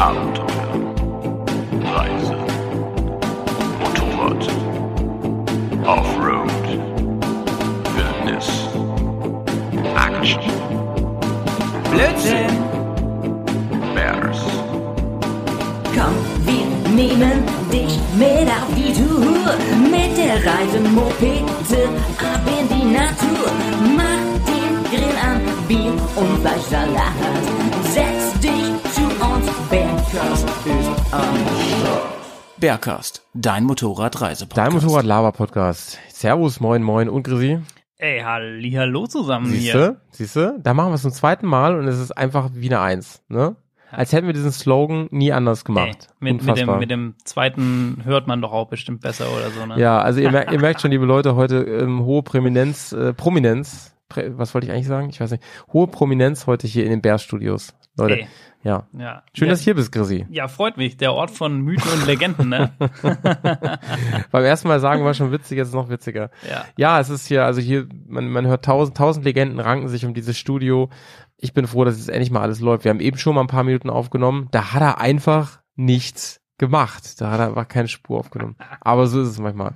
Abenteuer, Reise, Motorrad, Offroad, Wildnis, Action, Blödsinn! Bears, Komm, wir nehmen dich mit auf die Tour. Mit der Reisemopete ab in die Natur. Mach den Grill an, Bier und Fleischsalat. Bergcast, dein Motorradreisepodcast. Dein Motorrad-Lava-Podcast. Servus, moin, moin und Grisi. Ey, hallo zusammen hier. Siehste? Siehste? Da machen wir es zum zweiten Mal und es ist einfach wie eine Eins, ne? Als hätten wir diesen Slogan nie anders Ey, gemacht. mit, mit, Unfassbar. dem, mit dem zweiten hört man doch auch bestimmt besser oder so, ne? Ja, also ihr merkt, ihr merkt schon, liebe Leute, heute ähm, hohe Prominenz, äh, Prominenz, Prä, was wollte ich eigentlich sagen? Ich weiß nicht. Hohe Prominenz heute hier in den Bär-Studios. Leute, Ey. ja. ja. Schön, ja, dass du hier bist, Grisi. Ja, freut mich. Der Ort von Mythen und Legenden, ne? Beim ersten Mal sagen war schon witzig, jetzt noch witziger. Ja. Ja, es ist hier, also hier, man, man hört tausend, tausend Legenden ranken sich um dieses Studio. Ich bin froh, dass jetzt endlich mal alles läuft. Wir haben eben schon mal ein paar Minuten aufgenommen. Da hat er einfach nichts gemacht. Da hat er einfach keine Spur aufgenommen. Aber so ist es manchmal.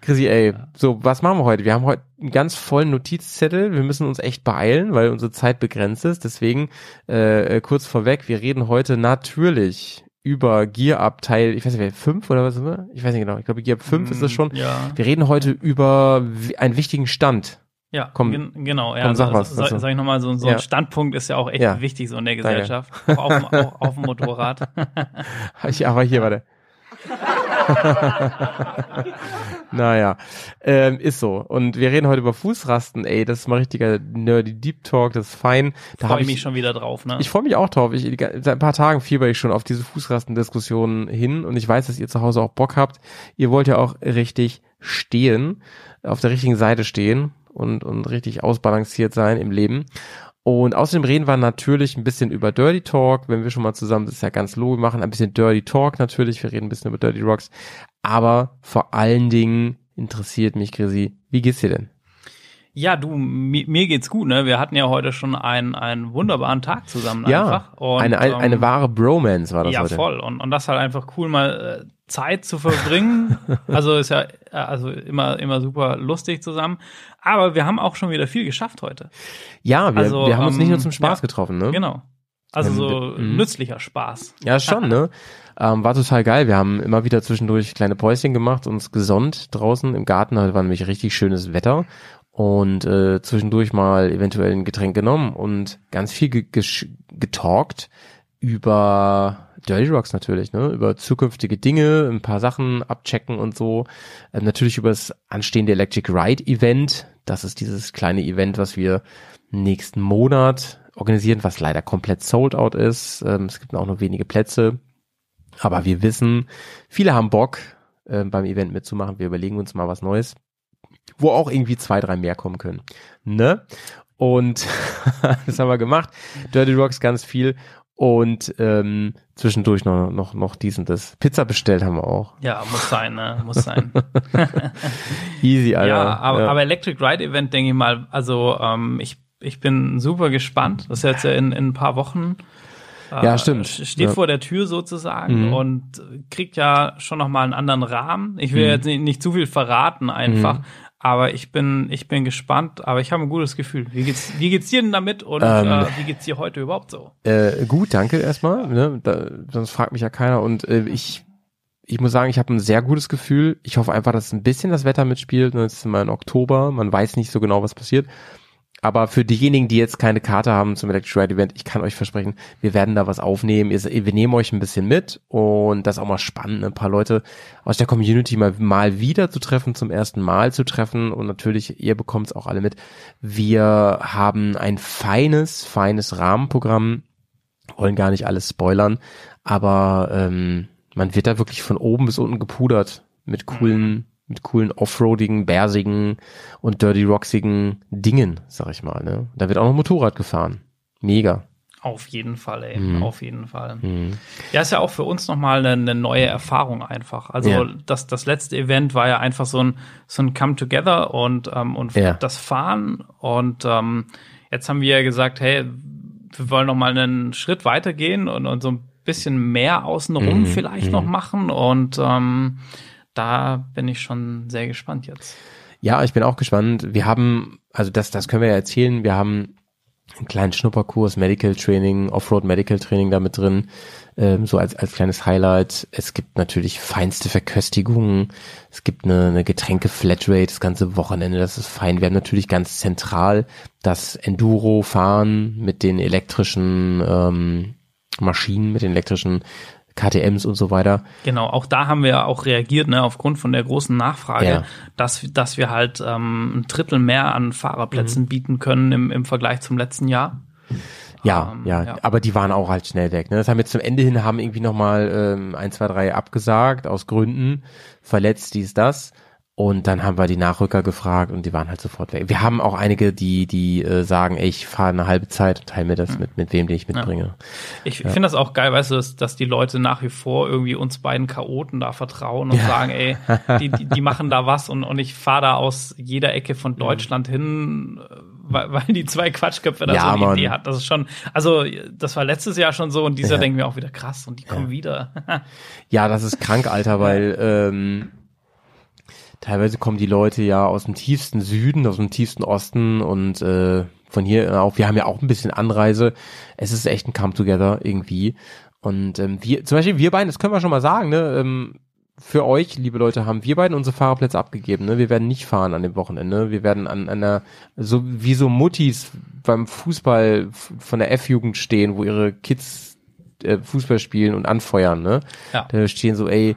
Chrissy, ey, so, was machen wir heute? Wir haben heute einen ganz vollen Notizzettel. Wir müssen uns echt beeilen, weil unsere Zeit begrenzt ist. Deswegen, äh, äh, kurz vorweg, wir reden heute natürlich über Gear Up Teil, ich weiß nicht, fünf oder was wir? Ich weiß nicht genau. Ich glaube, Gear Up 5 ist das schon. Ja. Wir reden heute über einen wichtigen Stand. Ja, Komm. gen genau. Ja, Komm, sag so- was dazu. soll ich nochmal so, so Ja. ein Standpunkt ist ja auch echt Ja. wichtig so in der. Gesellschaft. Auch auf, dem- auch auf dem Motorrad. Ich, aber hier, warte. naja, ähm, ist so. Und wir reden heute über Fußrasten, ey, das ist mal richtiger nerdy Deep Talk, das ist fein. Da Freue ich mich schon wieder drauf, ne? Ich freue mich auch drauf. Ich, seit ein paar Tagen fieber ich schon auf diese Fußrastendiskussion hin und ich weiß, dass ihr zu Hause auch Bock habt. Ihr wollt ja auch richtig stehen, auf der richtigen Seite stehen und, und richtig ausbalanciert sein im Leben. Und außerdem reden wir natürlich ein bisschen über Dirty Talk, wenn wir schon mal zusammen, das ist ja ganz logisch, machen ein bisschen Dirty Talk natürlich, wir reden ein bisschen über Dirty Rocks, aber vor allen Dingen interessiert mich, Chrissy, wie geht's dir denn? Ja, du, mi mir geht's gut, ne? Wir hatten ja heute schon einen, einen wunderbaren Tag zusammen einfach. Und, eine, eine, eine ähm, wahre Bromance war das ja, heute. voll. Und, und das halt einfach cool, mal äh, Zeit zu verbringen. also ist ja äh, also immer, immer super lustig zusammen. Aber wir haben auch schon wieder viel geschafft heute. Ja, wir, Also, wir haben uns nicht ähm, nur zum Spaß ja, getroffen, ne? Genau. Also so mhm. nützlicher Spaß. Ja, schon, ne? Ähm, war total geil. Wir haben immer wieder zwischendurch kleine Päuschen gemacht, uns gesonnt draußen im Garten. Heute war nämlich richtig schönes Wetter. Und äh, zwischendurch mal eventuell ein Getränk genommen und ganz viel ge getalkt über Dirty Rocks natürlich, ne? Über zukünftige Dinge, ein paar Sachen abchecken und so. Ähm, natürlich über das anstehende Electric Ride Event. Das ist dieses kleine Event, was wir nächsten Monat organisieren, was leider komplett sold out ist. Ähm, es gibt auch nur wenige Plätze. Aber wir wissen, viele haben Bock, äh, beim Event mitzumachen. Wir überlegen uns mal was Neues, wo auch irgendwie zwei, drei mehr kommen können. Ne? Und das haben wir gemacht. Dirty Rocks ganz viel. Und ähm, zwischendurch noch, noch, noch dies und das. Pizza bestellt haben wir auch. Ja, muss sein, ne? Muss sein. Easy, Alter. ja, aber, aber Electric Ride Event, denke ich mal, also ähm, ich, ich bin super gespannt. Das ist jetzt ja in, in ein paar Wochen. äh, Ja, stimmt. Steht Ja. vor der Tür sozusagen Mhm. und kriegt ja schon nochmal einen anderen Rahmen. Ich will Mhm. jetzt nicht, nicht zu viel verraten einfach. Aber ich bin, ich bin gespannt, aber ich habe ein gutes Gefühl. Wie geht's, wie geht's dir denn damit und Ähm. äh, wie geht's dir heute überhaupt so? Äh, gut, danke erstmal. Ne? Da, sonst fragt mich ja keiner. Und äh, ich, ich muss sagen, ich habe ein sehr gutes Gefühl. Ich hoffe einfach, dass ein bisschen das Wetter mitspielt. Es ist immer in Oktober. Man weiß nicht so genau, was passiert. Aber für diejenigen, die jetzt keine Karte haben zum Electric Ride Event, ich kann euch versprechen, wir werden da was aufnehmen. Wir nehmen euch ein bisschen mit und das ist auch mal spannend, ne? ein paar Leute aus der Community mal, mal wieder zu treffen, zum ersten Mal zu treffen und natürlich, ihr bekommt es auch alle mit. Wir haben ein feines, feines Rahmenprogramm, wollen gar nicht alles spoilern, aber ähm, man wird da wirklich von oben bis unten gepudert mit coolen, mit coolen offroadigen, bärsigen und dirty rocksigen Dingen, sag ich mal. Ne? Da wird auch noch Motorrad gefahren. Mega. Auf jeden Fall, ey. Mhm. Auf jeden Fall. Mhm. Ja, ist ja auch für uns nochmal eine, eine neue Erfahrung einfach. Also Ja. das, das letzte Event war ja einfach so ein, so ein Come Together und, ähm, und Ja. das Fahren. Und ähm, jetzt haben wir ja gesagt, hey, wir wollen noch mal einen Schritt weitergehen und, und so ein bisschen mehr außenrum Mhm, vielleicht mhm. noch machen und ähm, da bin ich schon sehr gespannt jetzt. Ja, ich bin auch gespannt. Wir haben, also das, das können wir ja erzählen, wir haben einen kleinen Schnupperkurs, Medical Training, Offroad Medical Training da mit drin, ähm, so als, als kleines Highlight. Es gibt natürlich feinste Verköstigungen, es gibt eine, eine Getränke-Flatrate das ganze Wochenende, das ist fein. Wir haben natürlich ganz zentral das Enduro-Fahren mit den elektrischen ähm, Maschinen, mit den elektrischen KTMs und so weiter. Genau, auch da haben wir auch reagiert, ne, aufgrund von der großen Nachfrage, Ja. dass, dass wir halt ähm, ein Drittel mehr an Mhm. Fahrerplätzen bieten können im, im Vergleich zum letzten Jahr. Ja, Ähm, ja, ja. aber die waren auch halt schnell weg. Ne? Das haben jetzt zum Ende hin haben irgendwie nochmal ähm, ein, zwei, drei abgesagt aus Gründen, verletzt dies, das. Und dann haben wir die Nachrücker gefragt und die waren halt sofort weg. Wir haben auch einige, die, die äh, sagen, ey, ich fahre eine halbe Zeit und teile mir das mit, mit wem, den ich mitbringe. Ich finde das auch geil, weißt du, dass, dass die Leute nach wie vor irgendwie uns beiden Chaoten da vertrauen und sagen, ey, die, die, die machen da was und, und ich fahre da aus jeder Ecke von Deutschland hin, äh, weil, weil die zwei Quatschköpfe da Ja, so eine Mann. Idee hat. Das ist schon, also das war letztes Jahr schon so und Ja. denken wir auch wieder krass und die kommen wieder. Ja, das ist krank, Alter, weil ähm, teilweise kommen die Leute ja aus dem tiefsten Süden, aus dem tiefsten Osten und äh, von hier auch, wir haben ja auch ein bisschen Anreise. Es ist echt ein Come Together irgendwie. Und ähm, wir, zum Beispiel wir beiden, das können wir schon mal sagen, ne? Ähm, für euch, liebe Leute, haben wir beiden unsere Fahrerplätze abgegeben. Ne? Wir werden nicht fahren an dem Wochenende. Wir werden an einer, so wie so Muttis beim Fußball von der F-Jugend stehen, wo ihre Kids äh, Fußball spielen und anfeuern. Ne? Ja. Da stehen so, ey,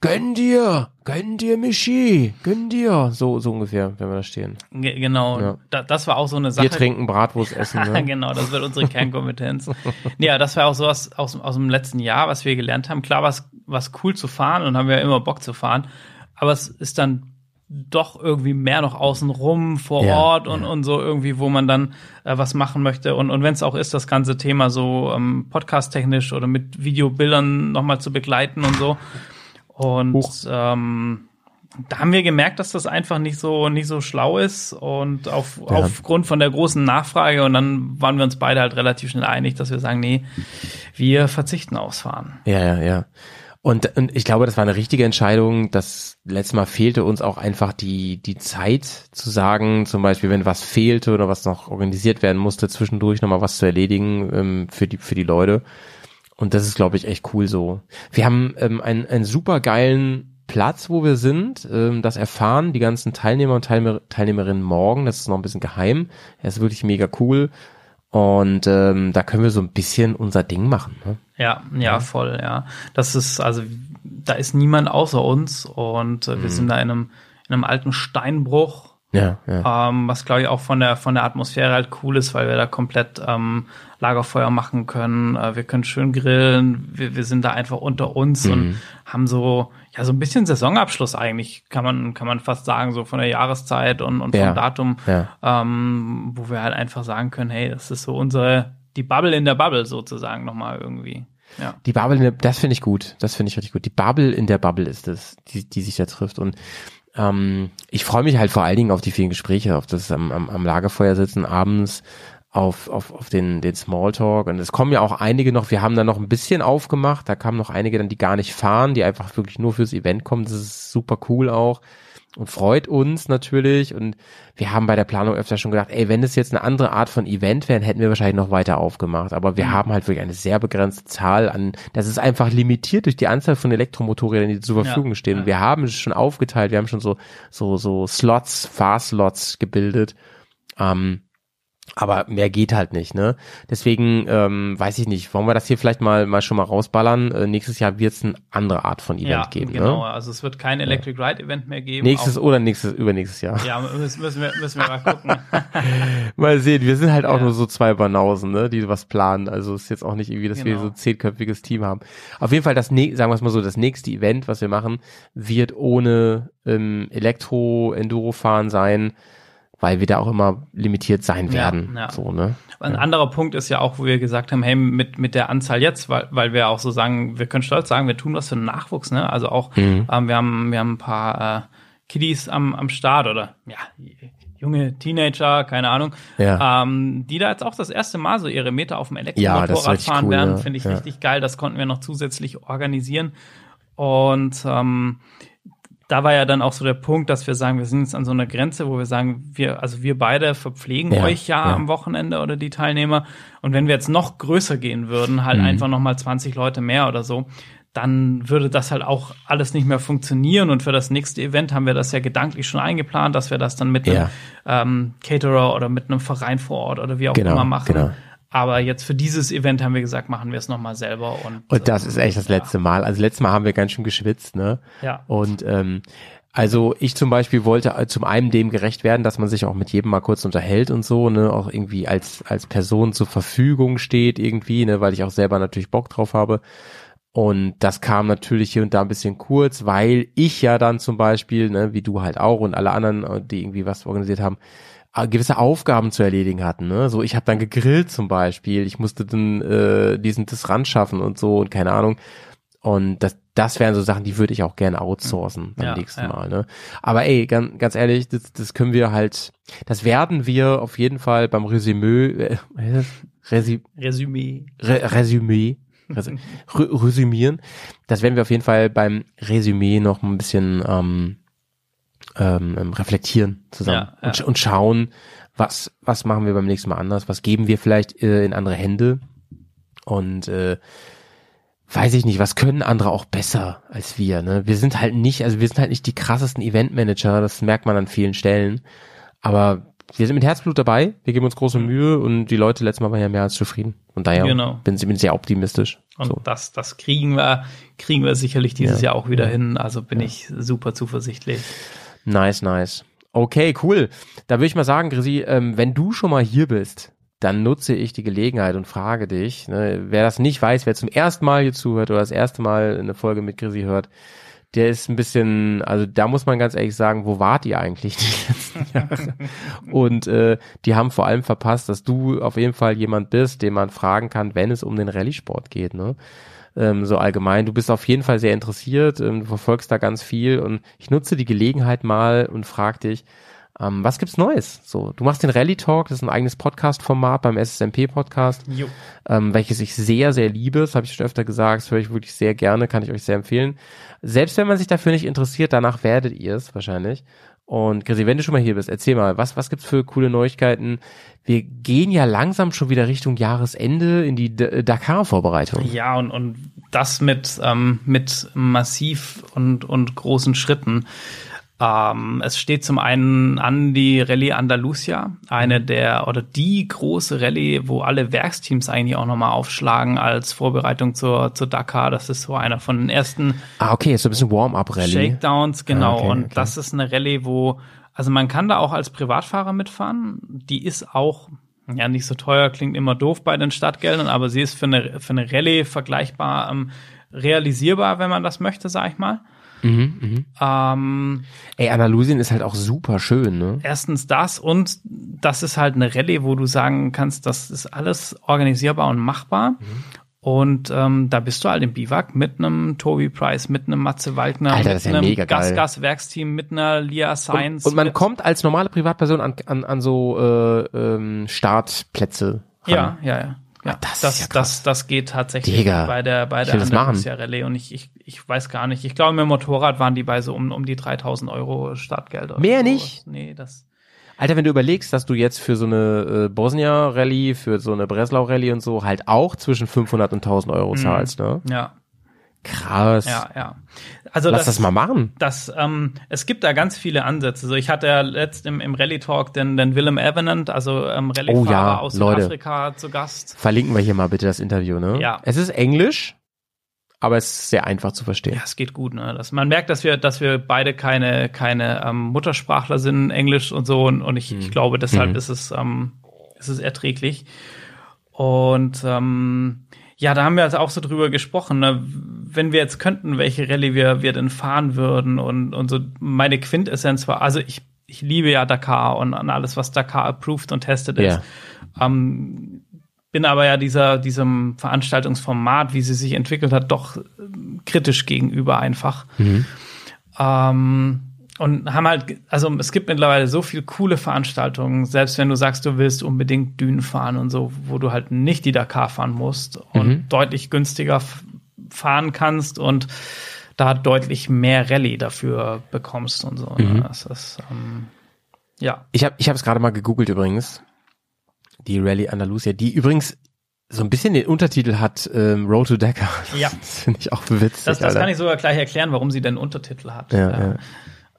gönn dir, gönn dir, Michi, gönn dir. So, so ungefähr, wenn wir da stehen. Ge- genau, Ja. da, das war auch so eine Sache. Bier trinken, Bratwurst essen. Ne? genau, das wird unsere Kernkompetenz. ja, das war auch sowas aus, aus dem letzten Jahr, was wir gelernt haben. Klar war es was cool zu fahren und haben wir immer Bock zu fahren, aber es ist dann doch irgendwie mehr noch außenrum vor Ja, Ort und, und so irgendwie, wo man dann äh, was machen möchte. Und, und wenn es auch ist, das ganze Thema so ähm, podcast-technisch oder mit Videobildern nochmal zu begleiten und so. Und Huch. ähm, da haben wir gemerkt, dass das einfach nicht so nicht so schlau ist und auf, aufgrund von der großen Nachfrage und dann waren wir uns beide halt relativ schnell einig, dass wir sagen, nee, wir verzichten aufs Fahren. Ja, ja, ja. Und, und ich glaube, das war eine richtige Entscheidung. Das letzte Mal fehlte uns auch einfach die, die Zeit zu sagen, zum Beispiel, wenn was fehlte oder was noch organisiert werden musste, zwischendurch nochmal was zu erledigen ähm, für, die, für die Leute. Und das ist, glaube ich, echt cool so. Wir haben ähm, einen, einen super geilen Platz, wo wir sind. Ähm, das erfahren die ganzen Teilnehmer und Teilnehmer, Teilnehmerinnen morgen. Das ist noch ein bisschen geheim. Er ist wirklich mega cool. Und ähm, da können wir so ein bisschen unser Ding machen. Ne? Ja, ja, voll, ja. Das ist, also, da ist niemand außer uns und äh, wir sind da in einem, in einem alten Steinbruch, Ja, ja. ähm, was glaube ich auch von der, von der Atmosphäre halt cool ist, weil wir da komplett ähm, Lagerfeuer machen können, äh, wir können schön grillen, wir, wir sind da einfach unter uns und haben so, ja, so ein bisschen Saisonabschluss eigentlich, kann man, kann man fast sagen, so von der Jahreszeit und, und Ja, vom Datum, ja. ähm, wo wir halt einfach sagen können, hey, das ist so unsere, die Bubble in der Bubble sozusagen nochmal irgendwie. Ja. Die Bubble, in der, das finde ich gut. Das finde ich richtig gut. Die Bubble in der Bubble ist es, die, die sich da trifft. Und ähm, ich freue mich halt vor allen Dingen auf die vielen Gespräche, auf das am, am, am Lagerfeuer sitzen abends, auf, auf, auf den, den Smalltalk. Und es kommen ja auch einige noch, wir haben da noch ein bisschen aufgemacht, da kamen noch einige dann, die gar nicht fahren, die einfach wirklich nur fürs Event kommen. Das ist super cool auch und freut uns natürlich. Und wir haben bei der Planung öfter schon gedacht, ey, wenn es jetzt eine andere Art von Event wäre, hätten wir wahrscheinlich noch weiter aufgemacht. Aber wir haben halt wirklich eine sehr begrenzte Zahl an, das ist einfach limitiert durch die Anzahl von Elektromotorrädern, die zur Verfügung stehen. ja. Wir haben es schon aufgeteilt, wir haben schon so, so, so Slots, Fahrslots gebildet. Ähm, aber mehr geht halt nicht, ne? Deswegen ähm, weiß ich nicht, wollen wir das hier vielleicht mal mal schon mal rausballern? Äh, nächstes Jahr wird es eine andere Art von Event ja, geben, genau. ne? Also es wird kein Electric Ride Event mehr geben. Nächstes oder nächstes übernächstes Jahr. ja, müssen, müssen, wir, müssen wir mal gucken. Mal sehen, wir sind halt auch Ja. nur so zwei Banausen, ne, die was planen. Also ist jetzt auch nicht irgendwie, dass wir Genau. so ein zehnköpfiges Team haben. Auf jeden Fall das, ne sagen wir es mal so, das nächste Event, was wir machen, wird ohne ähm, Elektro-Enduro-Fahren sein, weil wir da auch immer limitiert sein Ja, werden. ja. So, ne? Ein anderer Punkt ist ja auch, wo wir gesagt haben, hey, mit, mit der Anzahl jetzt, weil, weil wir auch so sagen, wir können stolz sagen, wir tun was für den Nachwuchs, ne? Also auch, Mhm. ähm, wir haben, wir haben ein paar äh, Kiddies am, am Start oder ja, junge Teenager, keine Ahnung, Ja. ähm, die da jetzt auch das erste Mal so ihre Meter auf dem Ja, Elektromotorrad richtig fahren cool, werden, ja. finde ich Ja. richtig geil. Das konnten wir noch zusätzlich organisieren. Und ähm, da war ja dann auch so der Punkt, dass wir sagen, wir sind jetzt an so einer Grenze, wo wir sagen, wir, also wir beide verpflegen Ja, euch ja, ja. am Wochenende oder die Teilnehmer. Und wenn wir jetzt noch größer gehen würden, halt Mhm. einfach nochmal 20 Leute mehr oder so, dann würde das halt auch alles nicht mehr funktionieren. Und für das nächste Event haben wir das ja gedanklich schon eingeplant, dass wir das dann mit Ja. einem ähm, Caterer oder mit einem Verein vor Ort oder wie auch Genau, immer machen. genau. Aber jetzt für dieses Event haben wir gesagt, machen wir es nochmal selber. Und, Und das ist echt das letzte Mal. Also letztes Mal haben wir ganz schön geschwitzt, ne? Ja. Und ähm, also ich zum Beispiel wollte äh, zum einen dem gerecht werden, dass man sich auch mit jedem mal kurz unterhält und so, ne, auch irgendwie als als Person zur Verfügung steht irgendwie, ne, weil ich auch selber natürlich Bock drauf habe. Und das kam natürlich hier und da ein bisschen kurz, weil ich ja dann zum Beispiel, ne, wie du halt auch und alle anderen, äh, die irgendwie was organisiert haben, gewisse Aufgaben zu erledigen hatten. Ne? So, ich habe dann gegrillt zum Beispiel, ich musste dann äh, diesen das ran schaffen und so und keine Ahnung. Und das, das wären so Sachen, die würde ich auch gerne outsourcen beim Ja, nächsten ja. Mal. Ne? Aber ey, ganz, ganz ehrlich, das, das können wir halt, das werden wir auf jeden Fall beim Resümee, äh, Resü, Resümee. Re Resümee, Res- Re resümieren. Das werden wir auf jeden Fall beim Resümee noch ein bisschen ähm, ähm, ähm, reflektieren zusammen Ja, ja. Und, und schauen, was was machen wir beim nächsten Mal anders, was geben wir vielleicht äh, in andere Hände und äh, weiß ich nicht, was können andere auch besser als wir. Ne? Wir sind halt nicht, also wir sind halt nicht die krassesten Eventmanager, das merkt man an vielen Stellen, aber wir sind mit Herzblut dabei, wir geben uns große Mühe und die Leute letztes Mal waren ja mehr als zufrieden. Und daher Genau. bin, bin sehr optimistisch. Und so. das, das kriegen wir, kriegen wir sicherlich dieses Ja. Jahr auch wieder hin. Also bin ich super zuversichtlich. Nice, nice. Okay, cool. Da würde ich mal sagen, Grisi, ähm, wenn du schon mal hier bist, dann nutze ich die Gelegenheit und frage dich, ne, wer das nicht weiß, wer zum ersten Mal hier zuhört oder das erste Mal eine Folge mit Grisi hört, der ist ein bisschen, also da muss man ganz ehrlich sagen, wo wart ihr eigentlich die letzten Jahre? Und äh, die haben vor allem verpasst, dass du auf jeden Fall jemand bist, den man fragen kann, wenn es um den Rallye-Sport geht, ne? Ähm, so allgemein. Du bist auf jeden Fall sehr interessiert, ähm, du verfolgst da ganz viel und ich nutze die Gelegenheit mal und frag dich, ähm, was gibt's Neues? So, du machst den Rally Talk, das ist ein eigenes Podcast-Format beim SSMP Podcast, ähm, welches ich sehr, sehr liebe. Das habe ich schon öfter gesagt, das höre ich wirklich sehr gerne, kann ich euch sehr empfehlen. Selbst wenn man sich dafür nicht interessiert, danach werdet ihr es wahrscheinlich. Und Chrissy, wenn du schon mal hier bist, erzähl mal, was, was gibt's für coole Neuigkeiten? Wir gehen ja langsam schon wieder Richtung Jahresende in die Dakar-Vorbereitung. Ja, und, und das mit, ähm, mit massiv und, und großen Schritten. Ähm, es steht zum einen an die Rallye Andalusia, eine der oder die große Rallye, wo alle Werksteams eigentlich auch nochmal aufschlagen als Vorbereitung zur, zur Dakar. Das ist so einer von den ersten Ah, okay, ist so ein bisschen Warm-up-Rally. Shakedowns, genau. Ah, okay, und okay. das ist eine Rallye, wo, also man kann da auch als Privatfahrer mitfahren. Die ist auch, ja, nicht so teuer, klingt immer doof bei den Stadtgeldern, aber sie ist für eine, für eine Rallye vergleichbar ähm, realisierbar, wenn man das möchte, sag ich mal. Mhm, Ähm, Ey, Andalusien ist halt auch super schön, ne? erstens das und das ist halt eine Rallye, wo du sagen kannst, das ist alles organisierbar und machbar. Mhm. Und ähm, da bist du halt im Biwak mit einem Toby Price, mit einem Matze Waldner, Alter, mit ja einem geil. Gas-Gas-Werksteam, mit einer Lia Science. Und, und man kommt als normale Privatperson an, an, an so äh, ähm, Startplätze ran. Ja, ja, ja. Ja. Ah, das das, ist ja das, das, geht tatsächlich Digga, bei der, bei der das. Andalusia Rallye und ich, ich, ich weiß gar nicht. Ich glaube, mit dem Motorrad waren die bei so um, um die 3000 Euro Startgelder. Mehr oder nicht? Nee, das. Alter, wenn du überlegst, dass du jetzt für so eine äh, Bosnia-Rallye, für so eine Breslau-Rallye und so halt auch zwischen 500 und 1000 Euro zahlst, ne? Ja, Krass. ja, ja. Also Lass das, mal machen. Das, ähm, es gibt da ganz viele Ansätze. So, ich hatte ja letzt im, im Rallye Talk den, den Willem Evenant, also ähm, Rallye-Fahrer Oh ja, aus Leute. Südafrika zu Gast. Verlinken wir hier mal bitte das Interview, ne? Ja. Es ist Englisch, aber es ist sehr einfach zu verstehen. Ja, es geht gut. Ne? Das, man merkt, dass wir, dass wir beide keine, keine ähm, Muttersprachler sind, Englisch und so. Und, und ich, ich glaube, deshalb Mhm. ist es, ähm, ist es erträglich. Und ähm, ja, da haben wir also auch so drüber gesprochen, ne? wenn wir jetzt könnten, welche Rallye wir, wir denn fahren würden und, und so meine Quintessenz war, also ich, ich liebe ja Dakar und, und alles, was Dakar approved und tested ist. Ja. Ähm, bin aber ja dieser, diesem Veranstaltungsformat, wie sie sich entwickelt hat, doch kritisch gegenüber einfach. Mhm. Ähm, und haben halt, also es gibt mittlerweile so viele coole Veranstaltungen, selbst wenn du sagst, du willst unbedingt Dünen fahren und so, wo du halt nicht die Dakar fahren musst und Mhm. deutlich günstiger fahren kannst und da deutlich mehr Rallye dafür bekommst und so. Mhm. Ne? Das ist, ähm, ja. Ich habe ich es gerade mal gegoogelt übrigens. Die Rallye Andalusia, die übrigens so ein bisschen den Untertitel hat ähm, Road to Dakar. Ja. Das finde ich auch witzig. Das, das kann ich sogar gleich erklären, warum sie den Untertitel hat. Ja, ja.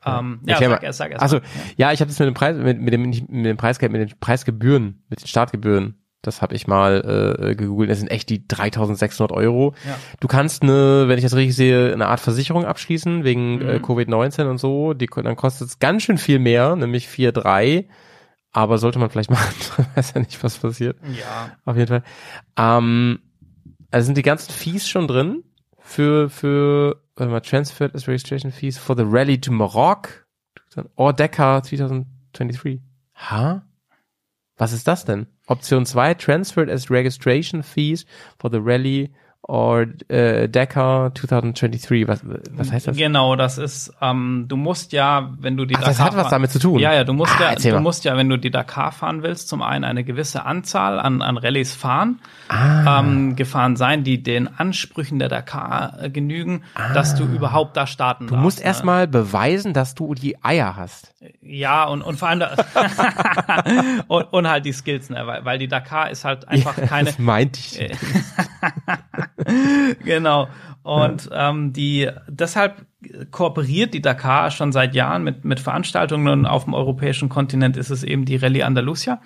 Ähm, ja, sag, erst, sag erst. Also, ja, ich habe das mit dem Preis, mit, mit dem mit dem Preisgeld, mit den Preisgebühren, mit den Startgebühren. Das habe ich mal äh, gegoogelt. Das sind echt die 3.600 Euro. Ja. Du kannst eine, wenn ich das richtig sehe, eine Art Versicherung abschließen wegen äh, Mhm. Covid-19 und so. Die, dann kostet es ganz schön viel mehr, nämlich 4,3. Aber sollte man vielleicht machen. Weiß ja nicht, was passiert. Ja, Auf jeden Fall. Ähm, also sind die ganzen Fees schon drin für, für, warte mal, Transferred as Registration Fees for the Rally to Maroc or Dakar 2023. Ha? Was ist das denn? Option 2, Transferred as Registration Fees for the Rally or äh, Dakar 2023. Was, was heißt das? genau, das ist, ähm, du musst ja, wenn du die Ach, das hat was damit zu tun. Ja, ja, du musst Ah, ja, du musst ja, wenn du die Dakar fahren willst, zum einen eine gewisse Anzahl an, an Rallyes fahren, Ah. ähm, gefahren sein, die den Ansprüchen der Dakar äh, genügen, dass du überhaupt da starten Ah. Du musst ne? erstmal beweisen, dass du die Eier hast. Ja, und, und vor allem und, und halt die Skills, ne? weil, weil die Dakar ist halt einfach keine, Das meinte ich. genau. Und ähm, die deshalb kooperiert die Dakar schon seit Jahren mit mit Veranstaltungen und auf dem europäischen Kontinent ist es eben die Rallye Andalusia.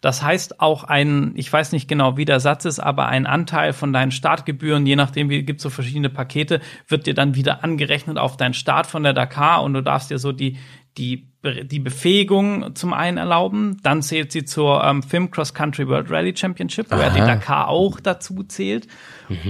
Das heißt auch ein, ich weiß nicht genau, wie der Satz ist, aber ein Anteil von deinen Startgebühren, je nachdem, wie gibt so verschiedene Pakete, wird dir dann wieder angerechnet auf deinen Start von der Dakar und du darfst dir so die die die Befähigung zum einen erlauben, dann zählt sie zur ähm, FIM Cross Country World Rally Championship, wo ja die. Dakar auch dazu zählt.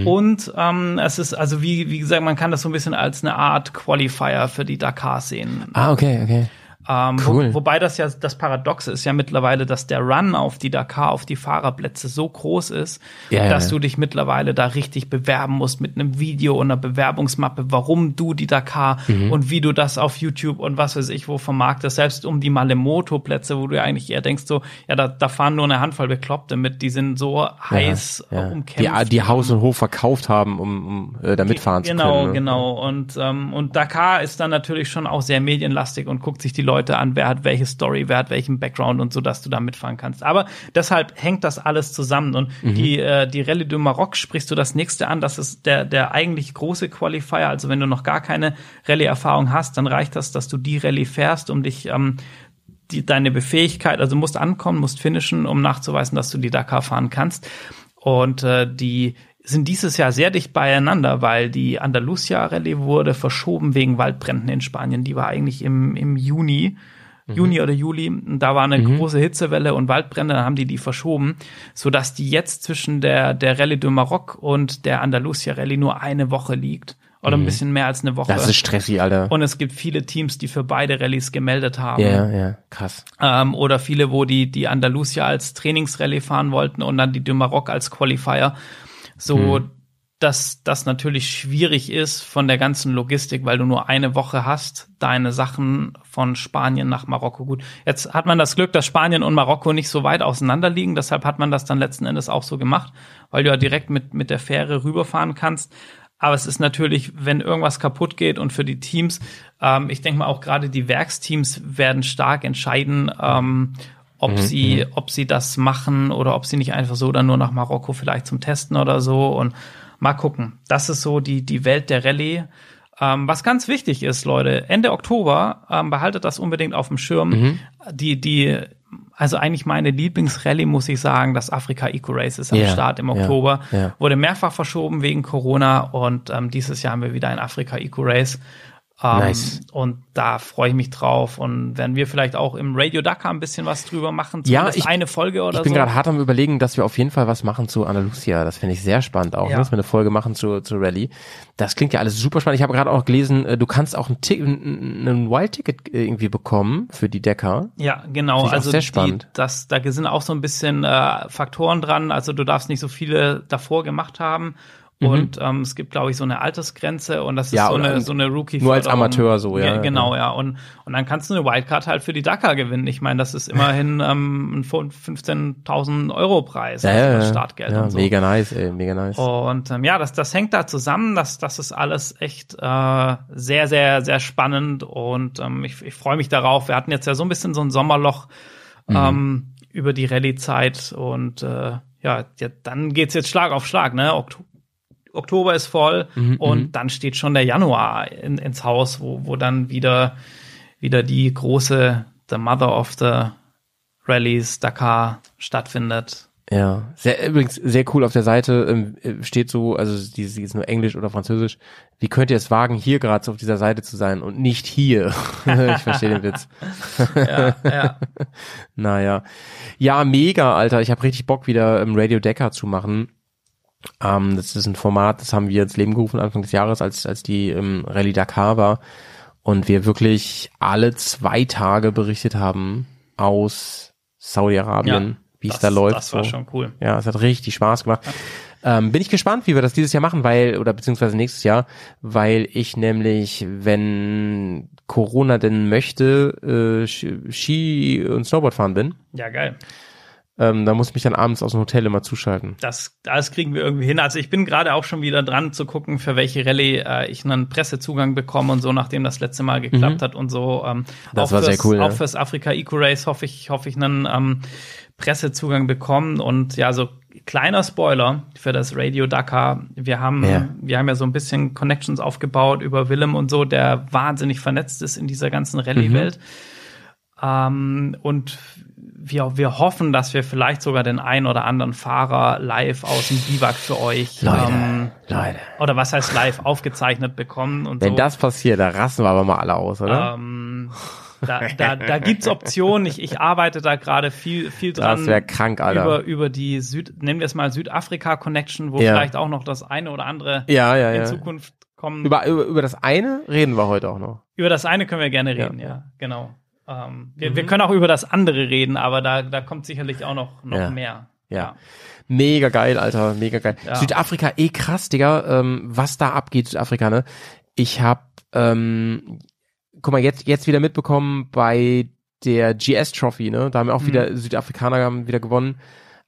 Und ähm, es ist also wie wie gesagt, man kann das so ein bisschen als eine Art Qualifier für die Dakar sehen. Ah, okay, okay. Ähm, Cool. wo, wobei das ja das Paradoxe ist ja mittlerweile, dass der Run auf die Dakar, auf die Fahrerplätze so groß ist, Ja, dass ja. du dich mittlerweile da richtig bewerben musst mit einem Video und einer Bewerbungsmappe, warum du die Dakar Mhm. und wie du das auf YouTube und was weiß ich wo vermarktest, selbst um die Malemoto-Plätze, wo du ja eigentlich eher denkst so, ja, da, da fahren nur eine Handvoll Bekloppte mit, die sind so heiß ja. umkämpft. Die, die Haus und Hof verkauft haben, um, um äh, da mitfahren zu genau, können. ne? Genau, Und, ähm, und Dakar ist dann natürlich schon auch sehr medienlastig und guckt sich die Leute an, wer hat welche Story, wer hat welchen Background und so, dass du da mitfahren kannst. Aber deshalb hängt das alles zusammen. Und Mhm. die, äh, die Rallye du Maroc sprichst du das nächste an. Das ist der, der eigentlich große Qualifier. Also wenn du noch gar keine Rallye-Erfahrung hast, dann reicht das, dass du die Rallye fährst, um dich ähm, die, deine Befähigkeit, also musst ankommen, musst finishen, um nachzuweisen, dass du die Dakar fahren kannst. Und äh, die sind dieses Jahr sehr dicht beieinander, weil die Andalusia Rallye wurde verschoben wegen Waldbränden in Spanien. Die war eigentlich im, im Juni. Juni oder Juli, Und da war eine große Hitzewelle und Waldbrände, dann haben die die verschoben, so dass die jetzt zwischen der der Rallye du Maroc und der Andalusia Rallye nur eine Woche liegt oder ein bisschen mehr als eine Woche. Das ist stressig, Alter. und es gibt viele Teams, die für beide Rallyes gemeldet haben. ja, ja, krass. Ähm, oder viele, wo die, die Andalusia als Trainingsrallye fahren wollten und dann die du Maroc als Qualifier. So, Hm. dass das natürlich schwierig ist von der ganzen Logistik, weil du nur eine Woche hast, deine Sachen von Spanien nach Marokko. Gut, jetzt hat man das Glück, dass Spanien und Marokko nicht so weit auseinander liegen. Deshalb hat man das dann letzten Endes auch so gemacht, weil du ja direkt mit, mit der Fähre rüberfahren kannst. Aber es ist natürlich, wenn irgendwas kaputt geht und für die Teams, ähm, ich denke mal auch gerade die Werksteams werden stark entscheiden, ähm, ob sie, ob sie das machen oder ob sie nicht einfach so dann nur nach Marokko vielleicht zum Testen oder so und mal gucken. Das ist so die, die Welt der Rallye. Ähm, was ganz wichtig ist, Leute, Ende Oktober, ähm, behaltet das unbedingt auf dem Schirm. Die, die, also eigentlich meine Lieblingsrallye, muss ich sagen, das Afrika Eco Race ist am Ja, Start im Oktober. ja. Wurde mehrfach verschoben wegen Corona und ähm, dieses Jahr haben wir wieder ein Afrika Eco Race. Ähm, Nice. Und da freue ich mich drauf. Und werden wir vielleicht auch im Radio Dakar ein bisschen was drüber machen, Ja, ich- eine Folge oder Ich bin so. gerade hart am überlegen, dass wir auf jeden Fall was machen zu Andalusia. Das finde ich sehr spannend auch, Ja. ne? dass wir eine Folge machen zu, zu Rallye. Das klingt ja alles super spannend. Ich habe gerade auch gelesen, äh, du kannst auch ein, Tick, ein, ein Wild-Ticket äh, irgendwie bekommen für die Decker. Ja, genau. Also sehr die, spannend. das, da sind auch so ein bisschen äh, Faktoren dran. Also du darfst nicht so viele davor gemacht haben. Und ähm, es gibt, glaube ich, so eine Altersgrenze und das ist Ja, so eine, ein- so eine rookie nur als Amateur so, ja, Genau, ja. Und, und dann kannst du eine Wildcard halt für die Dakar gewinnen. Ich meine, das ist immerhin ähm, ein 15.000 Euro Preis, Ja, also ja. Startgeld ja und so. mega nice, ey, mega nice. Und ähm, ja, das, das hängt da zusammen. Das, das ist alles echt äh, sehr, sehr, sehr spannend und ähm, ich, ich freue mich darauf. Wir hatten jetzt ja so ein bisschen so ein Sommerloch ähm, über die Rallye-Zeit und äh, ja, ja, dann geht's jetzt Schlag auf Schlag. Ne? Okto Oktober ist voll und dann steht schon der Januar in, ins Haus, wo, wo dann wieder, wieder die große, the mother of the Rallies, Dakar stattfindet. Ja, sehr, übrigens sehr cool auf der Seite ähm, äh, steht so, also die, ist nur Englisch oder Französisch. Wie könnt ihr es wagen, hier gerade so auf dieser Seite zu sein und nicht hier? ich verstehe den Witz. Ja, ja. Naja. Ja, mega, Alter. Ich habe richtig Bock, wieder im Radio Decker zu machen. Ähm, das ist ein Format, das haben wir ins Leben gerufen Anfang des Jahres, als, als die ähm, Rallye Dakar war. Und wir wirklich alle zwei Tage berichtet haben aus Saudi-Arabien, wie es da läuft. Das war so. schon cool. Ja, es hat richtig Spaß gemacht. Ähm, bin ich gespannt, wie wir das dieses Jahr machen, weil, oder beziehungsweise nächstes Jahr, weil ich nämlich, wenn Corona denn möchte, äh, Ski und Snowboard fahren bin. Ja, geil. Ähm, da muss ich mich dann abends aus dem Hotel immer zuschalten. Das, das kriegen wir irgendwie hin. Also ich bin gerade auch schon wieder dran zu gucken, für welche Rallye äh, ich einen Pressezugang bekomme und so, nachdem das letzte Mal geklappt hat und so. Ähm, Mhm. Das auch war sehr fürs, cool, ja. Auch fürs Afrika Eco Race hoffe ich, hoffe ich einen ähm, Pressezugang bekommen. Und ja, so kleiner Spoiler für das Radio Dakar. Wir haben, Ja. wir haben ja so ein bisschen Connections aufgebaut über Willem und so, der wahnsinnig vernetzt ist in dieser ganzen Rallye-Welt. Ähm, und wir, wir hoffen, dass wir vielleicht sogar den ein oder anderen Fahrer live aus dem Biwak für euch ähm, Leute. oder was heißt live aufgezeichnet bekommen und Wenn so. das passiert, da rasten wir aber mal alle aus, oder? ähm, da, da, da gibt's Optionen. Ich, ich arbeite da gerade viel, viel dran. das wäre krank, Alter. über, über die Süd, nehmen wir es mal Südafrika Connection, wo Ja. vielleicht auch noch das eine oder andere ja, ja, in. Zukunft kommen. Über, über, über das eine reden wir heute auch noch. Über das eine können wir gerne reden, ja, genau. Ähm, wir, wir können auch über das andere reden, aber da, da kommt sicherlich auch noch, noch Ja. mehr. Ja. Mega geil, Alter, mega geil. Ja. Südafrika, eh krass, Digga, ähm, was da abgeht, Südafrika, ne? Ich hab, ähm, guck mal, jetzt, jetzt wieder mitbekommen bei der GS Trophy, ne? Da haben auch wieder Südafrikaner haben wieder gewonnen.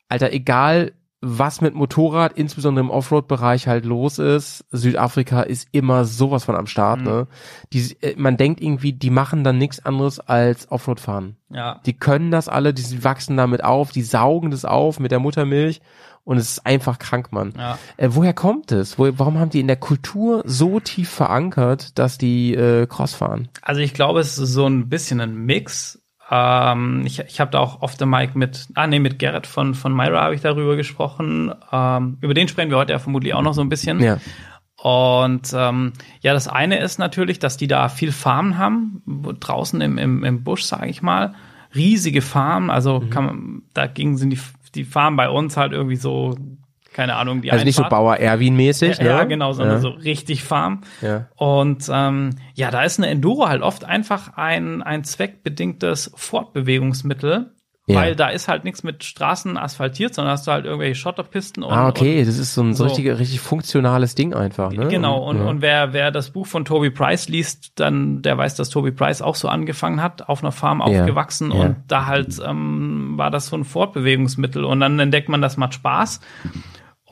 Alter, egal was mit Motorrad, insbesondere im Offroad-Bereich halt los ist, Südafrika ist immer sowas von am Start, ne? Die, äh, man denkt irgendwie, die machen dann nichts anderes als Offroad fahren. Ja. Die können das alle, die wachsen damit auf, die saugen das auf mit der Muttermilch und es ist einfach krank, Mann. Ja. Äh, woher kommt es? Wo, warum haben die in der Kultur so tief verankert, dass die äh, Cross fahren? Also ich glaube, es ist so ein bisschen ein Mix. Ähm, ich ich habe da auch off the mic mit, ah nee, mit Gerrit von, von Myra habe ich darüber gesprochen. Ähm, über den sprechen wir heute ja vermutlich auch noch so ein bisschen. Ja. Und ähm, ja, das eine ist natürlich, dass die da viel Farmen haben, draußen im, im, im Busch, sage ich mal. Riesige Farmen, also Mhm. kann man, dagegen sind die, die Farmen bei uns halt irgendwie so, keine Ahnung, die Also nicht so Einfahrt. Bauer Erwin-mäßig, Ja, ne? ja, genau, sondern Ja. so richtig Farm. Ja. Und ähm, ja, da ist eine Enduro halt oft einfach ein, ein zweckbedingtes Fortbewegungsmittel, Ja. weil da ist halt nichts mit Straßen asphaltiert, sondern hast du halt irgendwelche Schotterpisten und, Ah, okay, das ist so ein so richtig, richtig funktionales Ding einfach, ne? und genau. Und, ja. und wer, wer das Buch von Toby Price liest, dann der weiß, dass Toby Price auch so angefangen hat, auf einer Farm Ja. aufgewachsen und da halt ähm, war das so ein Fortbewegungsmittel und dann entdeckt man, das macht Spaß.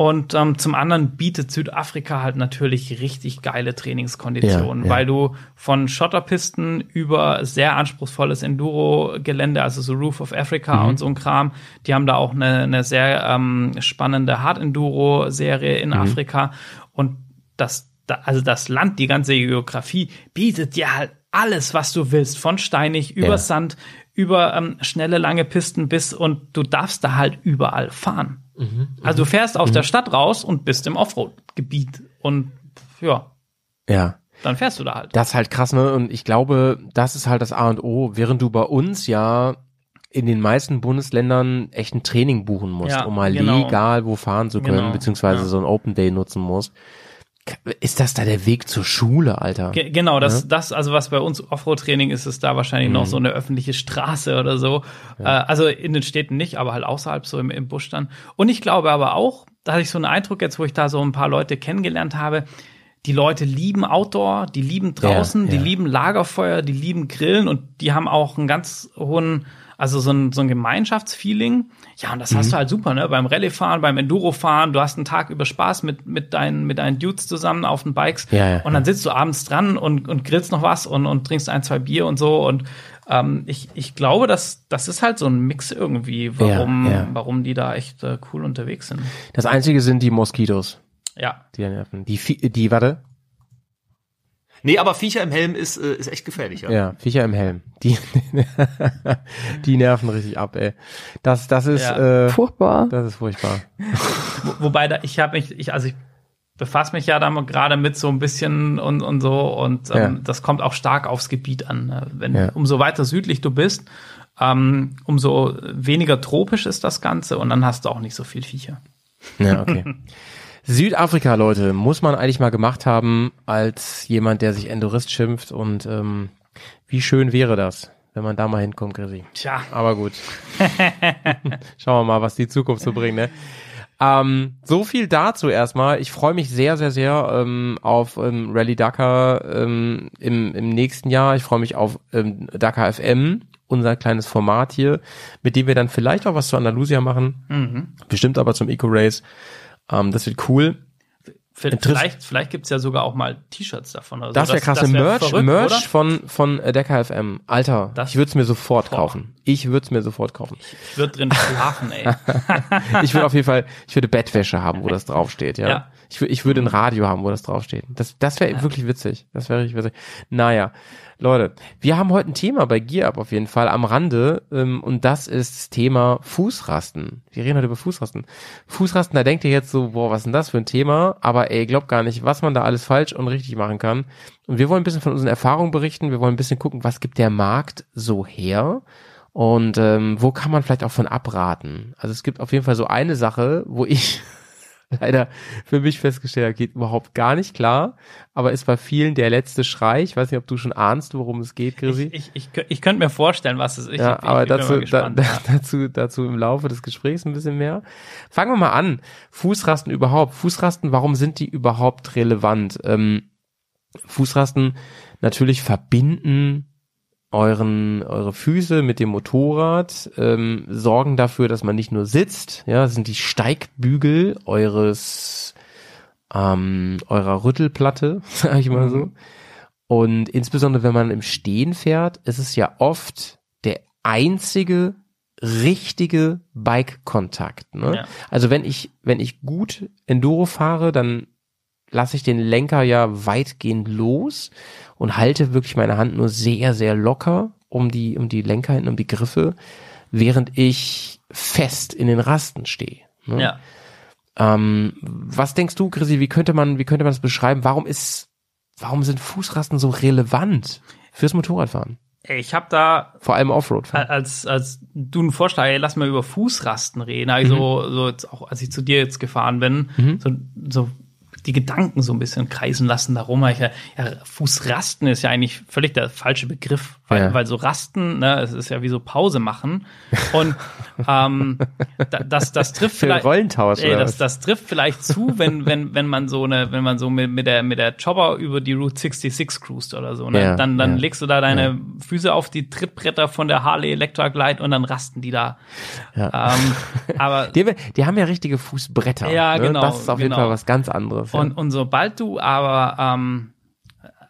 Und ähm, zum anderen bietet Südafrika halt natürlich richtig geile Trainingskonditionen, Ja, ja. weil du von Schotterpisten über sehr anspruchsvolles Enduro-Gelände, also so Roof of Africa Mhm. und so ein Kram, die haben da auch eine, eine sehr ähm, spannende Hard-Enduro-Serie in Mhm. Afrika. Und das, da, also das Land, die ganze Geografie, bietet dir halt alles, was du willst, von steinig über Ja. Sand, über ähm, schnelle, lange Pisten bis und du darfst da halt überall fahren. Mhm, Also du fährst aus der Stadt raus und bist im Offroad-Gebiet und ja, Ja. dann fährst du da halt. Das ist halt krass, ne? Und ich glaube, das ist halt das A und O, während du bei uns ja in den meisten Bundesländern echt ein Training buchen musst, Ja, um mal genau. legal wo fahren zu können, Genau, beziehungsweise ja. so ein Open Day nutzen musst. Ist das da der Weg zur Schule, Alter? Ge genau, das, das, also was bei uns Offroad-Training ist, ist da wahrscheinlich Mhm. noch so eine öffentliche Straße oder so. Äh, also in den Städten nicht, aber halt außerhalb so im, im Busch dann. Und ich glaube aber auch, da hatte ich so einen Eindruck jetzt, wo ich da so ein paar Leute kennengelernt habe. Die Leute lieben Outdoor, die lieben draußen, Ja, die ja. lieben Lagerfeuer, die lieben Grillen und die haben auch einen ganz hohen, also so ein, so ein Gemeinschaftsfeeling. Ja, und das Mhm. hast du halt super, ne? Beim Rallye-Fahren, beim Enduro-Fahren, du hast einen Tag über Spaß mit, mit deinen, mit deinen Dudes zusammen auf den Bikes. Ja, ja, und dann sitzt du abends dran und, und grillst noch was und, und trinkst ein, zwei Bier und so. Und ähm, ich, ich glaube, dass das ist halt so ein Mix irgendwie, warum, Ja, ja. warum die da echt äh, cool unterwegs sind. Das einzige sind die Moskitos, Ja. die nerven. Die, die, warte, Nee, aber Viecher im Helm ist, äh, ist echt gefährlich, ja. ja, Viecher im Helm. Die, die nerven richtig ab, ey. Das, das ist, Ja. äh, Furchtbar. das ist furchtbar. Wo, wobei da, ich habe mich, ich, also ich befasse mich ja da mal gerade mit so ein bisschen und, und so und ähm, Ja. das kommt auch stark aufs Gebiet an. ne? Wenn Ja. umso weiter südlich du bist, ähm, umso weniger tropisch ist das Ganze und dann hast du auch nicht so viel Viecher. Ja, okay. Südafrika, Leute, muss man eigentlich mal gemacht haben als jemand, der sich Endorist schimpft und ähm, wie schön wäre das, wenn man da mal hinkommt, Grisi. Tja, Aber gut. Schauen wir mal, was die Zukunft so bringt, ne? Ähm, so viel dazu erstmal. Ich freue mich sehr, sehr, sehr ähm, auf ähm, Rally Dakar ähm, im, im nächsten Jahr. Ich freue mich auf ähm, Dakar FM, unser kleines Format hier, mit dem wir dann vielleicht auch was zu Andalusia machen. Bestimmt aber zum Eco Race. Ähm, das wird cool. vielleicht, vielleicht gibt's ja sogar auch mal T-Shirts davon. Oder Das so. wäre krass. Eine wär Merch, verrückt, Merch oder? von, von äh, Dakar FM. Alter, Das- ich würde es mir sofort Boah. kaufen. Ich würde es mir sofort kaufen. Ich würde drin schlafen, ey. ich würde auf jeden Fall, ich würde Bettwäsche haben, wo das draufsteht, ja. Ja. Ich, ich würde ein Radio haben, wo das draufsteht. Das, das wäre wirklich witzig. Das wäre richtig witzig. Naja, Leute, wir haben heute ein Thema bei Gear Up auf jeden Fall am Rande ähm, und das ist das Thema Fußrasten. Wir reden heute über Fußrasten. Fußrasten, da denkt ihr jetzt so, boah, was ist denn das für ein Thema? Aber ey, glaubt gar nicht, was man da alles falsch und richtig machen kann. Und wir wollen ein bisschen von unseren Erfahrungen berichten. Wir wollen ein bisschen gucken, was gibt der Markt so her? Und ähm, wo kann man vielleicht auch von abraten? Also es gibt auf jeden Fall so eine Sache, wo ich leider für mich festgestellt geht überhaupt gar nicht klar, aber ist bei vielen der letzte Schrei. Ich weiß nicht, ob du schon ahnst, worum es geht, Grisi. Ich, ich, ich, ich könnte mir vorstellen, was es ist. ja, ich, aber dazu, da, da, dazu, dazu im Laufe des Gesprächs ein bisschen mehr. Fangen wir mal an. Fußrasten überhaupt. Fußrasten, warum sind die überhaupt relevant? Ähm, Fußrasten natürlich verbinden euren eure Füße mit dem Motorrad, ähm, sorgen dafür, dass man nicht nur sitzt, ja, das sind die Steigbügel eures ähm, eurer Rüttelplatte, sag ich mal so. Und insbesondere wenn man im Stehen fährt, ist es ja oft der einzige richtige Bike-Kontakt. Ne? Ja. Also wenn ich wenn ich gut Enduro fahre, dann lasse ich den Lenker ja weitgehend los und halte wirklich meine Hand nur sehr, sehr locker um die, um die Lenker hinten, um die Griffe, während ich fest in den Rasten stehe. Ne? ja. Ähm, was denkst du, Chrissy, wie könnte man, wie könnte man das beschreiben? Warum ist, warum sind Fußrasten so relevant fürs Motorradfahren? Ey, Ich habe da Vor allem Offroad-Fahren. als als du einen Vorschlag, ey, lass mal über Fußrasten reden. Also so jetzt auch als ich zu dir jetzt gefahren bin, so, so die Gedanken so ein bisschen kreisen lassen darum. Ich, ja, ja, Fußrasten ist ja eigentlich völlig der falsche Begriff, weil, Ja. weil so Rasten, ne, es ist ja wie so Pause machen. Und ähm, da, das, das trifft vielleicht. Rollentausch Ey, das, das trifft vielleicht zu, wenn, wenn, wenn man so eine, wenn man so mit, mit der, mit der Chopper über die Route 66 cruist oder so, ne? Ja, dann, dann legst du da deine Füße auf die Trittbretter von der Harley Electroglide und dann rasten die da. Ähm, aber Die, haben- die haben ja richtige Fußbretter. Ja, ne? genau, Das ist auf jeden genau. Fall was ganz anderes. Und, und sobald du aber ähm,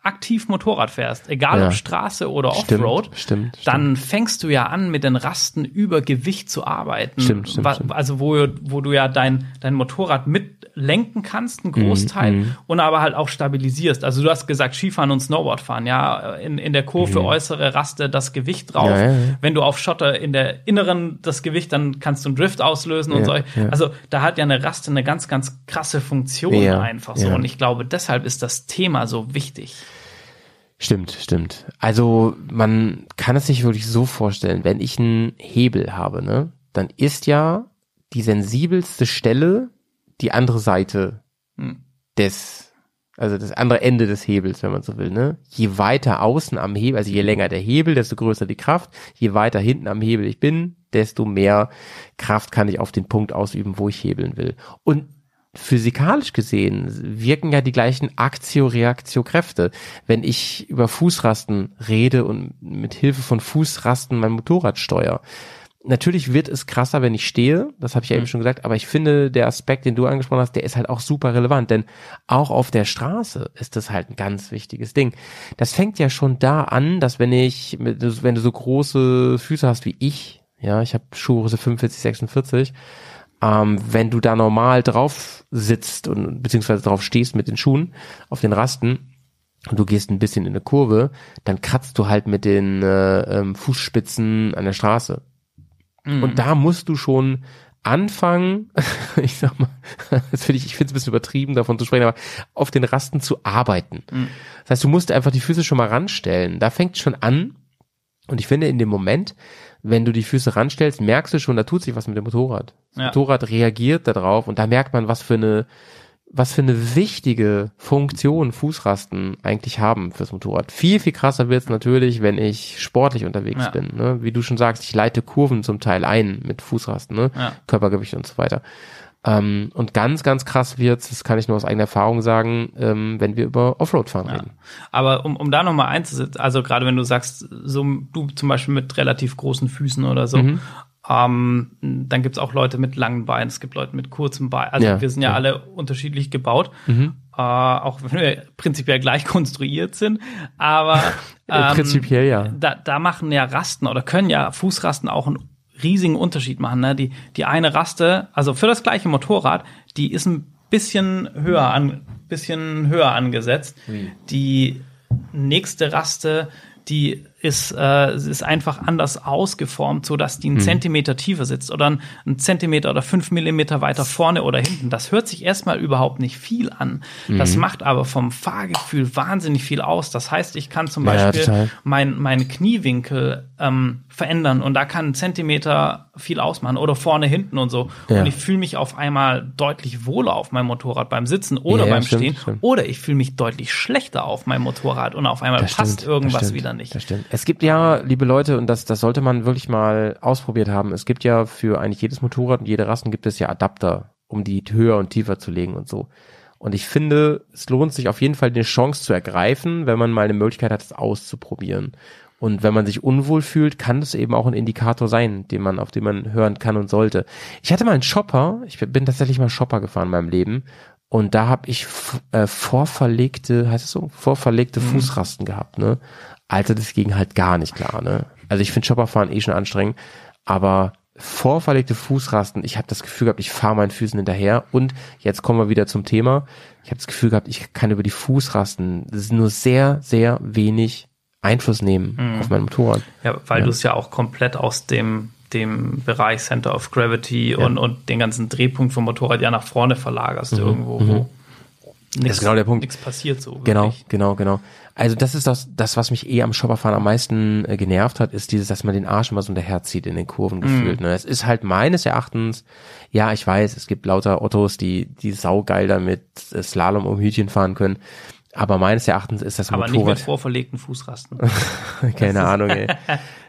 aktiv Motorrad fährst, egal Ja. ob Straße oder Stimmt, Offroad, stimmt, stimmt. dann fängst du ja an, mit den Rasten über Gewicht zu arbeiten. Stimmt, stimmt. Also wo, wo du ja dein, dein Motorrad mitlenken kannst, einen Großteil, Mhm, und aber halt auch stabilisierst. Also du hast gesagt, Skifahren und Snowboardfahren, ja, in, in der Kurve äußere Raste das Gewicht drauf. Mhm. Ja, ja. Wenn du auf Schotter in der inneren das Gewicht, dann kannst du einen Drift auslösen und so. Also da hat ja eine Raste eine ganz, ganz krasse Funktion einfach so. Und ich glaube, deshalb ist das Thema so wichtig. Stimmt, stimmt. Also man kann es sich wirklich so vorstellen, wenn ich einen Hebel habe, ne, dann ist ja die sensibelste Stelle die andere Seite Hm. des, also das andere Ende des Hebels, wenn man so will, ne? Je weiter außen am Hebel, also je länger der Hebel, desto größer die Kraft. Je weiter hinten am Hebel ich bin, desto mehr Kraft kann ich auf den Punkt ausüben, wo ich hebeln will. Und physikalisch gesehen wirken ja die gleichen Aktio-Reaktio-Kräfte. Wenn ich über Fußrasten rede und mit Hilfe von Fußrasten mein Motorrad steuere. Natürlich wird es krasser, wenn ich stehe, das habe ich ja eben schon gesagt, aber ich finde, der Aspekt, den du angesprochen hast, der ist halt auch super relevant, denn auch auf der Straße ist das halt ein ganz wichtiges Ding. Das fängt ja schon da an, dass wenn ich, wenn du so große Füße hast wie ich, ja, ich habe Schuhgröße 45, 46, ähm, wenn du da normal drauf sitzt und beziehungsweise drauf stehst mit den Schuhen auf den Rasten und du gehst ein bisschen in eine Kurve, dann kratzt du halt mit den äh, ähm, Fußspitzen an der Straße. Und da musst du schon anfangen, ich sag mal, das finde ich, ich finde es ein bisschen übertrieben, davon zu sprechen, aber auf den Rasten zu arbeiten. Das heißt, du musst einfach die Füße schon mal ranstellen. Da fängt schon an. Und ich finde, in dem Moment, wenn du die Füße ranstellst, merkst du schon, da tut sich was mit dem Motorrad. Das Ja. Motorrad reagiert darauf und da merkt man, was für eine, was für eine wichtige Funktion Fußrasten eigentlich haben fürs Motorrad. Viel, viel krasser wird es natürlich, wenn ich sportlich unterwegs Ja. bin. Ne? Wie du schon sagst, ich leite Kurven zum Teil ein mit Fußrasten, ne? Ja. Körpergewicht und so weiter. Ähm, und ganz, ganz krass wird's, das kann ich nur aus eigener Erfahrung sagen, ähm, wenn wir über Offroad-Fahren Ja. reden. Aber um, um da nochmal einzusetzen, also gerade wenn du sagst, so du zum Beispiel mit relativ großen Füßen oder so, Mhm. ähm, dann gibt's auch Leute mit langen Beinen, es gibt Leute mit kurzem Bein. Also Ja, wir sind ja, ja. Mhm. alle unterschiedlich gebaut, äh, auch wenn wir prinzipiell gleich konstruiert sind. Aber Äh, ähm, prinzipiell ja. da, da machen ja Rasten oder können ja Fußrasten auch einen riesigen Unterschied machen. Ne? Die, die eine Raste, also für das gleiche Motorrad, die ist ein bisschen höher an, bisschen höher angesetzt. Die nächste Raste, die ist, äh, ist einfach anders ausgeformt, so dass die einen Zentimeter tiefer sitzt oder einen, Zentimeter oder fünf Millimeter weiter vorne oder hinten. Das hört sich erstmal überhaupt nicht viel an. Das macht aber vom Fahrgefühl wahnsinnig viel aus. Das heißt, ich kann zum Ja, Beispiel mein, meinen Kniewinkel ähm, verändern und da kann ein Zentimeter viel ausmachen oder vorne, hinten und so. Ja. Und ich fühle mich auf einmal deutlich wohler auf meinem Motorrad beim Sitzen oder Ja, beim stimmt, Stehen stimmt. oder ich fühle mich deutlich schlechter auf meinem Motorrad und auf einmal Das passt stimmt, irgendwas wieder nicht. Das stimmt. Es gibt ja, liebe Leute, und das, das sollte man wirklich mal ausprobiert haben. Es gibt ja für eigentlich jedes Motorrad und jede Rasten gibt es ja Adapter, um die höher und tiefer zu legen und so. Und ich finde, es lohnt sich auf jeden Fall, eine Chance zu ergreifen, wenn man mal eine Möglichkeit hat, es auszuprobieren. Und wenn man sich unwohl fühlt, kann das eben auch ein Indikator sein, den man, auf den man hören kann und sollte. Ich hatte mal einen Shopper, ich bin tatsächlich mal Shopper gefahren in meinem Leben. Und da habe ich äh, vorverlegte, heißt es so, vorverlegte Fußrasten gehabt, ne? Alter, das ging halt gar nicht klar, ne? Also ich finde Shopperfahren eh schon anstrengend, aber vorverlegte Fußrasten, ich habe das Gefühl gehabt, ich fahre meinen Füßen hinterher und jetzt kommen wir wieder zum Thema. Ich habe das Gefühl gehabt, ich kann über die Fußrasten, das ist nur sehr, sehr wenig Einfluss nehmen auf mein Motorrad. Ja, weil du es ja auch komplett aus dem, dem Bereich Center of Gravity und, und den ganzen Drehpunkt vom Motorrad ja nach vorne verlagerst irgendwo, wo Mhm. ist genau der Punkt. nichts passiert so. Genau, wirklich. genau, genau. Also das ist das, das was mich eh am Shopperfahren am meisten äh, genervt hat, ist dieses, dass man den Arsch immer so hinterherzieht in den Kurven gefühlt. Ne? Es ist halt meines Erachtens, ja, ich weiß, es gibt lauter Ottos, die die saugeil damit äh, Slalom um Hütchen fahren können. Aber meines Erachtens ist das Aber nicht mit Motorrad, vorverlegten Fußrasten. keine Ahnung, ey.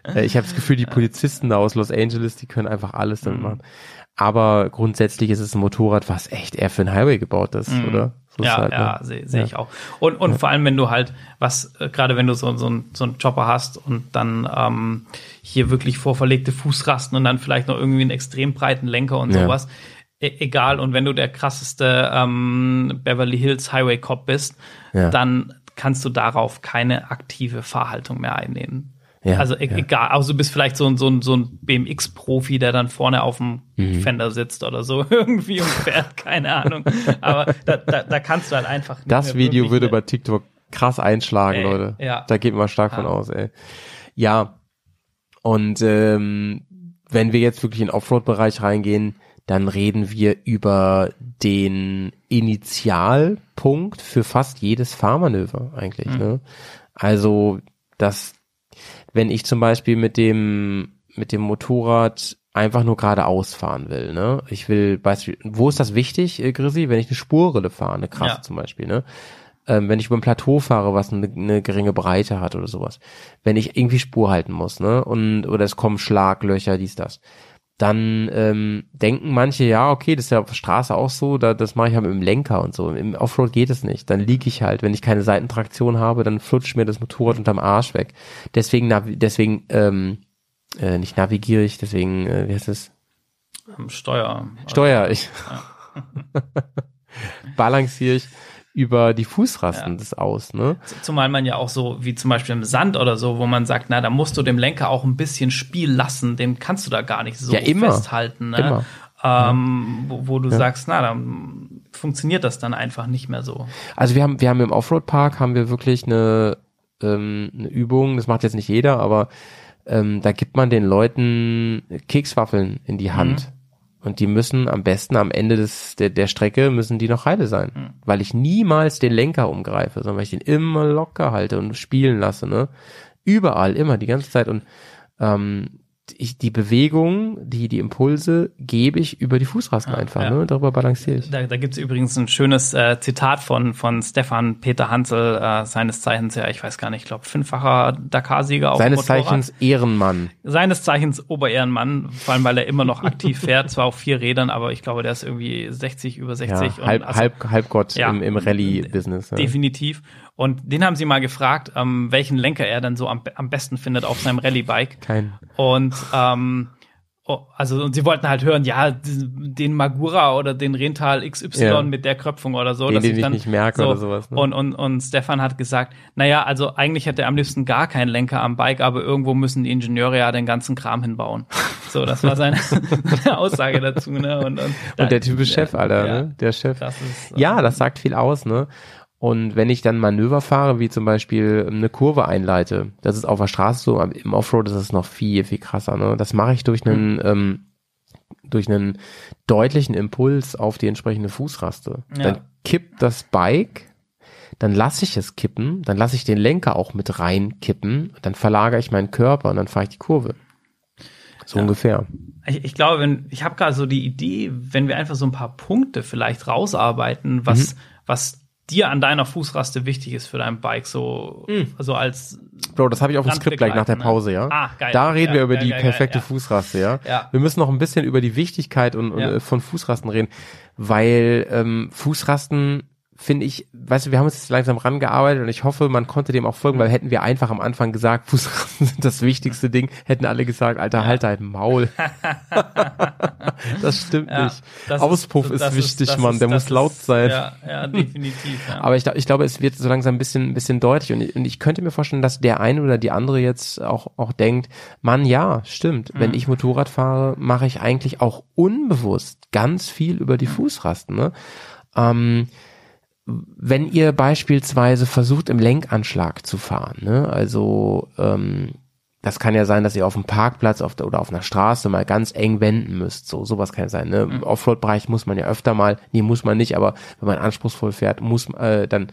Äh, Ich habe das Gefühl, die Polizisten da aus Los Angeles, die können einfach alles damit machen. Aber grundsätzlich ist es ein Motorrad, was echt eher für den Highway gebaut ist, oder? So ja, halt, ne? ja, sehe seh Ja. ich auch. Und, und vor allem, wenn du halt, was, äh, gerade wenn du so, so, ein, so einen Chopper hast und dann ähm, hier wirklich vorverlegte Fußrasten und dann vielleicht noch irgendwie einen extrem breiten Lenker und Ja. sowas. E egal, und wenn du der krasseste ähm, Beverly Hills Highway Cop bist, Ja. dann kannst du darauf keine aktive Fahrhaltung mehr einnehmen. Ja, also e ja. egal, also du bist vielleicht so ein, so ein, so ein BMX-Profi, der dann vorne auf dem Mhm. Fender sitzt oder so irgendwie und fährt, keine Ahnung. Aber da, da, da kannst du halt einfach nicht Das Video würde bei TikTok krass einschlagen, Ey, Leute. ja. Da geht man stark von aus, ey. Ja. Und ähm, wenn wir jetzt wirklich in den Offroad-Bereich reingehen, dann reden wir über den Initialpunkt für fast jedes Fahrmanöver eigentlich. Mhm. Ne? Also, das, wenn ich zum Beispiel mit dem mit dem Motorrad einfach nur geradeaus fahren will, ne? Ich will, Beispiel, wo ist das wichtig, äh, Grisi? Wenn ich eine Spurrille fahre, eine krasse Ja. zum Beispiel, ne? Ähm, wenn ich über ein Plateau fahre, was eine, eine geringe Breite hat oder sowas. Wenn ich irgendwie Spur halten muss, ne? Und, oder es kommen Schlaglöcher, dies, das. Dann ähm, denken manche, ja, okay, das ist ja auf der Straße auch so, da, das mache ich halt mit dem Lenker und so. Im Offroad geht es nicht. Dann liege ich halt, wenn ich keine Seitentraktion habe, dann flutscht mir das Motorrad unterm Arsch weg. Deswegen, navi- deswegen, ähm, äh, nicht navigiere ich, deswegen, äh, wie heißt es? Steuer. Steuer ich. Balanciere ich über die Fußrasten Ja. das aus, ne? Zumal man ja auch so, wie zum Beispiel im Sand oder so, wo man sagt, na, da musst du dem Lenker auch ein bisschen Spiel lassen, den kannst du da gar nicht so Ja, immer. festhalten, ne? Immer. Ähm, wo, wo du sagst, na, dann funktioniert das dann einfach nicht mehr so. Also wir haben, wir haben im Offroad-Park haben wir wirklich eine, ähm, eine Übung, das macht jetzt nicht jeder, aber ähm, da gibt man den Leuten Kekswaffeln in die Hand. Und die müssen am besten am Ende des, der, der Strecke müssen die noch heile sein. Weil ich niemals den Lenker umgreife, sondern weil ich den immer locker halte und spielen lasse, ne? Überall, immer, die ganze Zeit. Und ähm, ich, die Bewegung, die, die Impulse gebe ich über die Fußrasten einfach, ja. ne? Darüber balanciere ich. Da, da gibt es übrigens ein schönes äh, Zitat von, von Stefan Peter Hansel, äh, seines Zeichens ja, ich weiß gar nicht, ich glaube, fünffacher Dakar-Sieger auf Seines Motorrad. Zeichens Ehrenmann. Seines Zeichens Oberehrenmann, vor allem weil er immer noch aktiv fährt, zwar auf vier Rädern, aber ich glaube, der ist irgendwie 60, über 60. Ja, und halb, also- halb, Halbgott Ja. im, im Rallye-Business. Ja. Definitiv. Und den haben sie mal gefragt, ähm, welchen Lenker er dann so am, am besten findet auf seinem Rallye-Bike. Kein. Und ähm, oh, also und sie wollten halt hören, ja, den Magura oder den Rental XY Ja. mit der Kröpfung oder so. Den, dass den ich nicht merke so, oder sowas, ne? Und, und, und Stefan hat gesagt, naja, also eigentlich hätte er am liebsten gar keinen Lenker am Bike, aber irgendwo müssen die Ingenieure ja den ganzen Kram hinbauen. So, das war seine, Aussage dazu. Ne? Und, und, Und der Typ ist Chef, Alter, ja, ne? Der Chef. Das ist, äh, Ja, das sagt viel aus, ne? Und wenn ich dann Manöver fahre, wie zum Beispiel eine Kurve einleite, das ist auf der Straße so, aber im Offroad ist es noch viel, viel krasser, ne? Das mache ich durch einen, Hm. ähm, durch einen deutlichen Impuls auf die entsprechende Fußraste. Ja. Dann kippt das Bike, dann lasse ich es kippen, dann lasse ich den Lenker auch mit reinkippen, dann verlagere ich meinen Körper und dann fahre ich die Kurve. So ungefähr. Ich, ich glaube, wenn, ich habe gerade so die Idee, wenn wir einfach so ein paar Punkte vielleicht rausarbeiten, was, Mhm. was dir an deiner Fußraste wichtig ist für dein Bike, so also als Bro, das habe ich auf dem Skript gleich nach der Pause, ja. ne? Ah, geil. Da reden Ja, wir über geil, die geil, perfekte geil, ja. Fußraste, ja? Ja. Wir müssen noch ein bisschen über die Wichtigkeit und, und äh, von Fußrasten reden, weil ähm, Fußrasten finde ich, weißt du, wir haben uns jetzt langsam rangearbeitet und ich hoffe, man konnte dem auch folgen, weil hätten wir einfach am Anfang gesagt, Fußrasten sind das wichtigste Ding, hätten alle gesagt, Alter, halt dein Maul. das stimmt Ja, nicht. das Auspuff ist, das wichtig, das Mann, ist- der muss laut ist- sein. Ja, ja definitiv. Ja. Aber ich, ich glaube, es wird so langsam ein bisschen, ein bisschen deutlich und ich, und ich könnte mir vorstellen, dass der eine oder die andere jetzt auch, auch denkt, Mann, ja, stimmt. Wenn ich Motorrad fahre, mache ich eigentlich auch unbewusst ganz viel über die Fußrasten. Ne? Ähm, wenn ihr beispielsweise versucht, im Lenkanschlag zu fahren, ne? also ähm, das kann ja sein, dass ihr auf dem Parkplatz auf der, oder auf einer Straße mal ganz eng wenden müsst. So, sowas kann ja sein. Ne? Im Offroad-Bereich muss man ja öfter mal, nee, muss man nicht, aber wenn man anspruchsvoll fährt, muss äh, dann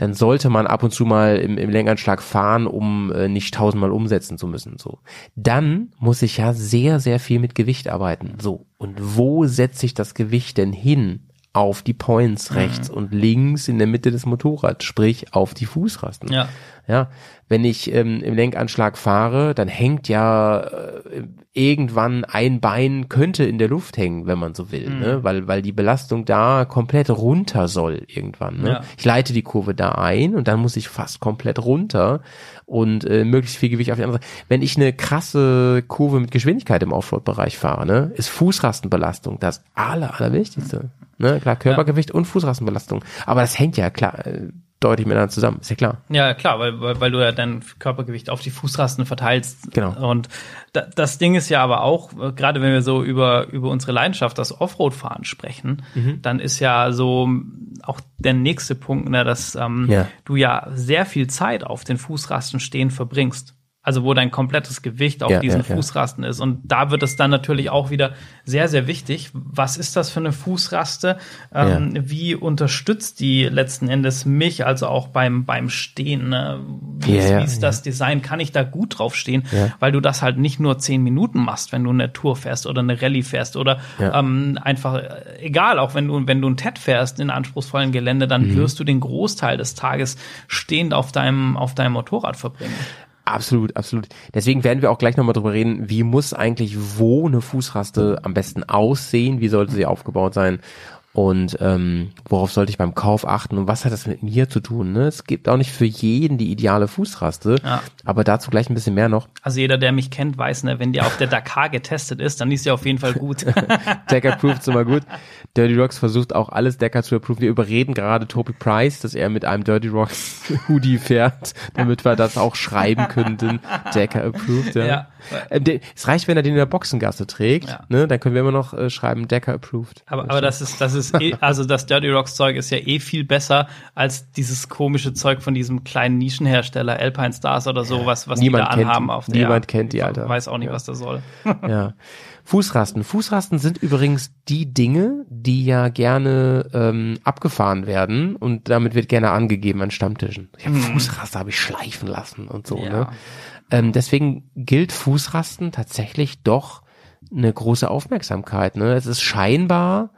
dann sollte man ab und zu mal im, im Lenkanschlag fahren, um äh, nicht tausendmal umsetzen zu müssen. So, dann muss ich ja sehr, sehr viel mit Gewicht arbeiten. So, und wo setze ich das Gewicht denn hin? Auf die Points rechts und links in der Mitte des Motorrads, sprich auf die Fußrasten. Ja. Ja, wenn ich ähm, im Lenkanschlag fahre, dann hängt ja äh, irgendwann ein Bein könnte in der Luft hängen, wenn man so will, Mhm. ne? weil weil die Belastung da komplett runter soll irgendwann. Ne? Ja. Ich leite die Kurve da ein und dann muss ich fast komplett runter und äh, möglichst viel Gewicht auf die andere. Seite. Wenn ich eine krasse Kurve mit Geschwindigkeit im Offroad-Bereich fahre, ne, ist Fußrastenbelastung das aller allerwichtigste. Ne? Klar, Körpergewicht und Fußrastenbelastung, aber das hängt ja klar äh, deutlich miteinander zusammen, ist ja klar. Ja, klar, weil, weil, weil du ja dein Körpergewicht auf die Fußrasten verteilst. Genau. Und da, das Ding ist ja aber auch, äh, gerade wenn wir so über, über unsere Leidenschaft, das Offroad-Fahren sprechen, Mhm. dann ist ja so auch der nächste Punkt, ne, dass ähm, Ja. du ja sehr viel Zeit auf den Fußrasten stehen verbringst. Also wo dein komplettes Gewicht auf Ja, diesen ja. Fußrasten ist. Und da wird es dann natürlich auch wieder sehr, sehr wichtig. Was ist das für eine Fußraste? Ähm, Wie unterstützt die letzten Endes mich, also auch beim, beim Stehen? Ne? Wie, ist, wie ist das Design? Kann ich da gut drauf stehen? Weil du das halt nicht nur zehn Minuten machst, wenn du eine Tour fährst oder eine Rallye fährst oder ähm, einfach, äh, egal, auch wenn du, wenn du ein TED fährst in anspruchsvollen Gelände, dann Mhm. wirst du den Großteil des Tages stehend auf deinem, auf deinem Motorrad verbringen. Absolut, absolut. Deswegen werden wir auch gleich nochmal drüber reden, wie muss eigentlich wo eine Fußraste am besten aussehen, wie sollte sie aufgebaut sein und ähm, worauf sollte ich beim Kauf achten und was hat das mit mir zu tun? Ne? Es gibt auch nicht für jeden die ideale Fußraste, Ja. aber dazu gleich ein bisschen mehr noch. Also jeder, der mich kennt, weiß, ne, wenn die auf der Dakar getestet ist, dann ist sie auf jeden Fall gut. Deck approved ist immer gut. Dirty Rocks versucht auch alles Decker zu approven. Wir überreden gerade Toby Price, dass er mit einem Dirty Rocks Hoodie fährt, damit wir das auch schreiben könnten. Decker approved, ja. Ja. Ähm, Es reicht, wenn er den in der Boxengasse trägt, Ja. ne? Dann können wir immer noch äh, schreiben Decker approved. Aber, aber das ist, das ist eh, also das Dirty Rocks Zeug ist ja eh viel besser als dieses komische Zeug von diesem kleinen Nischenhersteller Alpine Stars oder so, was, was Niemand die da kennt anhaben die. auf der. Niemand kennt die, Alter. Weiß auch nicht, Ja. was das soll. Ja. Fußrasten. Fußrasten sind übrigens die Dinge, die ja gerne ähm, abgefahren werden und damit wird gerne angegeben an Stammtischen. Ich habe Fußraste habe ich schleifen lassen und so. Mhm. Ja. Ne? Ähm, deswegen gilt Fußrasten tatsächlich doch eine große Aufmerksamkeit. Ne? Es ist scheinbar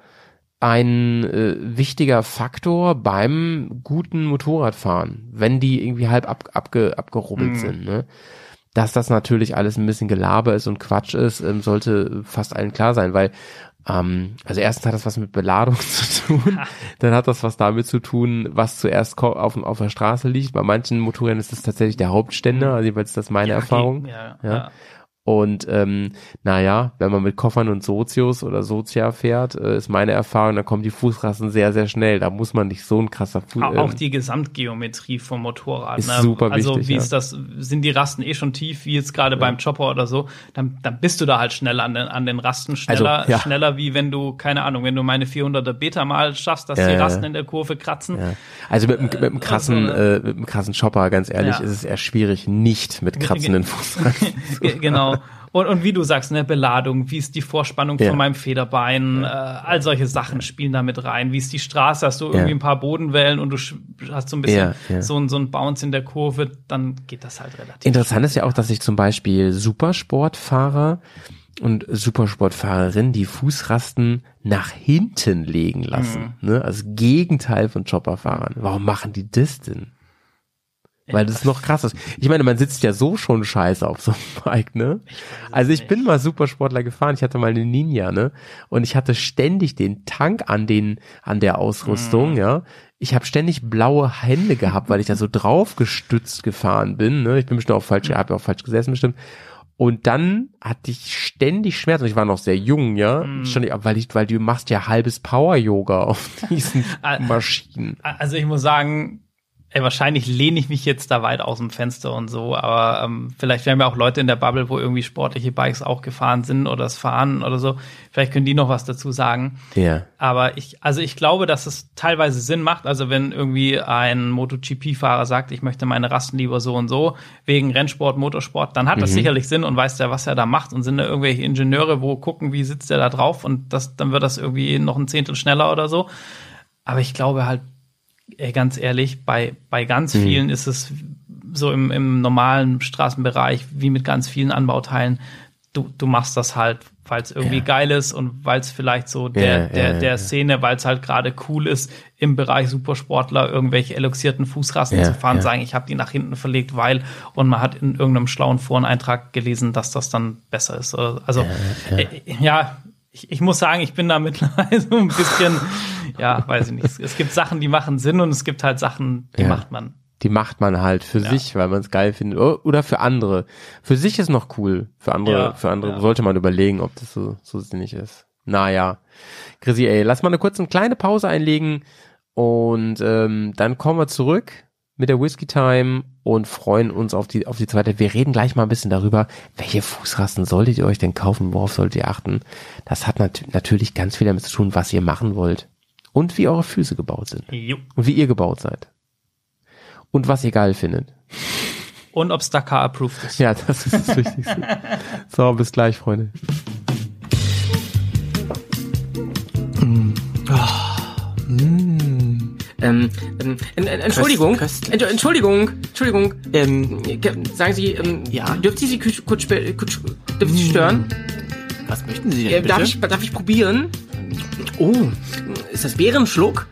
ein äh, wichtiger Faktor beim guten Motorradfahren, wenn die irgendwie halb ab, abge, abgerubbelt Mhm. sind. Ne? Dass das natürlich alles ein bisschen Gelaber ist und Quatsch ist, ähm, sollte fast allen klar sein, weil ähm, also erstens hat das was mit Beladung zu tun, dann hat das was damit zu tun, was zuerst auf, auf der Straße liegt. Bei manchen Motorrädern ist das tatsächlich der Hauptständer, also jeweils ist das meine Erfahrung. Ja, Ja. ja. Und ähm, naja, wenn man mit Koffern und Sozius oder Sozia fährt, äh, ist meine Erfahrung, dann kommen die Fußrasten sehr, sehr schnell. Da muss man nicht so ein krasser Fuß. Au- Auch die Gesamtgeometrie vom Motorrad. Ist ne? super also wichtig, wie ja. ist das, sind die Rasten eh schon tief, wie jetzt gerade beim Chopper oder so, dann, dann bist du da halt schneller an den, an den Rasten, schneller, Also, ja. schneller wie wenn du, keine Ahnung, wenn du meine 400er Beta mal schaffst, dass Ja, die ja. Rasten in der Kurve kratzen. ja. Also mit, dem- mit einem krassen, so äh, mit einem krassen Chopper, ganz ehrlich, Ja. ist es eher schwierig, nicht mit kratzenden Fußrasten. Ge- genau. Und, und wie du sagst, ne, Beladung, wie ist die Vorspannung Ja. von meinem Federbein, äh, all solche Sachen spielen da mit rein. Wie ist die Straße, hast du irgendwie Ja. ein paar Bodenwellen und du hast so ein bisschen Ja, so, ein- so ein Bounce in der Kurve, dann geht das halt relativ. Interessant ist ja auch, dass sich zum Beispiel Supersportfahrer und Supersportfahrerinnen die Fußrasten nach hinten legen lassen. Ne? Also Gegenteil von Chopperfahrern. Warum machen die das denn? Weil das noch krass ist. Ich meine, man sitzt ja so schon scheiße auf so einem Bike, ne? Also ich bin mal Supersportler gefahren. Ich hatte mal eine Ninja, ne? Und ich hatte ständig den Tank an den, an der Ausrüstung, ja. Ich habe ständig blaue Hände gehabt, weil ich da so drauf gestützt gefahren bin, ne? Ich bin bestimmt auch falsch, ich habe auch falsch gesessen bestimmt. Und dann hatte ich ständig Schmerzen. Ich war noch sehr jung, ja. Ständig, weil ich, weil du machst ja halbes Power-Yoga auf diesen Ah. Maschinen. Also ich muss sagen, ey, wahrscheinlich lehne ich mich jetzt da weit aus dem Fenster und so, aber ähm, vielleicht werden wir auch Leute in der Bubble, wo irgendwie sportliche Bikes auch gefahren sind oder es fahren oder so. Vielleicht können die noch was dazu sagen. Ja. Aber ich, also ich glaube, dass es teilweise Sinn macht. Also wenn irgendwie ein MotoGP-Fahrer sagt, ich möchte meine Rasten lieber so und so, wegen Rennsport, Motorsport, dann hat das sicherlich Sinn und weiß der, was er da macht und sind da irgendwelche Ingenieure, wo gucken, wie sitzt der da drauf und das, dann wird das irgendwie noch ein Zehntel schneller oder so. Aber ich glaube halt, ganz ehrlich, bei, bei ganz vielen ist es so im, im normalen Straßenbereich, wie mit ganz vielen Anbauteilen, du, du machst das halt, weil es irgendwie Ja. geil ist und weil es vielleicht so der, Ja, der, ja, der. Szene, weil es halt gerade cool ist, im Bereich Supersportler irgendwelche eluxierten Fußrasten zu fahren, sagen, ich habe die nach hinten verlegt, weil und man hat in irgendeinem schlauen Foreneintrag gelesen, dass das dann besser ist. Also äh, ja, ich, ich muss sagen, ich bin da mittlerweile so ein bisschen, ja, weiß ich nicht. Es, gibt Sachen, die machen Sinn und es gibt halt Sachen, die Ja. macht man. Die macht man halt für sich, weil man es geil findet. Oder für andere. Für sich ist noch cool. Für andere, Ja, für andere ja. sollte man überlegen, ob das so, so sinnig ist. Naja. Chrissy, ey, lass mal eine kurze kleine Pause einlegen und ähm, dann kommen wir zurück mit der Whisky Time und freuen uns auf die auf die zweite. Wir reden gleich mal ein bisschen darüber, welche Fußrasten solltet ihr euch denn kaufen, worauf solltet ihr achten. Das hat nat natürlich ganz viel damit zu tun, was ihr machen wollt und wie eure Füße gebaut sind Jo. und wie ihr gebaut seid und was ihr geil findet. Und ob Dakar approved ist. Ja, das ist das Wichtigste. so, bis gleich, Freunde. Ähm, ähm, en- en- Entschuldigung, Ent- Entschuldigung, Entschuldigung, ähm, ge- sagen Sie, ähm, Ja? dürfte ich Sie kurz, kurz, dürfte Sie stören? Was möchten Sie denn Äh, bitte? darf, ich, darf ich probieren? oh, Ist das Bärenschluck?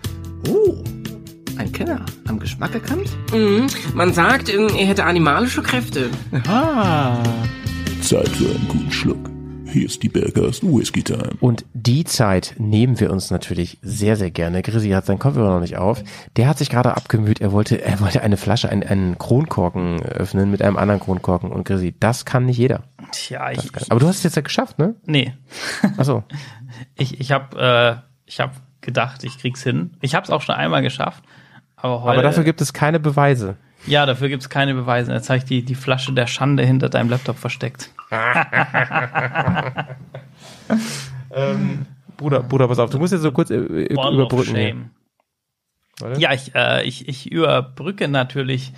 oh. Ein Kenner. Am Geschmack erkannt? Mhm. Man sagt, ähm, er hätte animalische Kräfte. Zeit für einen guten Schluck. Hier ist die Bergers Whisky Time. Und die Zeit nehmen wir uns natürlich sehr, sehr gerne. Grisi hat seinen Kopfhörer noch nicht auf. Der hat sich gerade abgemüht. Er wollte, er wollte eine Flasche, einen, einen Kronkorken öffnen mit einem anderen Kronkorken. Und Grisi, das kann nicht jeder. Tja, ich, ich, Aber du hast es jetzt ja geschafft, ne? nee. Achso. Ich, ich habe äh, ich hab gedacht, ich krieg's hin. Ich habe es auch schon einmal geschafft. Aber heute. Aber dafür gibt es keine Beweise. Ja, dafür gibt's keine Beweise. Jetzt habe ich die, die Flasche der Schande hinter deinem Laptop versteckt. Bruder, Bruder, pass auf, du musst jetzt so kurz äh, äh, Ball of überbrücken. hier. Ja, ich, äh, ich, ich überbrücke natürlich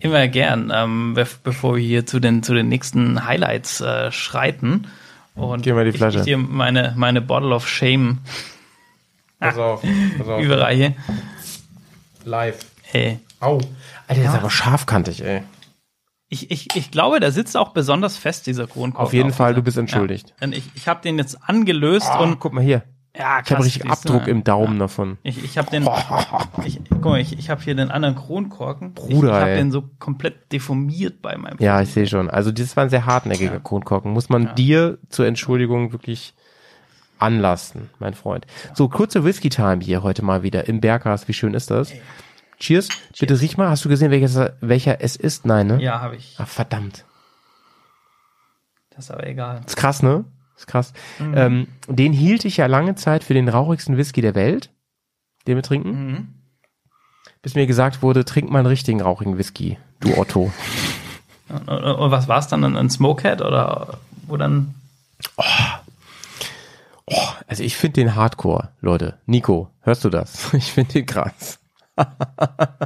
immer gern, ähm, bevor wir hier zu den, zu den nächsten Highlights äh, schreiten. Und Gib mal die Flasche. Ich, ich dir meine, meine Bottle of Shame Pass auf, pass auf. überreiche. Live. Ey. Au. Alter, der ist aber scharfkantig, ey. Ich, ich, ich glaube, der sitzt auch besonders fest, dieser Kronkorken. Auf jeden Fall, dieser- du bist entschuldigt. Ja. Ich, ich habe den jetzt angelöst Und und guck mal hier. ja, Ich habe richtig siehst du, Abdruck ne? im Daumen davon. Ich, ich habe den, ich, guck mal, ich, ich habe hier den anderen Kronkorken. Bruder, ich, ich habe ey. den so komplett deformiert bei meinem. Ja, ich sehe schon. Also das war ein sehr hartnäckiger Kronkorken. Muss man dir zur Entschuldigung wirklich anlasten, mein Freund. So, kurze Whisky-Time hier heute mal wieder im Berghaus. Wie schön ist das? Cheers. Bitte riech mal. Hast du gesehen, welcher, welcher es ist? Nein, ne? Ja, habe ich. Ach, verdammt. Das ist aber egal. Ist krass, ne? Ist krass. Ähm, den hielt ich ja lange Zeit für den rauchigsten Whisky der Welt, den wir trinken. Bis mir gesagt wurde, trink mal einen richtigen rauchigen Whisky, du Otto. Und, und, und was war es dann? Ein, ein Smokehead oder wo dann? Also ich finde den Hardcore, Leute. Nico, hörst du das? Ich finde den krass.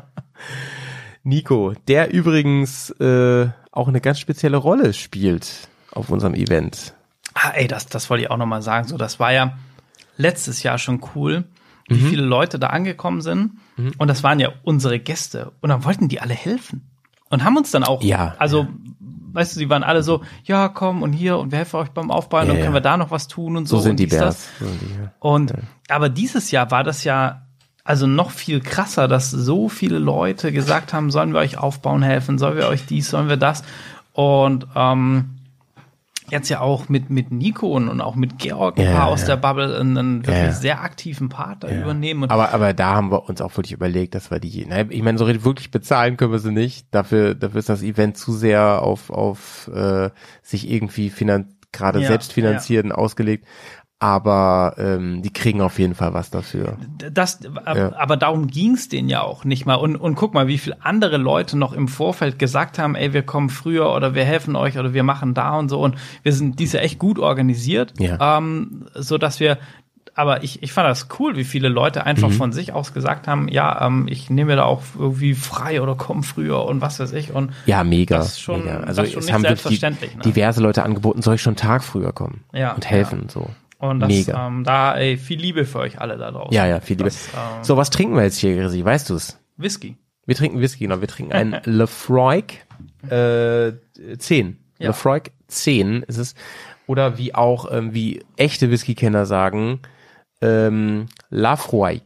Nico, der übrigens äh, auch eine ganz spezielle Rolle spielt auf unserem Event. Ah, ey, das, das wollte ich auch noch mal sagen. So, das war ja letztes Jahr schon cool, wie Mhm. viele Leute da angekommen sind. Und das waren ja unsere Gäste. Und dann wollten die alle helfen. Und haben uns dann auch, Ja, also, weißt du, sie waren alle so, ja, komm und hier und wir helfen euch beim Aufbauen Ja, und können ja. wir da noch was tun und so. So sind und die. Bears. So sind die, ja. Und aber dieses Jahr war das ja also noch viel krasser, dass so viele Leute gesagt haben, sollen wir euch aufbauen helfen, sollen wir euch dies, sollen wir das. Und ähm, jetzt ja auch mit mit Nico und, und auch mit Georg ein Ja, paar aus ja. der Bubble einen, einen wirklich Ja. sehr aktiven Part da übernehmen. Und Aber, aber da haben wir uns auch wirklich überlegt, dass wir die, ne, ich meine, so wirklich bezahlen können wir sie nicht. Dafür, dafür ist das Event zu sehr auf, auf äh, sich irgendwie finan gerade Ja, selbst finanzieren ausgelegt. Aber ähm, die kriegen auf jeden Fall was dafür. das, Ja. aber darum ging's denen ja auch nicht mal. Und, und guck mal, wie viele andere Leute noch im Vorfeld gesagt haben, ey, wir kommen früher oder wir helfen euch oder wir machen da und so. Und wir sind diese echt gut organisiert, Ja. ähm, so dass wir. Aber ich, ich fand das cool, wie viele Leute einfach Mhm. von sich aus gesagt haben, ja, ähm, ich nehme mir da auch irgendwie frei oder komm früher und was weiß ich. Und Ja, mega. Das ist schon- mega. das Also ist schon es nicht haben selbstverständlich, die, ne? diverse Leute angeboten, soll ich schon einen Tag früher kommen Ja, und helfen. So. Und das, Mega. Ähm, da, ey, viel Liebe für euch alle da draußen. Ja, ja, viel Liebe. Das, ähm, so, was trinken wir jetzt hier, Grisi? Weißt du's? Whisky. Wir trinken Whisky, genau. Wir trinken einen Lefroy äh, 10. Ja. Lefroy 10 ist es. Oder wie auch, ähm, wie echte Whisky-Kenner sagen, ähm, Lafroy.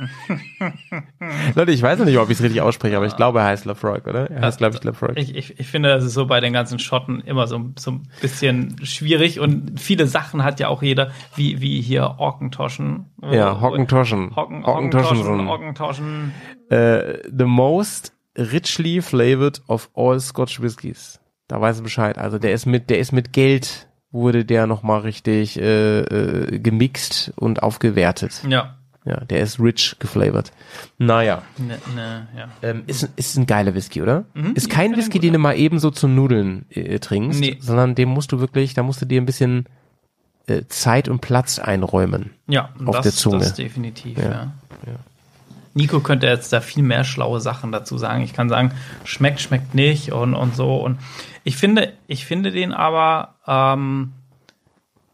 Leute, ich weiß noch nicht, ob ich es richtig ausspreche, aber ich glaube, er heißt Lafroy, oder? Er heißt, glaube ich, Lafroy. Ich, ich, ich finde, das ist so bei den ganzen Schotten immer so, so ein bisschen schwierig und viele Sachen hat ja auch jeder, wie, wie hier Orkentoschen. Ja, Hockentoschen. Hocken, Hockentoschen. Hockentoschen, Orkentoschen. Äh, the most richly flavored of all Scotch Whiskies. Da weiß er Bescheid. Also der ist mit, der ist mit Geld wurde der nochmal richtig äh, äh, gemixt und aufgewertet. Ja. Ja, der ist rich geflavored. Naja, Ne, ne, ja. ähm, ist, ist ein geiler Whisky, oder? ist ich kein Whisky, den du mal eben so zum Nudeln äh, trinkst, Nee. sondern dem musst du wirklich, da musst du dir ein bisschen äh, Zeit und Platz einräumen. Ja, Auf das, der Zunge. das definitiv, Ja, ja. Nico könnte jetzt da viel mehr schlaue Sachen dazu sagen. Ich kann sagen, schmeckt, schmeckt nicht und, und so. Und ich finde, ich finde den aber, ähm,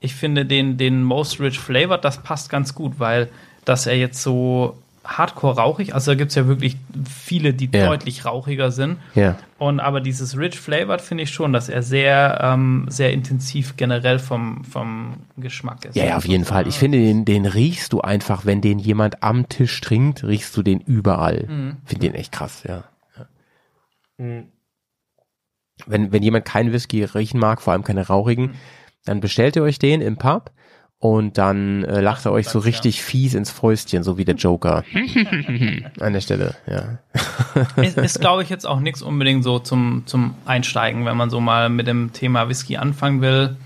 ich finde den, den Most Rich Flavored, das passt ganz gut, weil dass er jetzt so hardcore rauchig. Also da gibt's ja wirklich viele, die Ja. deutlich rauchiger sind. Ja. Und aber dieses Rich Flavored finde ich schon, dass er sehr, ähm, sehr intensiv generell vom, vom Geschmack ist. Ja, ja, auf jeden Fall. Ich finde, den, den riechst du einfach, wenn den jemand am Tisch trinkt, riechst du den überall. Finde den echt krass, ja. ja. Wenn, wenn jemand keinen Whisky riechen mag, vor allem keine rauchigen, dann bestellt ihr euch den im Pub und dann äh, lacht er euch so richtig fies ins Fäustchen, so wie der Joker. An der Stelle, ja. ist, ist glaube ich, jetzt auch nichts unbedingt so zum, zum Einsteigen, wenn man so mal mit dem Thema Whisky anfangen will.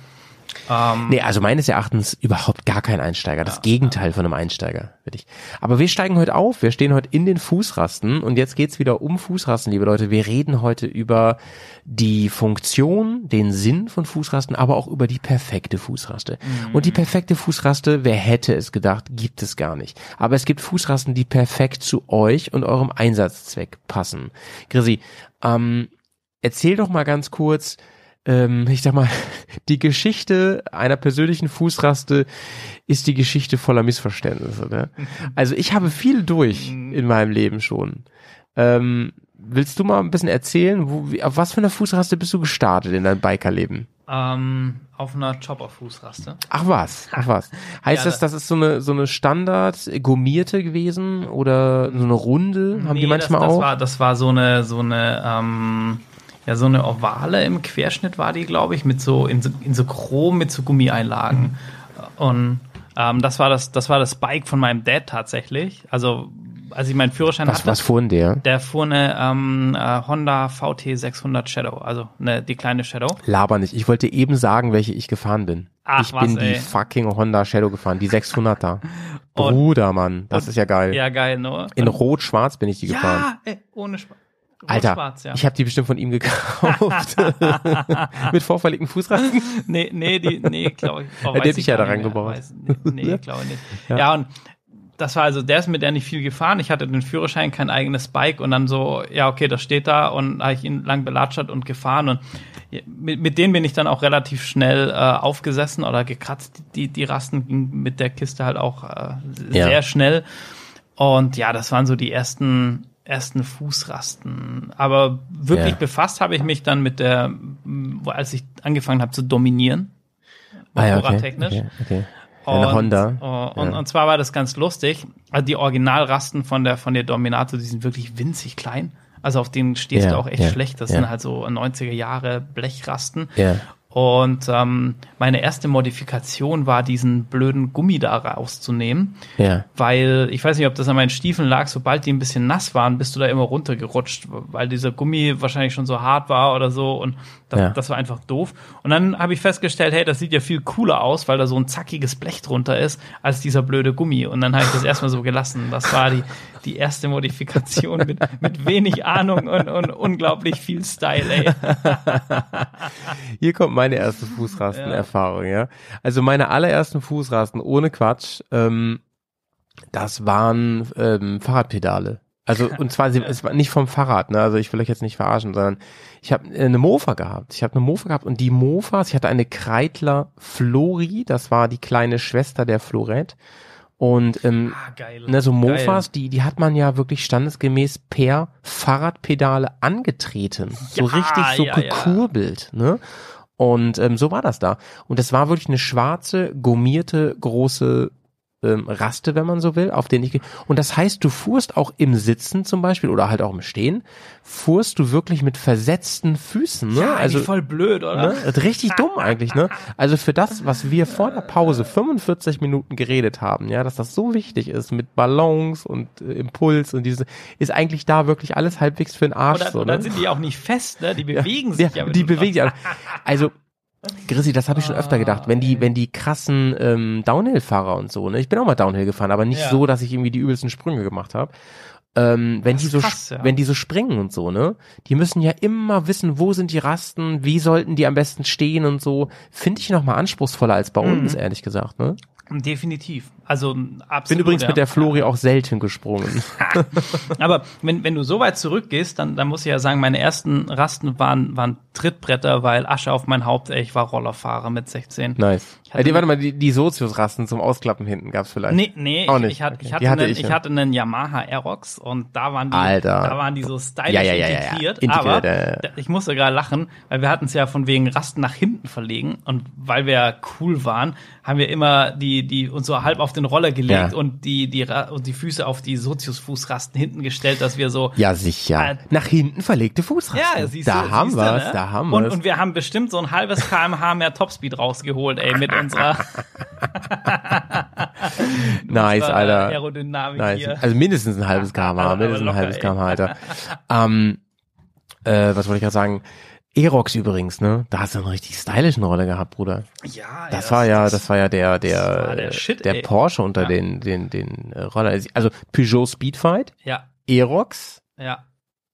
Nee, also meines Erachtens überhaupt gar kein Einsteiger. Das Gegenteil von einem Einsteiger, würde ich. Aber wir steigen heute auf. Wir stehen heute in den Fußrasten und jetzt geht's wieder um Fußrasten, liebe Leute. Wir reden heute über die Funktion, den Sinn von Fußrasten, aber auch über die perfekte Fußraste. Und die perfekte Fußraste, wer hätte es gedacht, gibt es gar nicht. Aber es gibt Fußrasten, die perfekt zu euch und eurem Einsatzzweck passen. Chrissy, ähm, erzähl doch mal ganz kurz, ähm, ich sag mal, die Geschichte einer persönlichen Fußraste ist die Geschichte voller Missverständnisse. Ne? Also ich habe viel durch in meinem Leben schon. Ähm, willst du mal ein bisschen erzählen, wo, wie, auf was für einer Fußraste bist du gestartet in deinem Bikerleben? Ähm, auf einer Chopper-Fußraste. Ach was, ach was. Heißt Ja, das, das ist so eine so eine Standard gummierte gewesen oder so eine runde? Haben die manchmal das, das auch? War, das war so eine, so eine, ähm, ja, so eine Ovale im Querschnitt war die, glaube ich, mit so, in so, in so Chrom mit so Gummieinlagen. Und ähm, das war das, das war das Bike von meinem Dad tatsächlich. Also, als ich meinen Führerschein was hatte. was fuhren der? Der fuhr eine ähm, äh, Honda VT 600 Shadow, also eine, die kleine Shadow. Laber nicht. Ich wollte eben sagen, welche ich gefahren bin. Ach, ich was, bin die ey. fucking Honda Shadow gefahren, die 600er. Bruder, Mann, das ist ja geil. Ja, geil, ne? In rot-schwarz bin ich die gefahren. Ja, ey, ohne Schwarz. Alter, Schwarz, ja. ich habe die bestimmt von ihm gekauft. Mit vorverlegten Fußrasten. Nee, nee, die, nee, glaube ich. Oh, Ja, der dich ja da reingebaut. Weiß- Nee, nee glaube nicht. Ja. und das war also, der ist mit der nicht viel gefahren. Ich hatte den Führerschein, kein eigenes Bike und dann so, ja, okay, das steht da und habe ich ihn lang belatschert und gefahren und mit, mit denen bin ich dann auch relativ schnell äh, aufgesessen oder gekratzt. Die, die Rasten ging mit der Kiste halt auch äh, Ja. sehr schnell. Und ja, das waren so die ersten ersten Fußrasten. Aber wirklich Ja. befasst habe ich mich dann mit der, als ich angefangen habe zu dominieren. Ah ja, okay, Motorradtechnisch. okay, okay. Und, Honda. äh, Und, Ja. und zwar war das ganz lustig. Also die Originalrasten von der, von der Dominator, die sind wirklich winzig klein. Also auf denen stehst Ja, du auch echt schlecht. Das sind halt so 90er Jahre Blechrasten. Und ähm, meine erste Modifikation war, diesen blöden Gummi da rauszunehmen. Ja. Weil, ich weiß nicht, ob das an meinen Stiefeln lag, sobald die ein bisschen nass waren, bist du da immer runtergerutscht, weil dieser Gummi wahrscheinlich schon so hart war oder so und das, Ja. das war einfach doof. Und dann habe ich festgestellt, hey, das sieht ja viel cooler aus, weil da so ein zackiges Blech drunter ist, als dieser blöde Gummi. Und dann habe ich das erstmal so gelassen. Das war die, die erste Modifikation mit, mit wenig Ahnung und, und unglaublich viel Style, ey. Hier kommt meine erste Fußrastenerfahrung, ja. Also meine allerersten Fußrasten, ohne Quatsch, ähm, das waren ähm, Fahrradpedale. Also und zwar sie, es war nicht vom Fahrrad, ne? Also ich will euch jetzt nicht verarschen, sondern ich habe eine Mofa gehabt. Ich habe eine Mofa gehabt und die Mofas, ich hatte eine Kreidler Flori, das war die kleine Schwester der Florette. Und ähm, Ah, geil. Ne, so Geil. Mofas, die, die hat man ja wirklich standesgemäß per Fahrradpedale angetreten. so Ja, richtig so ja, ja. gekurbelt, ne? Und ähm, so war das da. Und es war wirklich eine schwarze, gummierte, große ähm, Raste, wenn man so will, auf den ich ge- und das heißt, du fuhrst auch im Sitzen zum Beispiel oder halt auch im Stehen, fuhrst du wirklich mit versetzten Füßen, ne? Ja, also voll blöd, oder? Ne? Richtig dumm eigentlich, ne? Also für das, was wir vor der Pause 45 Minuten geredet haben, ja, dass das so wichtig ist mit Ballons und äh, Impuls und diese, ist eigentlich da wirklich alles halbwegs für den Arsch Und dann, so, und dann ne? sind die auch nicht fest, ne? Die bewegen sich ja. ja, wenn die bewegen sich. Also, Grissi, das habe ich schon öfter gedacht, wenn die, wenn die krassen ähm, Downhill-Fahrer und so, ne? Ich bin auch mal Downhill gefahren, aber nicht Ja. so, dass ich irgendwie die übelsten Sprünge gemacht habe. Ähm, wenn Das die so, krass, ja. wenn die so springen und so, ne? Die müssen ja immer wissen, wo sind die Rasten, wie sollten die am besten stehen und so. Finde ich noch mal anspruchsvoller als bei Mhm. uns, ehrlich gesagt, ne? Definitiv. Also absolut. Bin übrigens ja. mit der Flori auch selten gesprungen. Aber wenn, wenn du so weit zurückgehst, dann, dann muss ich ja sagen, meine ersten Rasten waren, waren Trittbretter, weil Asche auf mein Haupt, ey, ich war Rollerfahrer mit 16. nice. Äh, die, warte mal, die, die Sozius-Rasten zum Ausklappen hinten gab's vielleicht. Nee, nee, Auch ich, nicht. ich, hatte, Okay. ich, hatte hatte einen, ich, ich, hatte einen Yamaha Aerox und da waren die, Alter. da waren die so stylisch Ja, ja, integriert. Integriert, aber da- ich musste gerade lachen, weil wir hatten es ja von wegen Rasten nach hinten verlegen und weil wir cool waren, haben wir immer die, die uns so halb auf den Roller gelegt und die, die, und die Füße auf die Sozius-Fußrasten hinten gestellt, dass wir so Ja, sicher. Äh, Nach hinten verlegte Fußrasten. ja, siehst da du, haben siehst du, wir's, ne? da haben und, wir's. und wir haben bestimmt so ein halbes kmh mehr Topspeed rausgeholt, ey, mit unserer, nice, unserer Alter. Aerodynamik Nice. hier. Also mindestens ein halbes kmh, mindestens ein halbes kmh, Alter. ähm, äh, was wollte ich gerade sagen? Aerox übrigens, ne? Da hast du einen richtig stylischen Roller gehabt, Bruder. ja, Das war ja, das war ja der, der, das der Shit, ey. Porsche unter Ja. den, den, den äh, Roller. Also Peugeot Speedfight, ja, Aerox ja.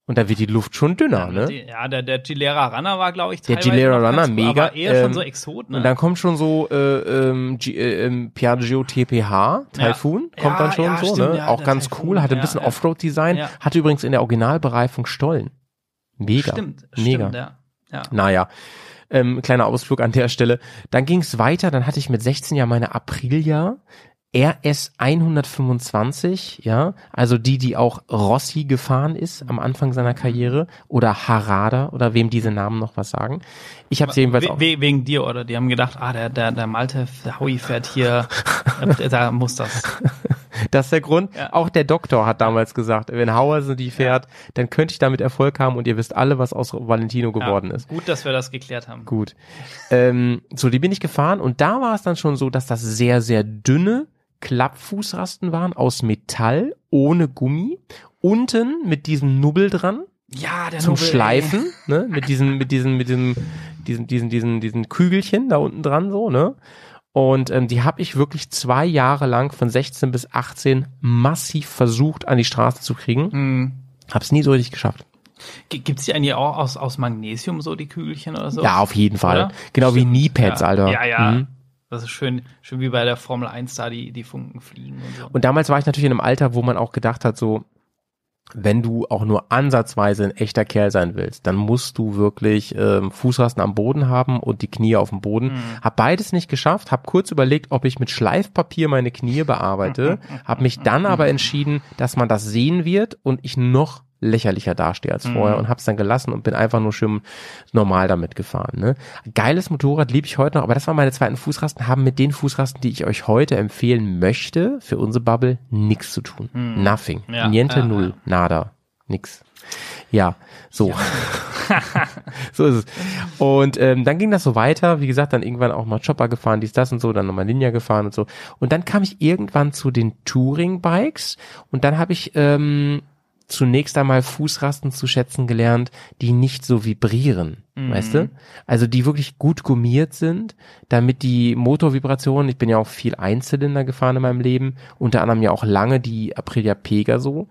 Und da wird die Luft schon dünner, ne? Die, ja, der, der Gilera Runner war, glaube ich, Der Gilera Runner, mega, Aber eher ähm, schon so Exot, ne? Und dann kommt schon so äh, ähm, G äh, ähm, Piaggio TPH, Typhoon, Ja. kommt Ja, dann schon ja, so, stimmt, ne? ja, Auch ganz Typhoon, cool, hatte ein ja, bisschen ja. Offroad-Design, Ja. hatte übrigens in der Originalbereifung Stollen. Mega. Stimmt, Mega. stimmt, ja. ja. Naja, ähm, kleiner Ausflug an der Stelle. Dann ging es weiter, dann hatte ich mit 16 ja meine Aprilia RS 125, ja, also die, die auch Rossi gefahren ist am Anfang seiner Karriere oder Harada oder wem diese Namen noch was sagen. Ich habe jedenfalls We auch. we wegen dir, oder? Die haben gedacht, ah, der, der, der Malte, der Howie fährt hier, da muss das. Das ist der Grund. Ja. Auch der Doktor hat damals gesagt, wenn Hauersen die fährt, dann könnte ich damit Erfolg haben und ihr wisst alle, was aus Valentino geworden ja, ist. Gut, dass wir das geklärt haben. Gut. Ähm, so, die bin ich gefahren und da war es dann schon so, dass das sehr, sehr dünne Klappfußrasten waren aus Metall, ohne Gummi, unten mit diesem Nubbel dran Ja, der zum ey. Schleifen, ne, mit diesen, mit diesen, mit diesem, diesen, diesen, diesen, diesen Kügelchen da unten dran so, ne. Und ähm, die habe ich wirklich zwei Jahre lang von 16 bis 18 massiv versucht an die Straße zu kriegen. Hm. Hab's nie so richtig geschafft. G- Gibt's die eigentlich auch aus, aus Magnesium, so die Kügelchen oder so? Ja, auf jeden Fall. Oder? Genau wie Stimmt, Kneepads, ja. Alter. Ja, ja. Mhm. Das ist schön, schön wie bei der Formel 1 da, die, die Funken fliegen und so. Und damals war ich natürlich in einem Alter, wo man auch gedacht hat, so, wenn du auch nur ansatzweise ein echter Kerl sein willst, dann musst du wirklich ähm, Fußrasten am Boden haben und die Knie auf dem Boden. Hab beides nicht geschafft, hab kurz überlegt, ob ich mit Schleifpapier meine Knie bearbeite, hab mich dann aber entschieden, dass man das sehen wird und ich noch lächerlicher dastehe als vorher und hab's dann gelassen und bin einfach nur schön normal damit gefahren. Ne? Geiles Motorrad liebe ich heute noch, aber das waren meine zweiten Fußrasten, haben mit den Fußrasten, die ich euch heute empfehlen möchte, für unsere Bubble nichts zu tun. Nothing. Ja, Niente, ja, null, nada, nix. Ja, so. so ist es. Und ähm, dann ging das so weiter. Wie gesagt, dann irgendwann auch mal Chopper gefahren, dies, das und so, dann nochmal Ninja gefahren und so. Und dann kam ich irgendwann zu den Touring-Bikes und dann habe ich ähm, zunächst einmal Fußrasten zu schätzen gelernt, die nicht so vibrieren, weißt du? Also die wirklich gut gummiert sind, damit die Motorvibrationen, ich bin ja auch viel Einzylinder gefahren in meinem Leben, unter anderem ja auch lange die Aprilia Pegaso,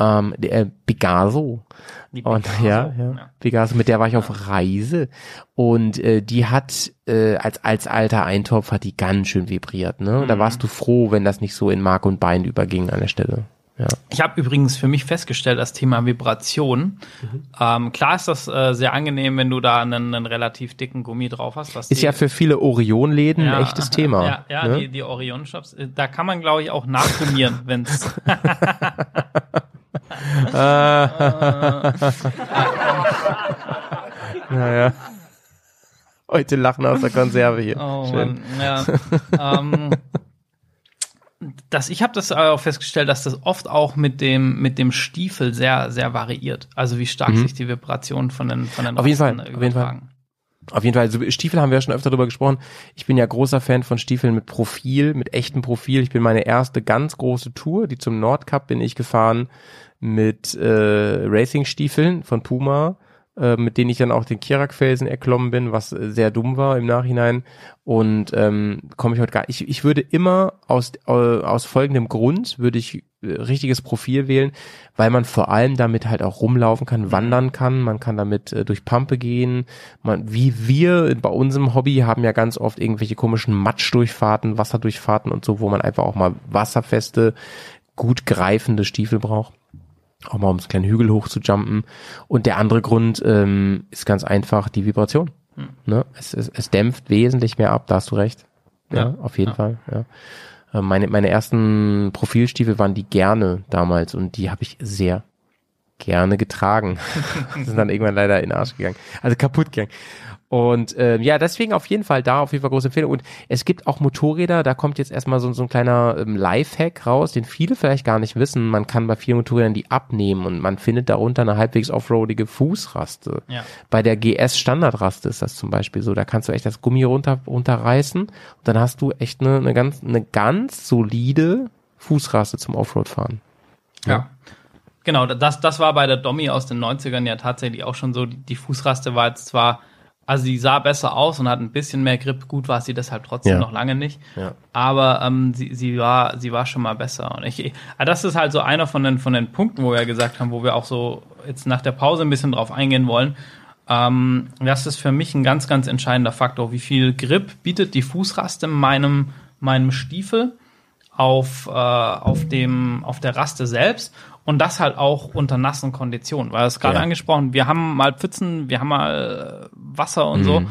ähm, äh, Pegaso. Die Und Picasso, ja, ja, Pegaso, mit der war ich auf Reise und äh, die hat äh, als als alter Eintopf hat die ganz schön vibriert, ne? Und da warst du froh, wenn das nicht so in Mark und Bein überging an der Stelle. Ja. Ich habe übrigens für mich festgestellt, das Thema Vibration. Mhm. Ähm, klar ist das äh, sehr angenehm, wenn du da einen, einen relativ dicken Gummi drauf hast. Ist die- ja für viele Orion-Läden Ja, ein echtes Thema. Ja, ja ne? die, die Orion-Shops. äh, Da kann man, glaube ich, auch nachgummieren, wenn's. Naja. Heute lachen aus der Konserve hier. Oh Schön. Mann, ja. ähm, das, ich habe das auch festgestellt, dass das oft auch mit dem, mit dem Stiefel sehr, sehr variiert. Also wie stark sich die Vibration von den, von den Mhm. Auf jeden Fall, äh, auf jeden Fall. übertragen. Auf jeden Fall, also Stiefel haben wir ja schon öfter drüber gesprochen. Ich bin ja großer Fan von Stiefeln mit Profil, mit echtem Profil. Ich bin meine erste ganz große Tour, die zum Nordcup bin ich gefahren mit äh, Racing-Stiefeln von Puma, äh, mit denen ich dann auch den Kirak-Felsen erklommen bin, was äh, sehr dumm war im Nachhinein. Und ähm, komme ich heute gar ich, ich würde immer aus, äh, aus folgendem Grund, würde ich äh, richtiges Profil wählen, weil man vor allem damit halt auch rumlaufen kann, wandern kann, man kann damit äh, durch Pampe gehen. Man, wie wir bei unserem Hobby haben ja ganz oft irgendwelche komischen Matschdurchfahrten, Wasserdurchfahrten und so, wo man einfach auch mal wasserfeste, gut greifende Stiefel braucht. Auch mal um so einen kleinen Hügel hoch zu jumpen. Und der andere Grund ähm, ist ganz einfach die Vibration. Ne? Es, es, es dämpft wesentlich mehr ab, da hast du recht. Ja, Ja. auf jeden Fall, ja. Äh, Meine, meine ersten Profilstiefel waren die gerne damals und die habe ich sehr gerne getragen. sind dann irgendwann leider in den Arsch gegangen. Also kaputt gegangen. Und ähm, ja, deswegen auf jeden Fall da auf jeden Fall große Empfehlung. Und es gibt auch Motorräder, da kommt jetzt erstmal so, so ein kleiner ähm, Lifehack raus, den viele vielleicht gar nicht wissen. Man kann bei vielen Motorrädern die abnehmen und man findet darunter eine halbwegs offroadige Fußraste. Ja. Bei der GS Standardraste ist das zum Beispiel so. Da kannst du echt das Gummi runter, runterreißen und dann hast du echt eine, eine ganz, eine ganz solide Fußraste zum Offroad-Fahren. Ja. Genau, das, das war bei der Dommy aus den 90ern ja tatsächlich auch schon so. Die, die Fußraste war jetzt zwar, also sie sah besser aus und hat ein bisschen mehr Grip, gut war sie deshalb trotzdem Ja. noch lange nicht. Ja. Aber ähm, sie, sie, war, sie war schon mal besser. Und ich, ah, das ist halt so einer von den, von den Punkten, wo wir gesagt haben, wo wir auch so jetzt nach der Pause ein bisschen drauf eingehen wollen. Ähm, das ist für mich ein ganz, ganz entscheidender Faktor. Wie viel Grip bietet die Fußraste meinem, meinem Stiefel auf, äh, auf, dem, auf der Raste selbst und das halt auch unter nassen Konditionen. Weil es gerade Ja. angesprochen, wir haben mal Pfützen, wir haben mal äh, Wasser und so.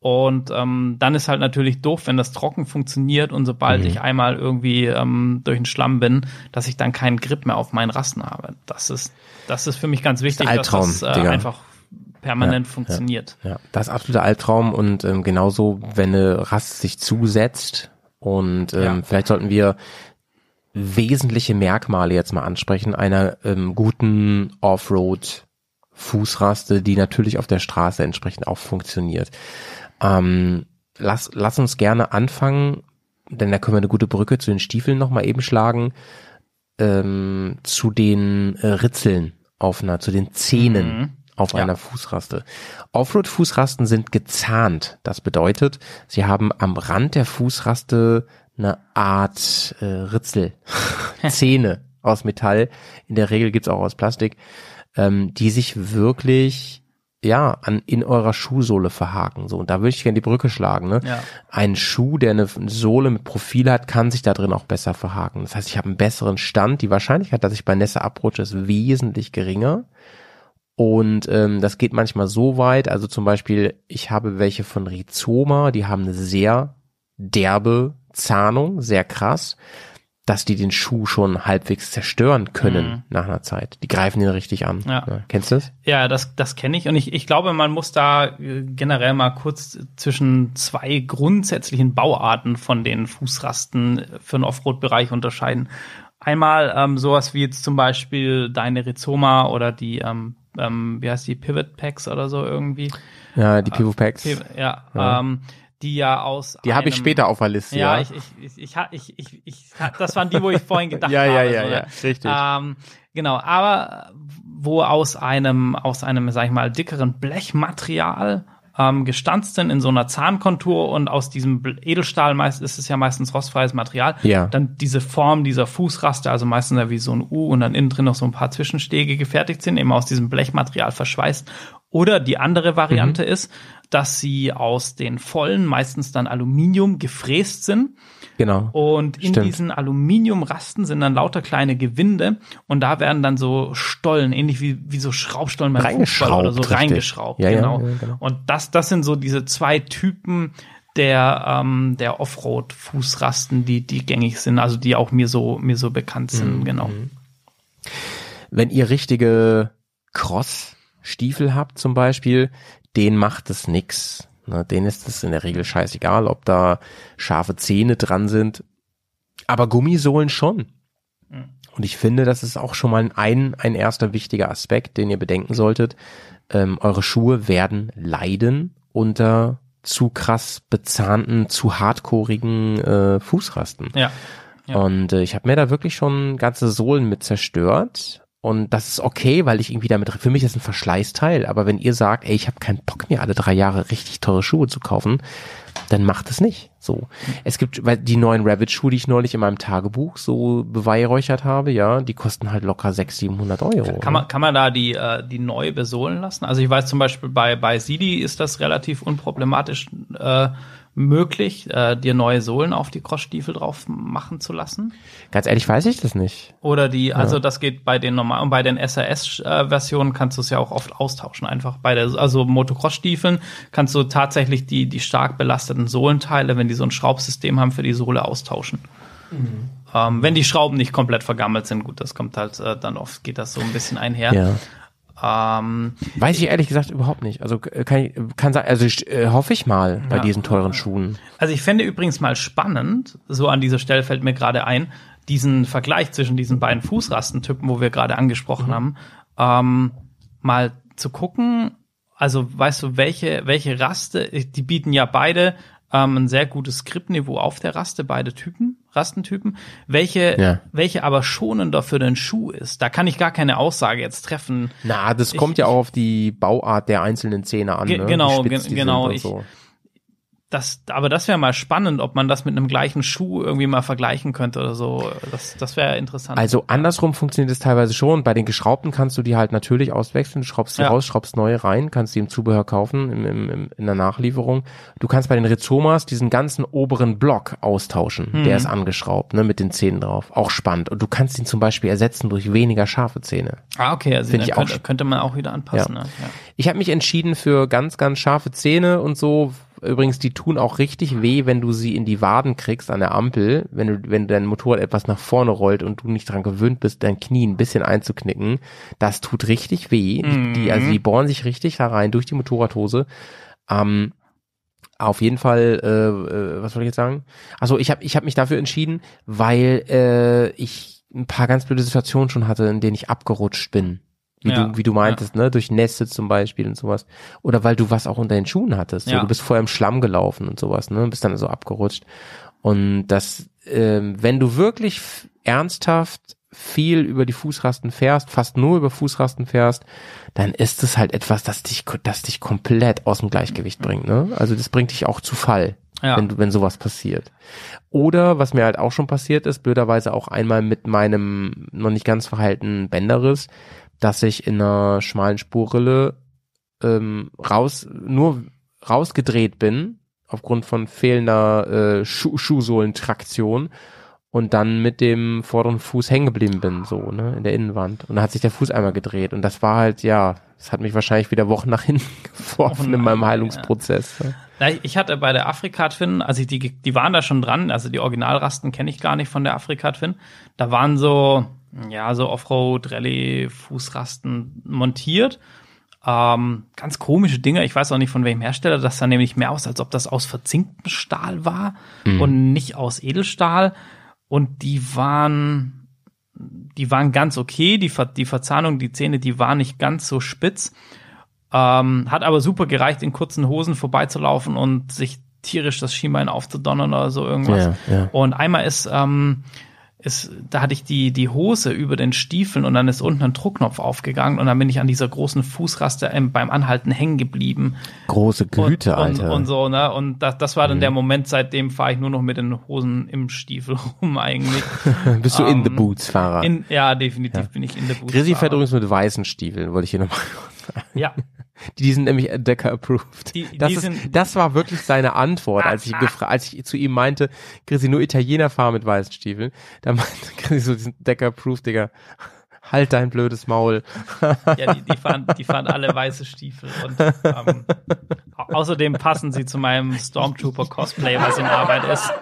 Und ähm, dann ist halt natürlich doof, wenn das trocken funktioniert und sobald ich einmal irgendwie ähm, durch den Schlamm bin, dass ich dann keinen Grip mehr auf meinen Rasten habe. Das ist, das ist für mich ganz wichtig, Albtraum, dass das äh, Digga. einfach permanent Ja, funktioniert. Ja, das ist absoluter Albtraum und ähm, genauso, wenn eine Rast sich zusetzt und ähm, Ja. vielleicht sollten wir wesentliche Merkmale jetzt mal ansprechen einer ähm, guten Offroad Fußraste, die natürlich auf der Straße entsprechend auch funktioniert. Ähm, lass, lass uns gerne anfangen, denn da können wir eine gute Brücke zu den Stiefeln nochmal eben schlagen, ähm, zu den äh, Ritzeln auf einer, zu den Zähnen auf einer Fußraste. Offroad-Fußrasten sind gezahnt. Das bedeutet, sie haben am Rand der Fußraste eine Art äh, Ritzel, Zähne aus Metall. In der Regel gibt's auch aus Plastik, ähm, die sich wirklich ja an in eurer Schuhsohle verhaken. So und da würde ich gerne die Brücke schlagen. Ne? Ja. Ein Schuh, der eine Sohle mit Profil hat, kann sich da drin auch besser verhaken. Das heißt, ich habe einen besseren Stand. Die Wahrscheinlichkeit, dass ich bei Nässe abrutsche, ist wesentlich geringer. Und ähm, das geht manchmal so weit, also zum Beispiel, ich habe welche von Rhizoma, die haben eine sehr derbe Zahnung, sehr krass, dass die den Schuh schon halbwegs zerstören können nach einer Zeit. Die greifen ihn richtig an. Mhm. Ja. kennst du das? Ja, das, das kenne ich. Und ich, ich glaube, man muss da äh, generell mal kurz zwischen zwei grundsätzlichen Bauarten von den Fußrasten für den Offroad-Bereich unterscheiden. Einmal ähm, sowas wie jetzt zum Beispiel deine Rhizoma oder die, ähm, ähm, wie heißt die, Pivot Packs oder so irgendwie. Ja, die Pivot Packs. Piv- Ja, Ähm, die ja aus Die habe ich später auf der Liste. ja, Ja, ich, ich, ich, ich, ich, ich, das waren die, wo ich vorhin gedacht Ja, ja, habe. ja, ja, ne? richtig. Ähm, genau, aber wo aus einem, aus einem, sag ich mal, dickeren Blechmaterial ähm, gestanzt sind in so einer Zahnkontur und aus diesem Edelstahl meist ist es ja meistens rostfreies Material. Ja. Dann diese Form dieser Fußraste, also meistens ja wie so ein U und dann innen drin noch so ein paar Zwischenstege gefertigt sind, eben aus diesem Blechmaterial verschweißt. Oder die andere Variante ist, dass sie aus den vollen, meistens dann Aluminium gefräst sind. genau. Und in Stimmt. diesen Aluminiumrasten sind dann lauter kleine Gewinde und da werden dann so Stollen, ähnlich wie, wie so Schraubstollen beim Fußball oder so Reingeschraubt, richtig. reingeschraubt. Ja, ja, genau. ja, genau. Und das, das sind so diese zwei Typen der, ähm, der Offroad-Fußrasten, die, die gängig sind, also die auch mir so, mir so bekannt sind, Mhm. genau. Wenn ihr richtige Cross-Stiefel habt zum Beispiel, denen macht es nix. Ne, denen ist es in der Regel scheißegal, ob da scharfe Zähne dran sind. Aber Gummisohlen schon. Und ich finde, das ist auch schon mal ein, ein erster wichtiger Aspekt, den ihr bedenken solltet. Ähm, eure Schuhe werden leiden unter zu krass bezahnten, zu hardcoreigen äh, Fußrasten. Ja. Ja. Und äh, ich habe mir da wirklich schon ganze Sohlen mit zerstört. Und das ist okay, weil ich irgendwie damit, für mich ist ein Verschleißteil. Aber wenn ihr sagt, ey, ich habe keinen Bock mir alle drei Jahre richtig teure Schuhe zu kaufen, dann macht es nicht. So. Es gibt, weil die neuen Rabbit-Schuhe, die ich neulich in meinem Tagebuch so beweihräuchert habe, ja, die kosten halt locker 600, 700 Euro. Kann man, kann man da die, äh, die neu besohlen lassen? Also ich weiß zum Beispiel bei, bei Sidi ist das relativ unproblematisch äh, möglich, äh, dir neue Sohlen auf die Crossstiefel drauf machen zu lassen? Ganz ehrlich weiß ich das nicht. Oder die, also das geht bei den normalen, bei den SAS-Versionen kannst du es ja auch oft austauschen. Einfach bei der, also Motocross-Stiefeln kannst du tatsächlich die, die stark belasteten Sohlenteile, wenn die so ein Schraubsystem haben, für die Sohle austauschen. Ähm, wenn die Schrauben nicht komplett vergammelt sind, gut, das kommt halt äh, dann oft, geht das so ein bisschen einher. Ja. Ähm, Weiß ich ehrlich gesagt überhaupt nicht. Also äh, kann ich, kann sein, also ich, äh, hoffe ich mal bei Ja. diesen teuren Schuhen. Also ich fände übrigens mal spannend, so an dieser Stelle fällt mir gerade ein, diesen Vergleich zwischen diesen beiden Fußrastentypen, wo wir gerade angesprochen haben, ähm, mal zu gucken, also weißt du, welche, welche Raste, die bieten ja beide ähm, ein sehr gutes Skriptniveau auf der Raste, beide Typen, Rastentypen, welche, Ja. welche aber schonender für den Schuh ist. Da kann ich gar keine Aussage jetzt treffen. Na, das Ich- kommt ja auch auf die Bauart der einzelnen Zähne an. Ge- ne? genau, ge- genau, ich- so. Das, aber das wäre mal spannend, ob man das mit einem gleichen Schuh irgendwie mal vergleichen könnte oder so. Das, das wäre interessant. Also andersrum funktioniert es teilweise schon. Bei den geschraubten kannst du die halt natürlich auswechseln. Du schraubst die Ja. raus, schraubst neue rein, kannst die im Zubehör kaufen, im, im, im, in der Nachlieferung. Du kannst bei den Rizomas diesen ganzen oberen Block austauschen. Mhm. Der ist angeschraubt, ne, mit den Zähnen drauf. Auch spannend. Und du kannst ihn zum Beispiel ersetzen durch weniger scharfe Zähne. ah, okay, also Find dann ich auch könnte, sch- könnte man auch wieder anpassen. Ja. Ne? Ja. Ich habe mich entschieden für ganz, ganz scharfe Zähne und so. Übrigens, die tun auch richtig weh, wenn du sie in die Waden kriegst an der Ampel, wenn du, wenn dein Motorrad etwas nach vorne rollt und du nicht dran gewöhnt bist, dein Knie ein bisschen einzuknicken. Das tut richtig weh. Die, die, also die bohren sich richtig da rein durch die Motorradhose. Ähm, auf jeden Fall, äh, äh, was soll ich jetzt sagen? Also ich habe ich hab mich dafür entschieden, weil äh, ich ein paar ganz blöde Situationen schon hatte, in denen ich abgerutscht bin. Wie, Ja, du, wie du meintest, ne? Durch Nässe zum Beispiel und sowas. Oder weil du was auch unter den Schuhen hattest. So, Ja. du bist vorher im Schlamm gelaufen und sowas, ne? Bist dann so abgerutscht. Und das, ähm, wenn du wirklich ernsthaft viel über die Fußrasten fährst, fast nur über Fußrasten fährst, dann ist es halt etwas, das dich, das dich komplett aus dem Gleichgewicht bringt, ne? Also das bringt dich auch zu Fall, Ja. wenn du, wenn sowas passiert. Oder was mir halt auch schon passiert ist, blöderweise auch einmal mit meinem noch nicht ganz verheilten Bänderriss, dass ich in einer schmalen Spurrille ähm, raus, nur rausgedreht bin, aufgrund von fehlender äh, Schuh Schuhsohlentraktion und dann mit dem vorderen Fuß hängen geblieben bin, so, ne, in der Innenwand. Und da hat sich der Fuß einmal gedreht. Und das war halt, ja, das hat mich wahrscheinlich wieder Wochen nach hinten geworfen Oh in meinem Heilungsprozess. Ja. Ich hatte bei der Afrika Twin, also die, die waren da schon dran, also die Originalrasten kenne ich gar nicht von der Afrika Twin. Da waren so, ja, so Offroad, Rallye, Fußrasten montiert. Ähm, ganz komische Dinge. Ich weiß auch nicht von welchem Hersteller. Das sah nämlich mehr aus, als ob das aus verzinktem Stahl war und nicht aus Edelstahl. Und die waren, die waren ganz okay. Die, Ver die Verzahnung, die Zähne, die waren nicht ganz so spitz. Ähm, hat aber super gereicht, in kurzen Hosen vorbeizulaufen und sich tierisch das Schienbein aufzudonnern oder so irgendwas. Ja, ja. Und einmal ist, ähm, ist, da hatte ich die, die Hose über den Stiefeln und dann ist unten ein Druckknopf aufgegangen und dann bin ich an dieser großen Fußraste beim Anhalten hängen geblieben. Große Güte, und, und, Alter. Mhm. Und so, ne? Und das, das war dann der Moment, seitdem fahre ich nur noch mit den Hosen im Stiefel rum eigentlich. Bist du in the ähm, Boots Fahrer? In, ja, definitiv bin ich in der Boost. Grisi fährt übrigens mit weißen Stiefeln, wollte ich hier nochmal Ja, Die sind nämlich Decker approved. Die- das, die ist, das war wirklich seine Antwort, als ich, als ich zu ihm meinte, Chrissy, nur Italiener fahren mit weißen Stiefeln. Da meinte Chrissy so, die sind Decker approved, Digga. Halt dein blödes Maul. ja die, die, fahren, die fahren alle weiße Stiefel. Und ähm, au- außerdem passen sie zu meinem Stormtrooper-Cosplay, was in Arbeit ist.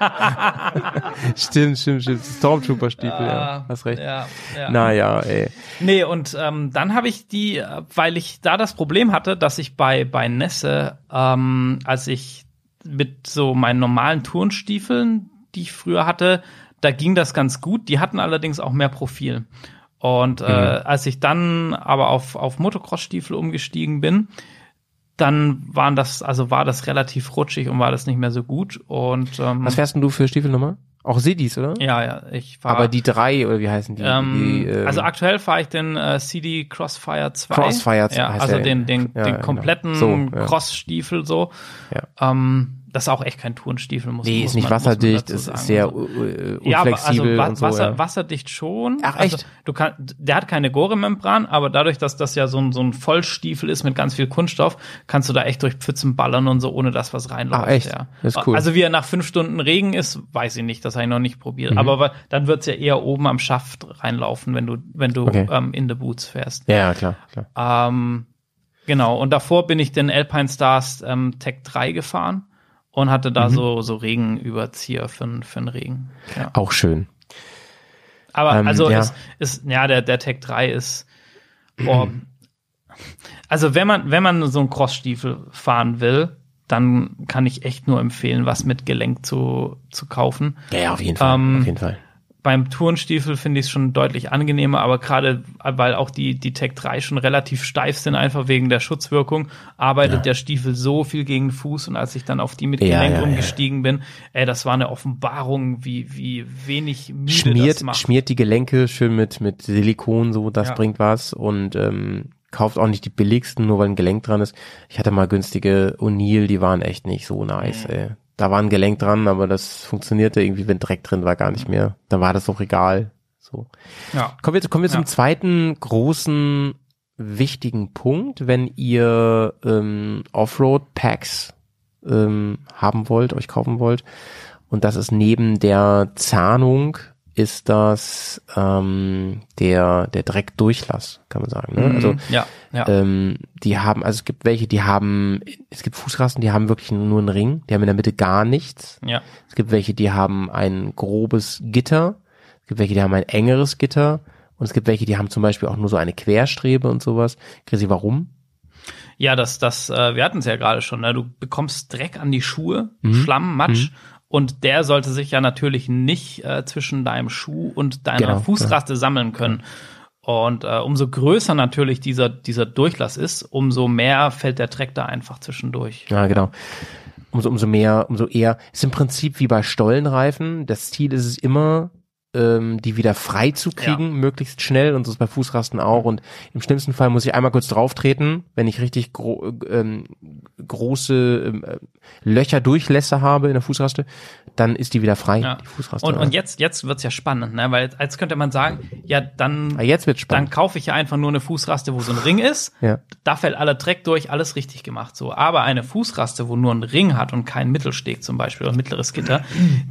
stimmt, stimmt, stimmt. Stormtrooper-Stiefel, ja. Hast recht. Ja, ja. Naja, ey. Nee, und ähm, dann habe ich die, weil ich da das Problem hatte, dass ich bei, bei Nässe, ähm, als ich mit so meinen normalen Turnstiefeln, die ich früher hatte, da ging das ganz gut. Die hatten allerdings auch mehr Profil. Und äh, als ich dann aber auf, auf Motocross-Stiefel umgestiegen bin, dann waren das, also war das relativ rutschig und war das nicht mehr so gut. Und ähm, Was fährst denn du für Stiefel nochmal? Auch Sidis, oder? ja, ja, ich fahre. Aber die drei, oder wie heißen die? Ähm, die ähm, also aktuell fahre ich den äh, CD Crossfire 2. Crossfire ja, heißt also den, den, Ja, den genau. kompletten So, ja. Cross-Stiefel so. Ja. Ähm, das ist auch echt kein Tourenstiefel, muss, Nee, muss ist nicht wasserdicht, ist sehr Also- äh, ja, aber also unflexibel Wa und so. Wasser, ja. wasserdicht schon. Ach, Also, echt? du kann, der hat keine Gore-Membran, aber dadurch, dass das ja so ein, so ein Vollstiefel ist mit ganz viel Kunststoff, kannst du da echt durch Pfützen ballern und so, ohne dass was reinläuft. Ach, echt? Ja. Das ist cool. Also wie er nach fünf Stunden Regen ist, weiß ich nicht, das habe ich noch nicht Mhm. probiert. Aber wa- dann wird's ja eher oben am Schaft reinlaufen, wenn du, wenn du Okay. ähm, in the Boots fährst. ja, ja, klar, klar. Ähm, genau, und davor bin ich den Alpine Stars ähm, Tech 3 gefahren und hatte Mhm. da so, so Regenüberzieher für, für den Regen. Ja. Auch schön. Aber Ähm, also ja. ist, ist, ja, der, der Tech 3 ist, boah, also wenn man, wenn man so einen Crossstiefel fahren will, dann kann ich echt nur empfehlen, was mit Gelenk zu, zu kaufen. Ja, ja, auf jeden Fall. Ähm, auf jeden Fall. Beim Tourenstiefel finde ich es schon deutlich angenehmer, aber gerade weil auch die, die Tech 3 schon relativ steif sind, einfach wegen der Schutzwirkung, arbeitet Ja. der Stiefel so viel gegen den Fuß und als ich dann auf die mit Gelenk ja, ja. umgestiegen bin, ey, das war eine Offenbarung, wie, wie wenig müde das Schmiert, macht. schmiert die Gelenke schön mit, mit Silikon, so, das bringt was und ähm, kauft auch nicht die billigsten, nur weil ein Gelenk dran ist. Ich hatte mal günstige O'Neill, die waren echt nicht so nice, Mhm. ey. Da war ein Gelenk dran, aber das funktionierte irgendwie, wenn Dreck drin war, gar nicht mehr. Da war das auch egal. So. Ja. Kommen wir, kommen wir zum Ja. zweiten großen wichtigen Punkt, wenn ihr ähm, Offroad-Packs ähm, haben wollt, euch kaufen wollt. Und das ist neben der Zahnung ist das ähm, der der Dreckdurchlass, kann man sagen. Ne? Also ja, ja. ähm, die haben, also es gibt welche, die haben, es gibt Fußrasten, die haben wirklich nur einen Ring, die haben in der Mitte gar nichts. ja. Es gibt welche, die haben ein grobes Gitter. Es gibt welche, die haben ein engeres Gitter. Und es gibt welche, die haben zum Beispiel auch nur so eine Querstrebe und sowas. Chrissy, warum? Ja, das, das, äh, wir hatten es ja gerade schon, ne? du bekommst Dreck an die Schuhe, Mhm. Schlamm, Matsch. Und der sollte sich ja natürlich nicht äh, zwischen deinem Schuh und deiner Genau, Fußraste sammeln können. Und äh, umso größer natürlich dieser, dieser Durchlass ist, umso mehr fällt der Dreck da einfach zwischendurch. Ja, genau. Umso, umso mehr, umso eher. Ist im Prinzip wie bei Stollenreifen. Das Ziel ist es immer, ähm, die wieder frei zu kriegen, möglichst schnell. Und so ist bei Fußrasten auch. Und im schlimmsten Fall muss ich einmal kurz drauftreten, wenn ich richtig gro ähm, große ähm, äh, Löcher, Durchlässe habe in der Fußraste, dann ist die wieder frei, Ja. die Fußraste. Und, und jetzt, jetzt wird's ja spannend, ne? Weil als könnte man sagen, ja, dann, Ah, jetzt wird dann spannend. kaufe ich ja einfach nur eine Fußraste, wo so ein Ring ist. Ja. Da fällt aller Dreck durch, alles richtig gemacht. So, aber eine Fußraste, wo nur ein Ring hat und kein Mittelsteg zum Beispiel oder mittleres Gitter,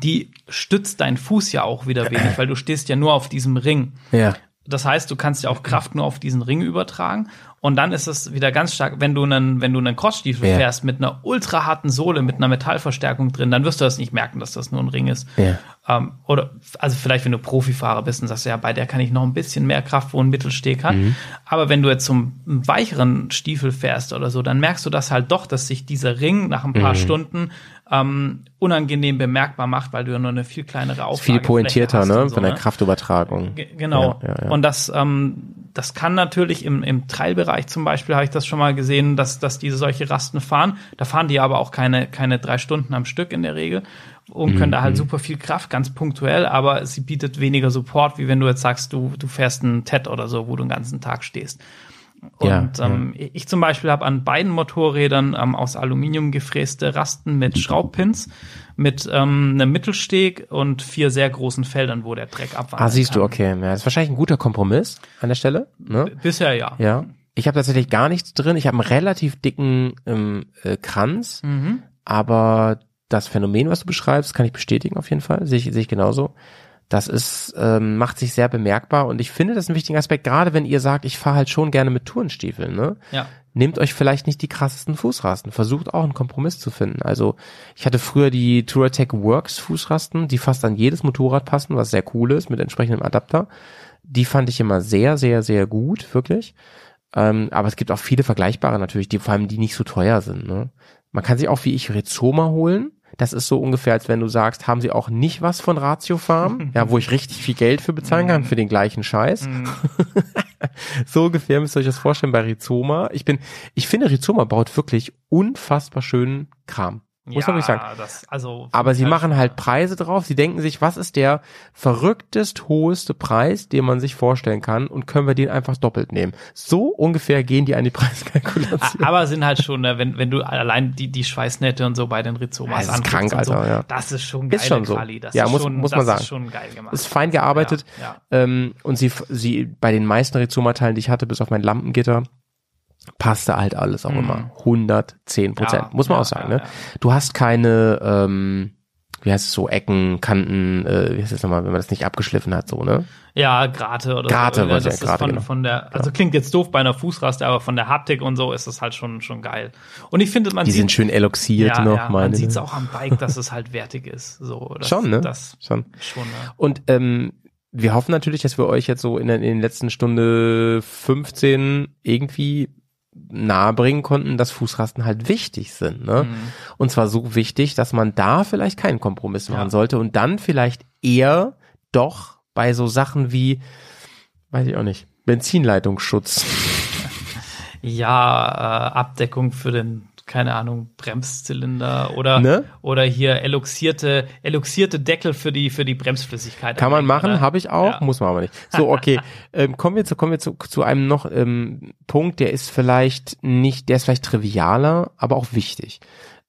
die stützt deinen Fuß ja auch wieder wenig, weil du stehst ja nur auf diesem Ring. Ja. Das heißt, du kannst ja auch Kraft nur auf diesen Ring übertragen. Und dann ist es wieder ganz stark, wenn du einen, wenn du einen Crossstiefel Ja. fährst mit einer ultra harten Sohle, mit einer Metallverstärkung drin, dann wirst du das nicht merken, dass das nur ein Ring ist. Ja. Ähm, oder, also vielleicht, wenn du Profifahrer bist und sagst, ja, bei der kann ich noch ein bisschen mehr Kraft, wo ein Mittelsteg hat. Mhm. Aber wenn du jetzt zum weicheren Stiefel fährst oder so, dann merkst du das halt doch, dass sich dieser Ring nach ein Mhm. paar Stunden ähm, unangenehm bemerkbar macht, weil du ja nur eine viel kleinere Auflage Viel pointierter, hast ne? so, Von der Kraftübertragung. Ge- Genau. Ja, ja, ja. Und das, ähm, das kann natürlich im, im Trailbereich zum Beispiel, habe ich das schon mal gesehen, dass, dass diese solche Rasten fahren. Da fahren die aber auch keine, keine drei Stunden am Stück in der Regel und können Mhm. da halt super viel Kraft, ganz punktuell, aber sie bietet weniger Support, wie wenn du jetzt sagst, du, du fährst einen TED oder so, wo du den ganzen Tag stehst. Ja, Und ähm, ich zum Beispiel habe an beiden Motorrädern ähm, aus Aluminium gefräste Rasten mit Schraubpins, mit ähm, einem Mittelsteg und vier sehr großen Feldern, wo der Dreck abwandert. Ah, siehst du, okay. Ja, das ist wahrscheinlich ein guter Kompromiss an der Stelle. Ne? Bisher ja. Ja. Ich habe tatsächlich gar nichts drin. Ich habe einen relativ dicken ähm, äh, Kranz, Mhm. aber das Phänomen, was du beschreibst, kann ich bestätigen auf jeden Fall. Sehe ich, sehe ich genauso. Das ist, ähm, macht sich sehr bemerkbar und ich finde das einen wichtigen Aspekt, gerade wenn ihr sagt, ich fahre halt schon gerne mit Tourenstiefeln, ne? Ja. Nehmt euch vielleicht nicht die krassesten Fußrasten, versucht auch einen Kompromiss zu finden. Also ich hatte früher die Touratech Works Fußrasten, die fast an jedes Motorrad passen, was sehr cool ist mit entsprechendem Adapter. Die fand ich immer sehr, sehr, sehr gut, wirklich. Ähm, aber es gibt auch viele vergleichbare natürlich, die vor allem die nicht so teuer sind. Ne? Man kann sich auch wie ich Rizoma holen. Das ist so ungefähr, als wenn du sagst, haben sie auch nicht was von Ratio Farm, ja, wo ich richtig viel Geld für bezahlen kann für den gleichen Scheiß. so ungefähr müsst ihr euch das vorstellen bei Rizoma. Ich bin, ich finde Rizoma baut wirklich unfassbar schönen Kram. Muss man wirklich sagen. Das, also Aber sie ja, machen halt Preise drauf. Sie denken sich, was ist der verrücktest hoheste Preis, den man sich vorstellen kann und können wir den einfach doppelt nehmen. So ungefähr gehen die an die Preiskalkulation. Aber sind halt schon, ne, wenn, wenn du allein die, die Schweißnähte und so bei den Rhizomas Ja, das ist anguckst krank, und so, Alter, ja. das ist schon geile Ist schon so. Quali. Das Ja, ist muss- schon, muss das man sagen. ist schon geil gemacht. ist fein gearbeitet. Ja, Ähm, und sie, sie, bei den meisten Rhizoma-Teilen, die ich hatte, bis auf mein Lampengitter, passte halt alles auch immer. 110 Prozent. Mhm. Ja, muss man ja, auch sagen, ja, ne? Du hast keine, ähm, wie heißt es so, Ecken, Kanten, äh, wie heißt es nochmal, wenn man das nicht abgeschliffen hat, so, ne? Ja, Grate oder Grate so. das ja, ist Grate, von, genau. von der, also klingt jetzt doof bei einer Fußraste, aber von der Haptik und so ist es halt schon, schon geil. Und ich finde, man Die sieht, sind schön eloxiert ja, noch, ja, meine. man sieht es auch am Bike, dass es halt wertig ist. So, das, Schon, ne? Das Schon. schon, ne? Und ähm, wir hoffen natürlich, dass wir euch jetzt so in, der- in den letzten Stunde 15 irgendwie nahebringen konnten, dass Fußrasten halt wichtig sind. Ne? Mhm. Und zwar so wichtig, dass man da vielleicht keinen Kompromiss machen Ja. sollte und dann vielleicht eher doch bei so Sachen wie, weiß ich auch nicht, Benzinleitungsschutz. Ja, äh, Abdeckung für den, keine Ahnung, Bremszylinder oder, Ne? oder hier eloxierte, eloxierte Deckel für die, für die Bremsflüssigkeit. Kann man machen, Oder? habe ich auch, Ja. muss man aber nicht. So, okay. ähm, kommen wir zu, kommen wir zu, zu einem noch ähm, Punkt, der ist vielleicht nicht, der ist vielleicht trivialer, aber auch wichtig.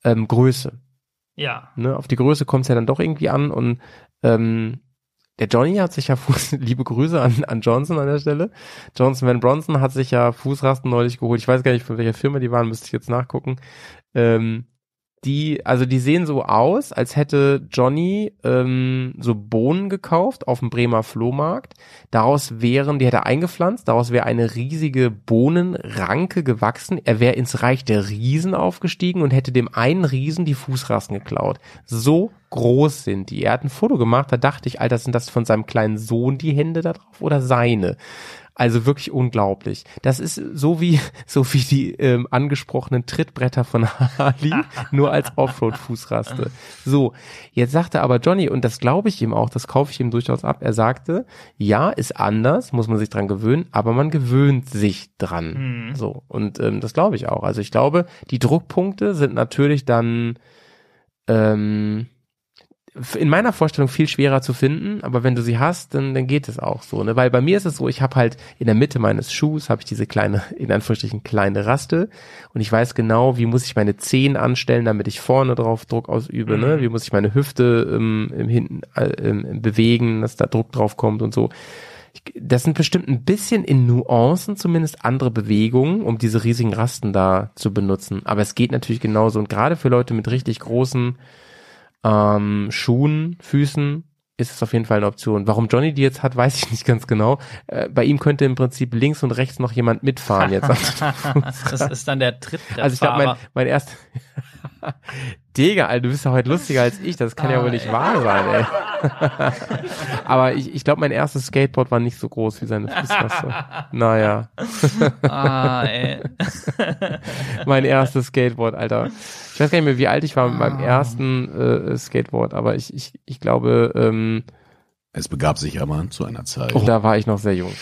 Ähm, Größe. Ja. Ne? Auf die Größe kommt es ja dann doch irgendwie an und ähm, der Johnny hat sich ja Fuß, liebe Grüße an, an Johnson an der Stelle. Johnson Van Bronson hat sich ja Fußrasten neulich geholt. Ich weiß gar nicht, von welcher Firma die waren, müsste ich jetzt nachgucken. Ähm, die, also die sehen so aus, als hätte Johnny ähm, so Bohnen gekauft auf dem Bremer Flohmarkt. Daraus wären, die hätte er eingepflanzt, daraus wäre eine riesige Bohnenranke gewachsen. Er wäre ins Reich der Riesen aufgestiegen und hätte dem einen Riesen die Fußrasten geklaut. So groß sind die. Er hat ein Foto gemacht, da dachte ich, Alter, sind das von seinem kleinen Sohn die Hände da drauf oder seine? Also wirklich unglaublich. Das ist so wie so wie die ähm, angesprochenen Trittbretter von Harley, nur als Offroad-Fußraste. So, jetzt sagte aber Johnny, und das glaube ich ihm auch, das kaufe ich ihm durchaus ab, er sagte, ja, ist anders, muss man sich dran gewöhnen, aber man gewöhnt sich dran. So, und ähm, das glaube ich auch. Also ich glaube, die Druckpunkte sind natürlich dann ähm, in meiner Vorstellung viel schwerer zu finden, aber wenn du sie hast, dann, dann geht es auch so, ne? Weil bei mir ist es so, ich habe halt in der Mitte meines Schuhs habe ich diese kleine, in Anführungsstrichen kleine Raste und ich weiß genau, wie muss ich meine Zehen anstellen, damit ich vorne drauf Druck ausübe, ne? Wie muss ich meine Hüfte ähm, im hinten äh, ähm, bewegen, dass da Druck drauf kommt und so. Ich, das sind bestimmt ein bisschen in Nuancen zumindest andere Bewegungen, um diese riesigen Rasten da zu benutzen. Aber es geht natürlich genauso und gerade für Leute mit richtig großen ähm, Schuhen, Füßen ist es auf jeden Fall eine Option. Warum Johnny die jetzt hat, weiß ich nicht ganz genau. Äh, bei ihm könnte im Prinzip links und rechts noch jemand mitfahren jetzt. Das ist dann der Trittbrettfahrer. also ich glaube, mein, mein erst Digga, Alter, du bist ja heute lustiger als ich. Das kann ja wohl nicht wahr sein, ey. Aber ich, ich glaube, mein erstes Skateboard war nicht so groß wie seine Fußraste. Naja, ah, ey. mein erstes Skateboard, Alter. Ich weiß gar nicht mehr, wie alt ich war mit meinem ersten äh, Skateboard, aber ich, ich, ich glaube, ähm, Es begab sich aber zu einer Zeit. Oh, da war ich noch sehr jung.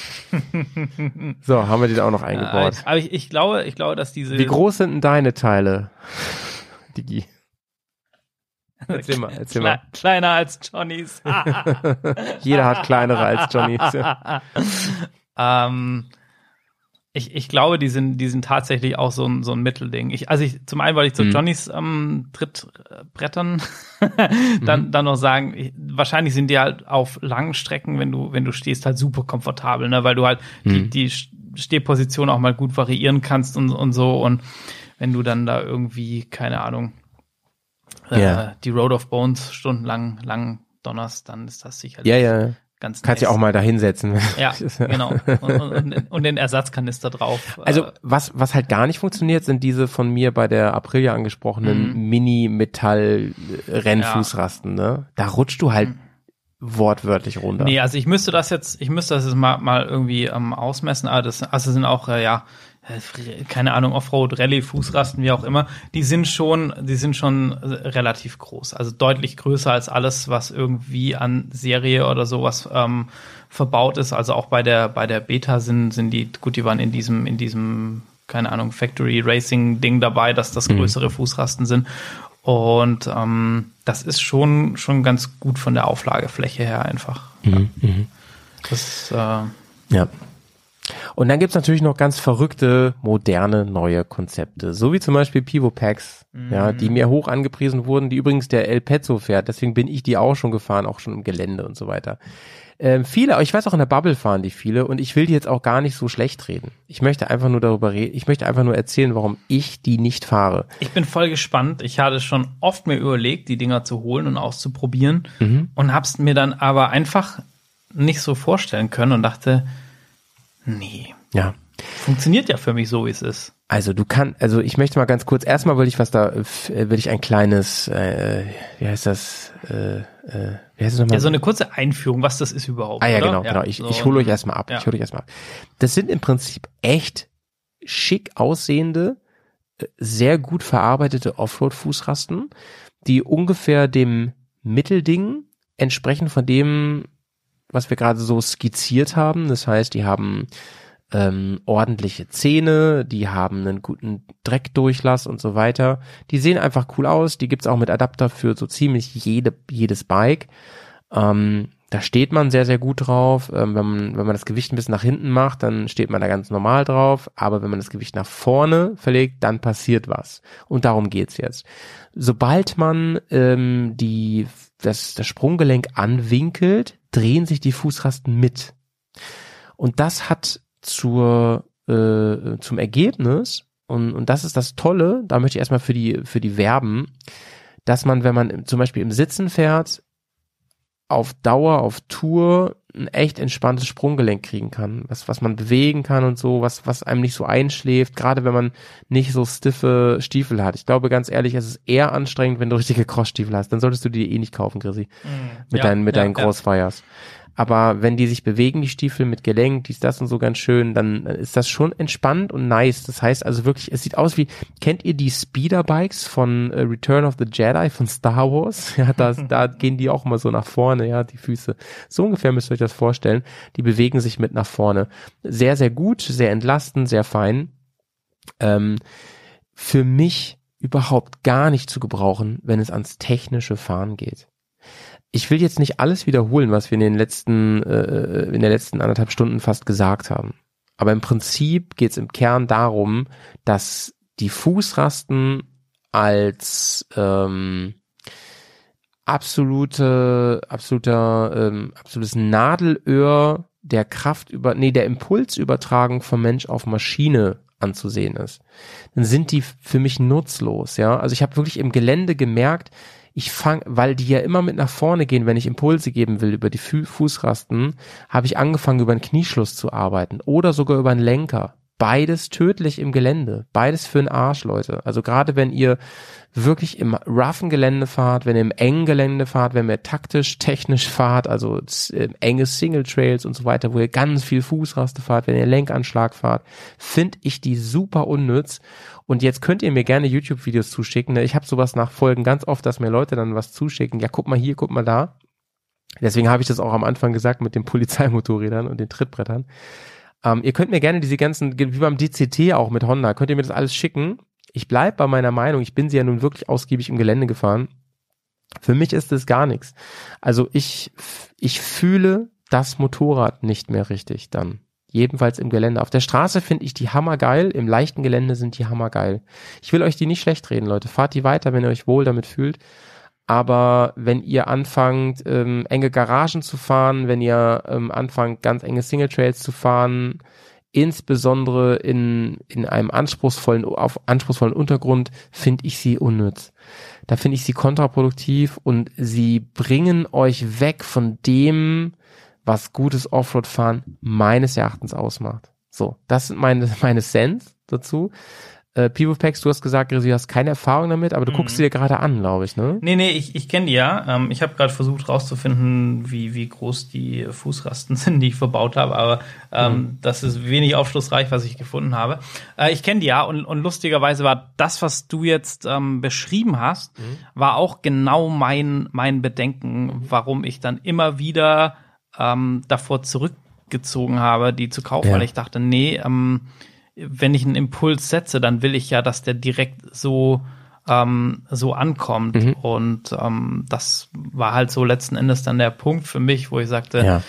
So, haben wir den auch noch eingebaut. Aber ich, ich glaube, ich glaube, dass diese Wie groß sind denn deine Teile, Digi? Erzähl mal, erzähl mal. kleiner als Johnnys. Jeder hat kleinere als Johnny. ähm, ich, ich glaube, die sind, die sind tatsächlich auch so ein, so ein Mittelding. Ich, also ich, zum einen, weil ich zu Mhm. Johnnys ähm, Trittbrettern dann, Mhm. dann noch sagen, ich, wahrscheinlich sind die halt auf langen Strecken, wenn du, wenn du stehst, halt super komfortabel, ne? weil du halt die, Mhm. die Stehposition auch mal gut variieren kannst und, und so. Und wenn du dann da irgendwie, keine Ahnung, äh, Ja. die Road of Bones stundenlang lang donnerst, dann ist das sicherlich Ja, ja. ganz Kannst ja nice. auch mal da hinsetzen. Ja, genau. Und, und, und den Ersatzkanister drauf. Also Äh, was, was halt gar nicht funktioniert, sind diese von mir bei der Aprilia angesprochenen Mhm. Mini-Metall-Rennfußrasten. Ne? Da rutscht du halt wortwörtlich runter. Nee, also ich müsste das jetzt, ich müsste das jetzt mal, mal irgendwie ähm, ausmessen, aber das also sind auch, äh, ja, äh, keine Ahnung, Offroad, Rallye, Fußrasten, wie auch immer, die sind schon, die sind schon äh, relativ groß. Also deutlich größer als alles, was irgendwie an Serie oder sowas ähm, verbaut ist. Also auch bei der, bei der Beta sind, sind die, gut, die waren in diesem, in diesem, keine Ahnung, Factory Racing Ding dabei, dass das größere Fußrasten sind. Und ähm, das ist schon, schon ganz gut von der Auflagefläche her einfach. Mhm, Das, äh, Ja. Und dann gibt's natürlich noch ganz verrückte, moderne, neue Konzepte. So wie zum Beispiel Pivo Packs, ja, die mir hoch angepriesen wurden, die übrigens der El Pezzo fährt. Deswegen bin ich die auch schon gefahren, auch schon im Gelände und so weiter. Ähm, viele, ich weiß auch in der Bubble fahren die viele und ich will die jetzt auch gar nicht so schlecht reden. Ich möchte einfach nur darüber reden, ich möchte einfach nur erzählen, warum ich die nicht fahre. ich bin voll gespannt. Ich hatte schon oft mir überlegt, die Dinger zu holen und auszuprobieren und hab's mir dann aber einfach nicht so vorstellen können und dachte, nee, Ja. funktioniert ja für mich so, wie es ist. Also du kannst, also ich möchte mal ganz kurz, erstmal will ich was da, will ich ein kleines, äh, wie heißt das, äh, äh, wie heißt es nochmal? Ja, so eine kurze Einführung, was das ist überhaupt. Ah ja, oder? genau, genau. Ich, so ich hole euch erstmal ab. ja. Ich hole euch erstmal ab. Das sind im Prinzip echt schick aussehende, äh, sehr gut verarbeitete Offroad-Fußrasten, die ungefähr dem Mittelding entsprechen von dem, was wir gerade so skizziert haben. Das heißt, die haben ähm, ordentliche Zähne, die haben einen guten Dreckdurchlass und so weiter. Die sehen einfach cool aus. Die gibt's auch mit Adapter für so ziemlich jede, jedes Bike. Ähm, da steht man sehr, sehr gut drauf. Ähm, wenn, man, wenn man das Gewicht ein bisschen nach hinten macht, dann steht man da ganz normal drauf. Aber wenn man das Gewicht nach vorne verlegt, dann passiert was. Und darum geht's jetzt. Sobald man ähm, die, das, das Sprunggelenk anwinkelt, drehen sich die Fußrasten mit. Und das hat zur, äh, zum Ergebnis, und, und das ist das Tolle, da möchte ich erstmal für die, für die werben, dass man, wenn man zum Beispiel im Sitzen fährt, auf Dauer, auf Tour ein echt entspanntes Sprunggelenk kriegen kann, was, was man bewegen kann und so, was, was einem nicht so einschläft, gerade wenn man nicht so stiffe Stiefel hat. Ich glaube ganz ehrlich, es ist eher anstrengend, wenn du richtige Crossstiefel hast. Dann solltest du die eh nicht kaufen, Chrissy mit Ja, deinen, mit ja, deinen ja. Aber wenn die sich bewegen, die Stiefel mit Gelenk, dies, das und so ganz schön, dann ist das schon entspannt und nice. Das heißt also wirklich, es sieht aus wie, kennt ihr die Speederbikes von äh, Return of the Jedi von Star Wars? Ja, da, da gehen die auch immer so nach vorne, ja, die Füße. So ungefähr müsst ihr euch das vorstellen. Die bewegen sich mit nach vorne. Sehr, sehr gut, sehr entlastend, sehr fein. Ähm, für mich überhaupt gar nicht zu gebrauchen, wenn es ans technische Fahren geht ich will jetzt nicht alles wiederholen, was wir in den letzten, äh, in der letzten anderthalb Stunden fast gesagt haben. Aber im Prinzip geht es im Kern darum, dass die Fußrasten als ähm, absolute, absoluter, ähm, absolutes Nadelöhr der Kraft über, nee, der Impulsübertragung vom Mensch auf Maschine anzusehen ist, dann sind die für mich nutzlos, ja. Also ich habe wirklich im Gelände gemerkt, ich fange, weil die ja immer mit nach vorne gehen, wenn ich Impulse geben will über die Fu Fußrasten, habe ich angefangen über einen Knieschluss zu arbeiten oder sogar über einen Lenker. Beides tödlich im Gelände, beides für den Arsch, Leute. Also gerade wenn ihr wirklich im roughen Gelände fahrt, wenn ihr im engen Gelände fahrt, wenn ihr taktisch, technisch fahrt, also äh, enge Single Trails und so weiter, wo ihr ganz viel Fußraste fahrt, wenn ihr Lenkanschlag fahrt, finde ich die super unnütz. Und jetzt könnt ihr mir gerne YouTube-Videos zuschicken. ne? Ich habe sowas nach Folgen ganz oft, dass mir Leute dann was zuschicken. Ja, guck mal hier, guck mal da. Deswegen habe ich das auch am Anfang gesagt mit den Polizeimotorrädern und den Trittbrettern. Ähm, ihr könnt mir gerne diese ganzen, wie beim DCT auch mit Honda, könnt ihr mir das alles schicken. Ich bleib bei meiner Meinung. Ich bin sie ja nun wirklich ausgiebig im Gelände gefahren. Für mich ist es gar nichts. Also ich, ich fühle das Motorrad nicht mehr richtig dann. Jedenfalls im Gelände. Auf der Straße finde ich die hammergeil. Im leichten Gelände sind die hammergeil. Ich will euch die nicht schlecht reden, Leute. Fahrt die weiter, wenn ihr euch wohl damit fühlt. Aber wenn ihr anfangt, ähm, enge Garagen zu fahren, wenn ihr ähm, anfangt, ganz enge Single Trails zu fahren, insbesondere in, in einem anspruchsvollen, auf anspruchsvollen Untergrund, finde ich sie unnütz. Da finde ich sie kontraproduktiv und sie bringen euch weg von dem, was gutes Offroad-Fahren meines Erachtens ausmacht. So, das sind meine, meine Sense dazu. Äh, Pivopax, du hast gesagt, Grisi, du hast keine Erfahrung damit, aber du guckst sie dir gerade an, glaube ich, ne? Nee, nee, ich, ich kenne die ja. Ähm, ich habe gerade versucht rauszufinden, wie, wie groß die Fußrasten sind, die ich verbaut habe, aber ähm, das ist wenig aufschlussreich, was ich gefunden habe. Äh, ich kenne die ja und, und lustigerweise war das, was du jetzt ähm, beschrieben hast, war auch genau mein, mein Bedenken, warum ich dann immer wieder ähm, davor zurückgezogen habe, die zu kaufen, Ja. weil ich dachte, nee, ähm, wenn ich einen Impuls setze, dann will ich ja, dass der direkt so ähm, so ankommt. Mhm. Und ähm, das war halt so letzten Endes dann der Punkt für mich, wo ich sagte, Ja.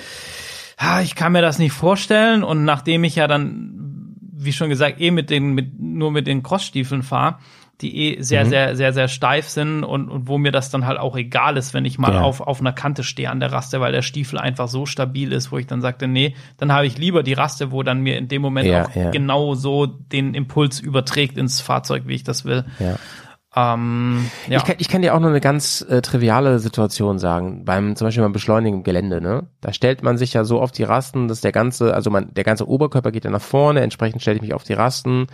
ah, ich kann mir das nicht vorstellen. Und nachdem ich ja dann, wie schon gesagt, eh mit den, mit, nur mit den Crossstiefeln fahre, die eh sehr, Mhm. sehr, sehr, sehr steif sind und, und wo mir das dann halt auch egal ist, wenn ich mal Ja. auf, auf einer Kante stehe an der Raste, weil der Stiefel einfach so stabil ist, wo ich dann sagte, nee, dann habe ich lieber die Raste, wo dann mir in dem Moment Ja, auch ja. genau so den Impuls überträgt ins Fahrzeug, wie ich das will. Ja. Ähm, ja. Ich, kann, ich kann dir auch noch eine ganz äh, triviale Situation sagen. Beim zum Beispiel beim Beschleunigen im Gelände, ne? Da stellt man sich ja so auf die Rasten, dass der ganze, also man, der ganze Oberkörper geht ja nach vorne, entsprechend stelle ich mich auf die Rasten.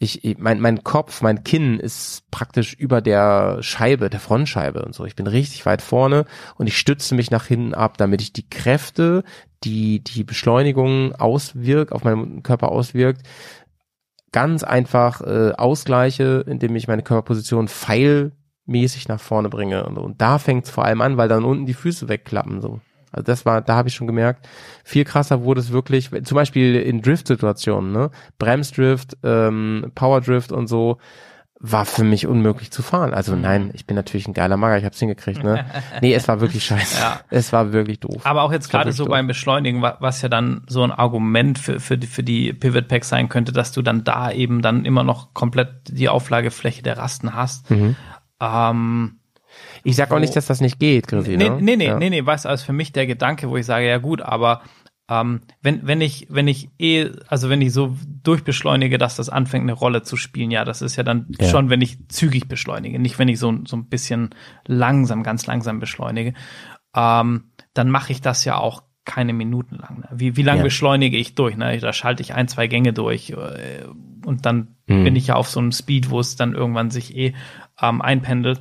Ich, mein, mein Kopf, mein Kinn ist praktisch über der Scheibe, der Frontscheibe und so. Ich bin richtig weit vorne und ich stütze mich nach hinten ab, damit ich die Kräfte, die die Beschleunigung auswirkt, auf meinen Körper auswirkt, ganz einfach äh, ausgleiche, indem ich meine Körperposition pfeilmäßig nach vorne bringe. Und, und da fängt es vor allem an, weil dann unten die Füße wegklappen. So. Also das war, da habe ich schon gemerkt, viel krasser wurde es wirklich, zum Beispiel in Drift-Situationen, ne? Bremsdrift, ähm, Powerdrift und so, war für mich unmöglich zu fahren. Also Mhm. nein, ich bin natürlich ein geiler Mager, ich hab's hingekriegt, ne? Nee, es war wirklich scheiße. Ja. Es war wirklich doof. Aber auch jetzt gerade so doof. beim Beschleunigen, wa- was ja dann so ein Argument für, für, die, für die Pivot Packs sein könnte, dass du dann da eben dann immer noch komplett die Auflagefläche der Rasten hast. Mhm. Ähm, Ich sag auch nicht, dass das nicht geht, Chrissy, nee, ne? nee, nee, ja. nee, nee, weißt du, also für mich der Gedanke, wo ich sage, ja gut, aber ähm, wenn, wenn ich, wenn ich eh, also wenn ich so durchbeschleunige, dass das anfängt, eine Rolle zu spielen, ja, das ist ja dann Ja. schon, wenn ich zügig beschleunige, nicht wenn ich so, so ein bisschen langsam, ganz langsam beschleunige, ähm, dann mache ich das ja auch keine Minuten lang. Ne? Wie, wie lange Ja. beschleunige ich durch? Ne? Da schalte ich ein, zwei Gänge durch äh, und dann Mhm. bin ich ja auf so einem Speed, wo es dann irgendwann sich eh ähm, einpendelt.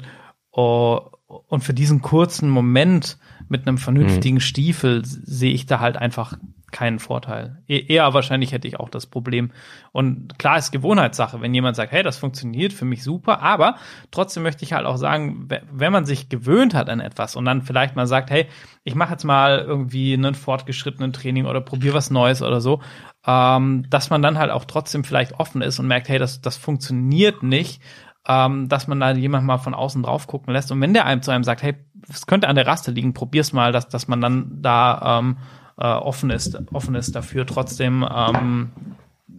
Oh, und für diesen kurzen Moment mit einem vernünftigen Stiefel s- sehe ich da halt einfach keinen Vorteil. E eher wahrscheinlich hätte ich auch das Problem. Und klar ist Gewohnheitssache, wenn jemand sagt, hey, das funktioniert für mich super, aber trotzdem möchte ich halt auch sagen, we- wenn man sich gewöhnt hat an etwas und dann vielleicht mal sagt, hey, ich mache jetzt mal irgendwie einen fortgeschrittenen Training oder probiere was Neues oder so, ähm, dass man dann halt auch trotzdem vielleicht offen ist und merkt, hey, das, das funktioniert nicht, ähm, dass man da jemand mal von außen drauf gucken lässt. Und wenn der einem zu einem sagt, hey, es könnte an der Raste liegen, probier's mal, dass, dass man dann da ähm, äh, offen ist, offen ist dafür, trotzdem ähm,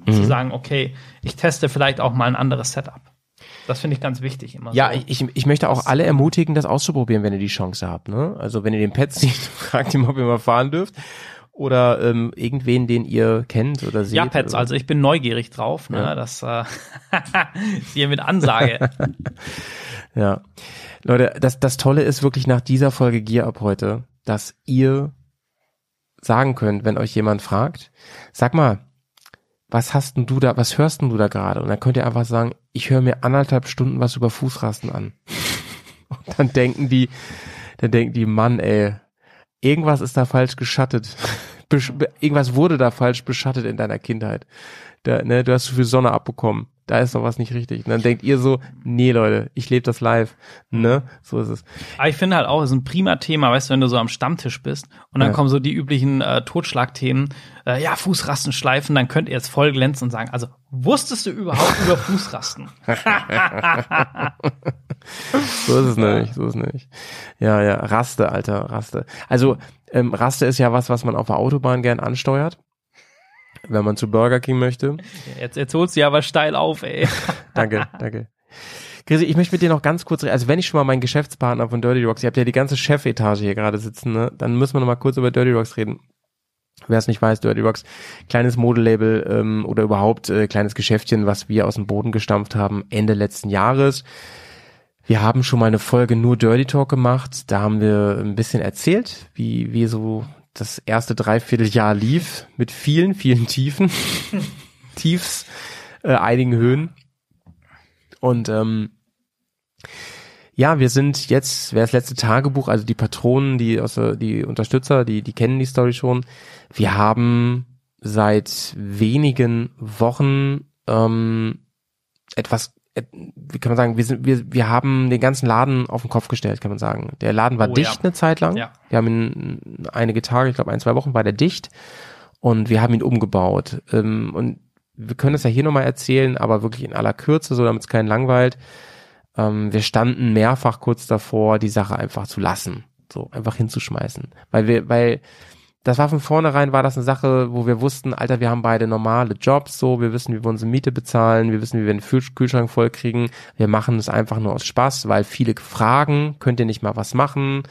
zu sagen, okay, ich teste vielleicht auch mal ein anderes Setup. Das finde ich ganz wichtig immer. Ja, so. ich, ich möchte auch alle ermutigen, das auszuprobieren, wenn ihr die Chance habt. Ne? Also wenn ihr den Pet seht, fragt ihn, ob ihr mal fahren dürft. Oder ähm, irgendwen, den ihr kennt oder seht. ja, Pets, also ich bin neugierig drauf, ne? Ja. Das äh, ist hier mit Ansage. Ja. Leute, das, das Tolle ist wirklich nach dieser Folge Gear Up heute, dass ihr sagen könnt, wenn euch jemand fragt, sag mal, was hast denn du da, was hörst denn du da gerade? Und dann könnt ihr einfach sagen, ich höre mir anderthalb Stunden was über Fußrasten an. Und dann denken die, dann denken die, Mann, ey, irgendwas ist da falsch geschattet. Irgendwas wurde da falsch beschattet in deiner Kindheit. Da, ne, du hast zu viel Sonne abbekommen. Da ist doch was nicht richtig. Und dann denkt ihr so, nee, Leute, ich lebe das live. Ne? So ist es. Aber ich finde halt auch, es ist ein prima Thema, weißt du, wenn du so am Stammtisch bist und dann Ja. kommen so die üblichen äh, Totschlagthemen, äh, ja, Fußrasten schleifen, dann könnt ihr jetzt voll glänzen und sagen, also wusstest du überhaupt über Fußrasten? So ist es nämlich, so ist es nämlich. Ja, ja, Raste, Alter, Raste. Also, ähm, Raste ist ja was, was man auf der Autobahn gern ansteuert, wenn man zu Burger King möchte. Jetzt, jetzt holst du ja aber steil auf, ey. Danke, danke. Chrissy, ich möchte mit dir noch ganz kurz, reden. also wenn ich schon mal meinen Geschäftspartner von Dirty Rocks, ihr habt ja die ganze Chefetage hier gerade sitzen, ne? dann müssen wir noch mal kurz über Dirty Rocks reden. Wer es nicht weiß, Dirty Rocks, kleines Modelabel ähm, oder überhaupt äh, kleines Geschäftchen, was wir aus dem Boden gestampft haben Ende letzten Jahres. Wir haben schon mal eine Folge nur Dirty Talk gemacht. Da haben wir ein bisschen erzählt, wie, wie so das erste Dreivierteljahr lief mit vielen, vielen Tiefen, Tiefs, äh, einigen Höhen. Und ähm, ja, wir sind jetzt, wer das letzte Tagebuch, also die Patronen, die der, die Unterstützer, die, die kennen die Story schon. Wir haben seit wenigen Wochen ähm, etwas, et- wie kann man sagen, wir sind, wir, wir haben den ganzen Laden auf den Kopf gestellt, kann man sagen. Der Laden war Oh, dicht ja. eine Zeit lang. Ja. Wir haben ihn einige Tage, ich glaube ein, zwei Wochen war der dicht und wir haben ihn umgebaut. Ähm, und wir können es ja hier nochmal erzählen, aber wirklich in aller Kürze, so damit es keinen langweilt. ähm, wir standen mehrfach kurz davor, die Sache einfach zu lassen, so einfach hinzuschmeißen, weil wir, weil das war von vornherein war das eine Sache, wo wir wussten, Alter, wir haben beide normale Jobs, so, wir wissen, wie wir unsere Miete bezahlen, wir wissen, wie wir den Kühl- Kühlschrank voll kriegen. Wir machen es einfach nur aus Spaß, weil viele fragen, könnt ihr nicht mal was machen?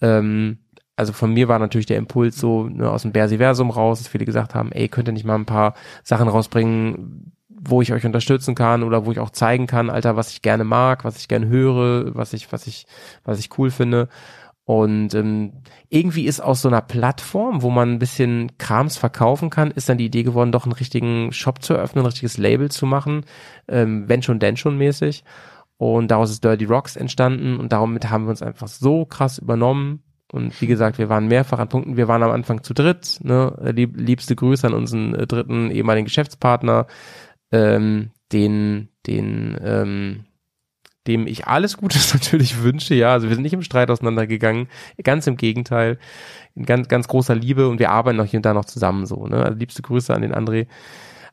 Ähm, also von mir war natürlich der Impuls so ne, aus dem Bersiversum raus, dass viele gesagt haben, ey, könnt ihr nicht mal ein paar Sachen rausbringen, wo ich euch unterstützen kann oder wo ich auch zeigen kann, Alter, was ich gerne mag, was ich gerne höre, was ich, was ich, was ich cool finde. Und ähm, irgendwie ist aus so einer Plattform, wo man ein bisschen Krams verkaufen kann, ist dann die Idee geworden, doch einen richtigen Shop zu öffnen, ein richtiges Label zu machen, ähm, wenn schon, denn schon mäßig. Und daraus ist Dirty Rocks entstanden und damit haben wir uns einfach so krass übernommen. Und wie gesagt, wir waren mehrfach an Punkten. Wir waren am Anfang zu dritt. Ne? Lieb, liebste Grüße an unseren äh, dritten ehemaligen Geschäftspartner, ähm, den, den, ähm, dem ich alles Gutes natürlich wünsche. Ja, also wir sind nicht im Streit auseinandergegangen. Ganz im Gegenteil. In ganz, ganz großer Liebe und wir arbeiten auch hier und da noch zusammen so. Ne? Also liebste Grüße an den André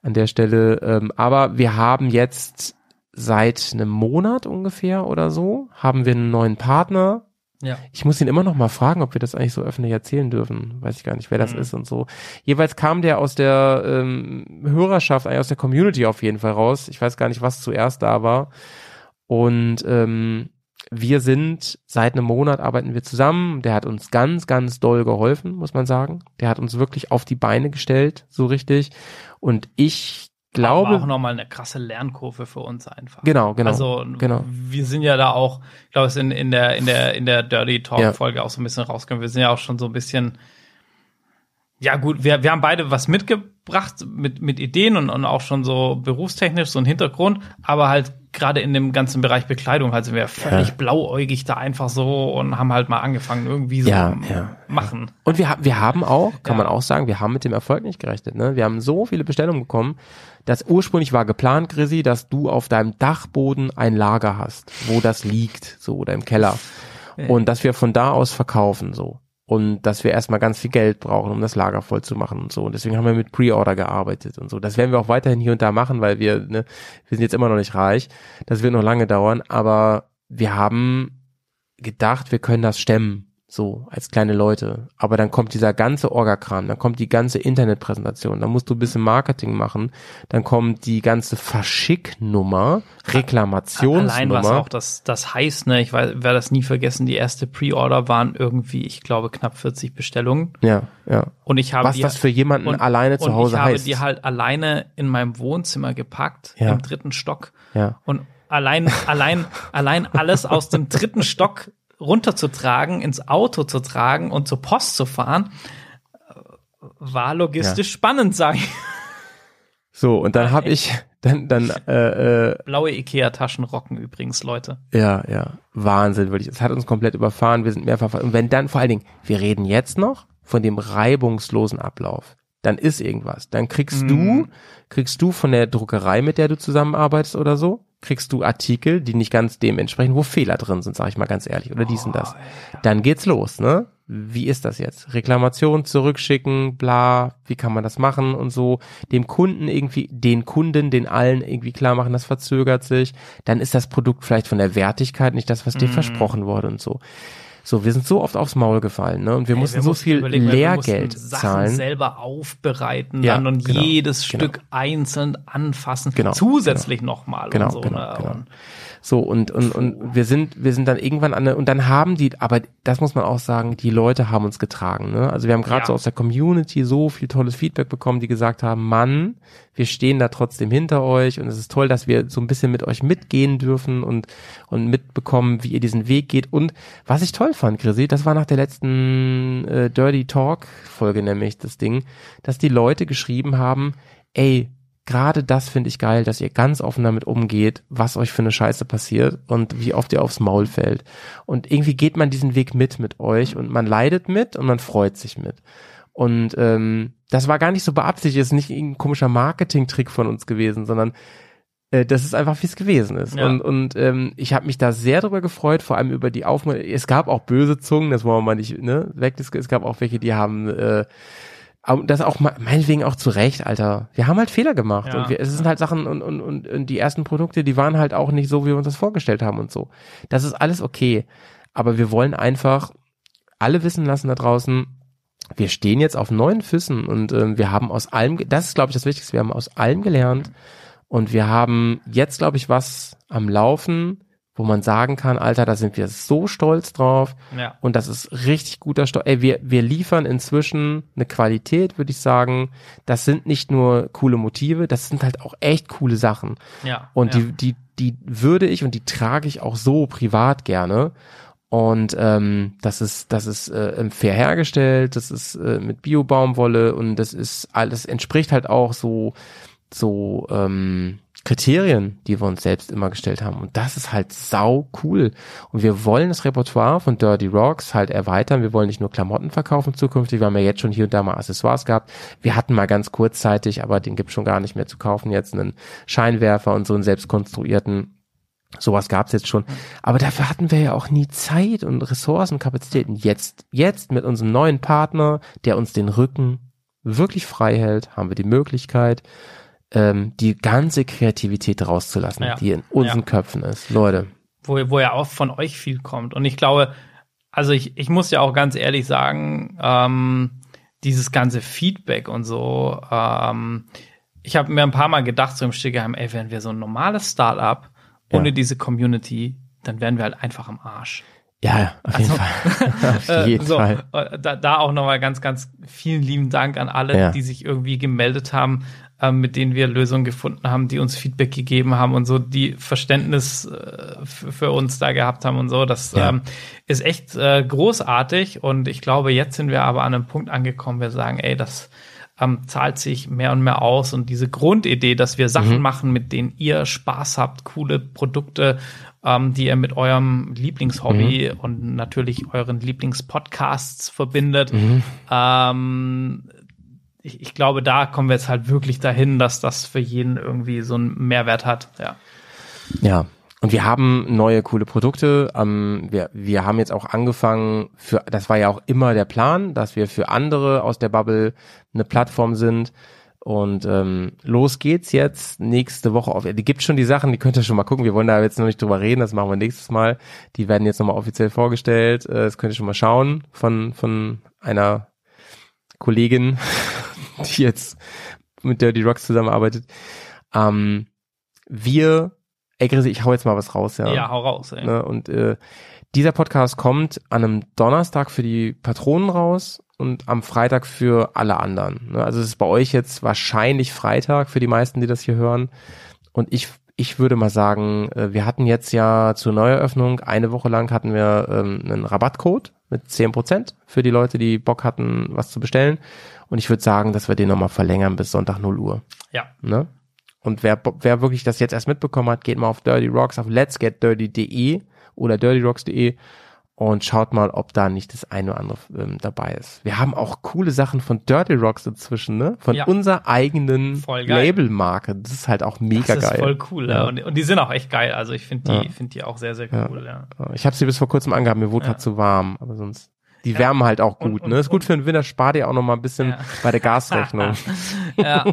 an der Stelle. Ähm, aber wir haben jetzt seit einem Monat ungefähr oder so, haben wir einen neuen Partner. Ja. Ich muss ihn immer noch mal fragen, ob wir das eigentlich so öffentlich erzählen dürfen. Weiß ich gar nicht, wer das Mhm. ist und so. Jeweils kam der aus der ähm, Hörerschaft, eigentlich aus der Community auf jeden Fall raus. Ich weiß gar nicht, was zuerst da war. Und ähm, wir sind seit einem Monat arbeiten wir zusammen. Der hat uns ganz, ganz doll geholfen, muss man sagen. Der hat uns wirklich auf die Beine gestellt, so richtig. Und ich glaube, Aber auch nochmal eine krasse Lernkurve für uns einfach. Genau, genau, Also genau. wir sind ja da auch, ich glaube, es ist in, in der in der in der Dirty Talk Ja. Folge auch so ein bisschen rausgekommen. Wir sind ja auch schon so ein bisschen ja gut, wir, wir haben beide was mitgebracht mit, mit Ideen und, und auch schon so berufstechnisch so einen Hintergrund, aber halt gerade in dem ganzen Bereich Bekleidung halt sind wir völlig Ja. blauäugig da einfach so und haben halt mal angefangen irgendwie so Ja, ja, machen. Und wir, wir haben auch, kann man auch sagen, wir haben mit dem Erfolg nicht gerechnet. Ne? Wir haben so viele Bestellungen bekommen, dass ursprünglich war geplant, Chrissy, dass du auf deinem Dachboden ein Lager hast, wo das liegt, so oder im Keller. Und dass wir von da aus verkaufen, so. Und dass wir erstmal ganz viel Geld brauchen, um das Lager voll zu machen und so. Und deswegen haben wir mit Pre-Order gearbeitet und so. Das werden wir auch weiterhin hier und da machen, weil wir, ne, wir sind jetzt immer noch nicht reich. Das wird noch lange dauern, aber wir haben gedacht, wir können das stemmen, so als kleine Leute. Aber dann kommt dieser ganze Orgakram, dann kommt die ganze Internetpräsentation, dann musst du ein bisschen Marketing machen, dann kommt die ganze Verschicknummer, Allein was Reklamationsnummer. auch das, das heißt, ne, ich werde das nie vergessen, die erste Pre-Order waren irgendwie, ich glaube, knapp 40 Bestellungen. Ja, ja. Und ich habe Was die, das für jemanden und, alleine zu Hause ich habe heißt. die halt alleine in meinem Wohnzimmer gepackt, Ja. im dritten Stock. Ja. Und allein, allein, allein alles aus dem dritten Stock runterzutragen, ins Auto zu tragen und zur Post zu fahren, äh, war logistisch spannend, sage ich. So, und dann habe ich, dann, dann, äh, äh, Blaue Ikea-Taschen rocken übrigens, Leute. ja, ja, Wahnsinn, wirklich. Es hat uns komplett überfahren, wir sind mehrfach, und wenn dann vor allen Dingen, wir reden jetzt noch von dem reibungslosen Ablauf. Dann ist irgendwas. Dann kriegst Mhm. du, kriegst du von der Druckerei, mit der du zusammenarbeitest oder so, kriegst du Artikel, die nicht ganz dem entsprechen, wo Fehler drin sind, sag ich mal ganz ehrlich, oder dies und das. Dann geht's los, ne? Wie ist das jetzt? Reklamation zurückschicken, bla, wie kann man das machen und so. Dem Kunden irgendwie, den Kunden, den allen irgendwie klar machen, das verzögert sich. Dann ist das Produkt vielleicht von der Wertigkeit nicht das, was dir versprochen wurde und so. So, wir sind so oft aufs Maul gefallen, ne? Und wir Ey, mussten wir so mussten viel überlegen, Lehrgeld mussten Sachen zahlen. selber aufbereiten Ja, dann und genau, jedes genau. Stück einzeln anfassen, Genau, zusätzlich nochmal Genau, und so. genau, ne? genau. Und So, und, und, und wir sind, wir sind dann irgendwann an der, und dann haben die, aber das muss man auch sagen, die Leute haben uns getragen, ne? Also wir haben gerade Ja. so aus der Community so viel tolles Feedback bekommen, die gesagt haben, Mann, wir stehen da trotzdem hinter euch und es ist toll, dass wir so ein bisschen mit euch mitgehen dürfen und, und mitbekommen, wie ihr diesen Weg geht. Und was ich toll fand, Chrissy, das war nach der letzten äh, Dirty Talk Folge nämlich das Ding, dass die Leute geschrieben haben, ey, gerade das finde ich geil, dass ihr ganz offen damit umgeht, was euch für eine Scheiße passiert und wie oft ihr aufs Maul fällt. Und irgendwie geht man diesen Weg mit mit euch und man leidet mit und man freut sich mit. Und ähm, das war gar nicht so beabsichtigt, ist nicht irgendein komischer Marketing-Trick von uns gewesen, sondern äh, das ist einfach, wie es gewesen ist. Ja. Und, und ähm, ich habe mich da sehr drüber gefreut, vor allem über die Aufmerksamkeit. Es gab auch böse Zungen, das wollen wir mal nicht ne, weg. Es gab auch welche, die haben äh, das auch me- meinetwegen auch zu Recht, Alter. Wir haben halt Fehler gemacht Ja, und wir, es sind halt Sachen und, und, und, und die ersten Produkte, die waren halt auch nicht so, wie wir uns das vorgestellt haben und so. Das ist alles okay. Aber wir wollen einfach alle wissen lassen da draußen, wir stehen jetzt auf neuen Füßen und ähm, wir haben aus allem, das ist glaube ich das Wichtigste, wir haben aus allem gelernt und wir haben jetzt glaube ich was am Laufen, wo man sagen kann, Alter, da sind wir so stolz drauf Ja. und das ist richtig guter Stoff. Ey, wir, wir liefern inzwischen eine Qualität, würde ich sagen. Das sind nicht nur coole Motive, das sind halt auch echt coole Sachen. Ja. Und ja. die, die, die würde ich und die trage ich auch so privat gerne. Und ähm, das ist, das ist äh, fair hergestellt, das ist äh, mit Bio-Baumwolle und das ist alles entspricht halt auch so so ähm, Kriterien, die wir uns selbst immer gestellt haben. Und das ist halt sau cool. Und wir wollen das Repertoire von Dirty Rocks halt erweitern. Wir wollen nicht nur Klamotten verkaufen zukünftig. Wir haben ja jetzt schon hier und da mal Accessoires gehabt. Wir hatten mal ganz kurzzeitig, aber den gibt's schon gar nicht mehr zu kaufen, jetzt einen Scheinwerfer und so einen selbstkonstruierten Sowas gab's jetzt schon. Aber dafür hatten wir ja auch nie Zeit und Ressourcen, Kapazitäten. Jetzt, jetzt mit unserem neuen Partner, der uns den Rücken wirklich frei hält, haben wir die Möglichkeit, ähm, die ganze Kreativität rauszulassen, Ja. die in unseren Ja. Köpfen ist. Leute. wo, wo ja auch von euch viel kommt. Und ich glaube, also ich, ich muss ja auch ganz ehrlich sagen, ähm, dieses ganze Feedback und so, ähm, ich habe mir ein paar Mal gedacht, so im Stillgeheim, ey, wenn wir so ein normales Startup ohne Ja. diese Community, dann wären wir halt einfach am Arsch. Ja, auf jeden Fall. auf Äh, jeden so, Fall. äh, Da, da auch nochmal ganz, ganz vielen lieben Dank an alle, Ja. die sich irgendwie gemeldet haben, ähm, mit denen wir Lösungen gefunden haben, die uns Feedback gegeben haben und so, die Verständnis äh, für uns da gehabt haben und so. Das Ja. ähm, ist echt äh, großartig und ich glaube, jetzt sind wir aber an einem Punkt angekommen, wir sagen, ey, das ähm, zahlt sich mehr und mehr aus und diese Grundidee, dass wir Mhm. Sachen machen, mit denen ihr Spaß habt, coole Produkte, ähm, die ihr mit eurem Lieblingshobby Mhm. und natürlich euren Lieblingspodcasts verbindet. Mhm. Ähm, ich, ich glaube, da kommen wir jetzt halt wirklich dahin, dass das für jeden irgendwie so einen Mehrwert hat. Ja. Ja. Und wir haben neue coole Produkte. Ähm, wir, wir haben jetzt auch angefangen, für, das war ja auch immer der Plan, dass wir für andere aus der Bubble eine Plattform sind. Und ähm, los geht's jetzt nächste Woche auf. Die gibt schon die Sachen, die könnt ihr schon mal gucken. Wir wollen da jetzt noch nicht drüber reden, das machen wir nächstes Mal. Die werden jetzt nochmal offiziell vorgestellt. Äh, das könnt ihr schon mal schauen von, von einer Kollegin, die jetzt mit Dirty Rocks zusammenarbeitet. Ähm, wir, ey Grisi, ich hau jetzt mal was raus, ja. Ja, hau raus. Ey. Ne? Und äh, dieser Podcast kommt an einem Donnerstag für die Patronen raus und am Freitag für alle anderen. Ne? Also es ist bei euch jetzt wahrscheinlich Freitag für die meisten, die das hier hören. Und ich, ich würde mal sagen, äh, wir hatten jetzt ja zur Neueröffnung, eine Woche lang hatten wir ähm, einen Rabattcode mit 10% für die Leute, die Bock hatten, was zu bestellen. Und ich würde sagen, dass wir den nochmal verlängern bis Sonntag 0 Uhr. Ja. Ne? Und wer, wer wirklich das jetzt erst mitbekommen hat, geht mal auf Dirty Rocks, auf letsgetdirty.de oder dirtyrocks.de und schaut mal, ob da nicht das eine oder andere ähm, dabei ist. Wir haben auch coole Sachen von Dirty Rocks inzwischen, ne? Von Ja. unserer eigenen geil. Labelmarke. Das ist halt auch mega das ist geil. voll cool. Ja. Und, und die sind auch echt geil. Also ich finde die, Ja. finde die auch sehr, sehr cool. Ja. Ich habe sie bis vor kurzem angehabt, mir wurde Ja. halt zu warm, aber sonst. Die wärmen halt auch Und- gut, und- ne? Ist gut und- für den Winter, spart ihr auch noch mal ein bisschen Ja. bei der Gasrechnung. ja.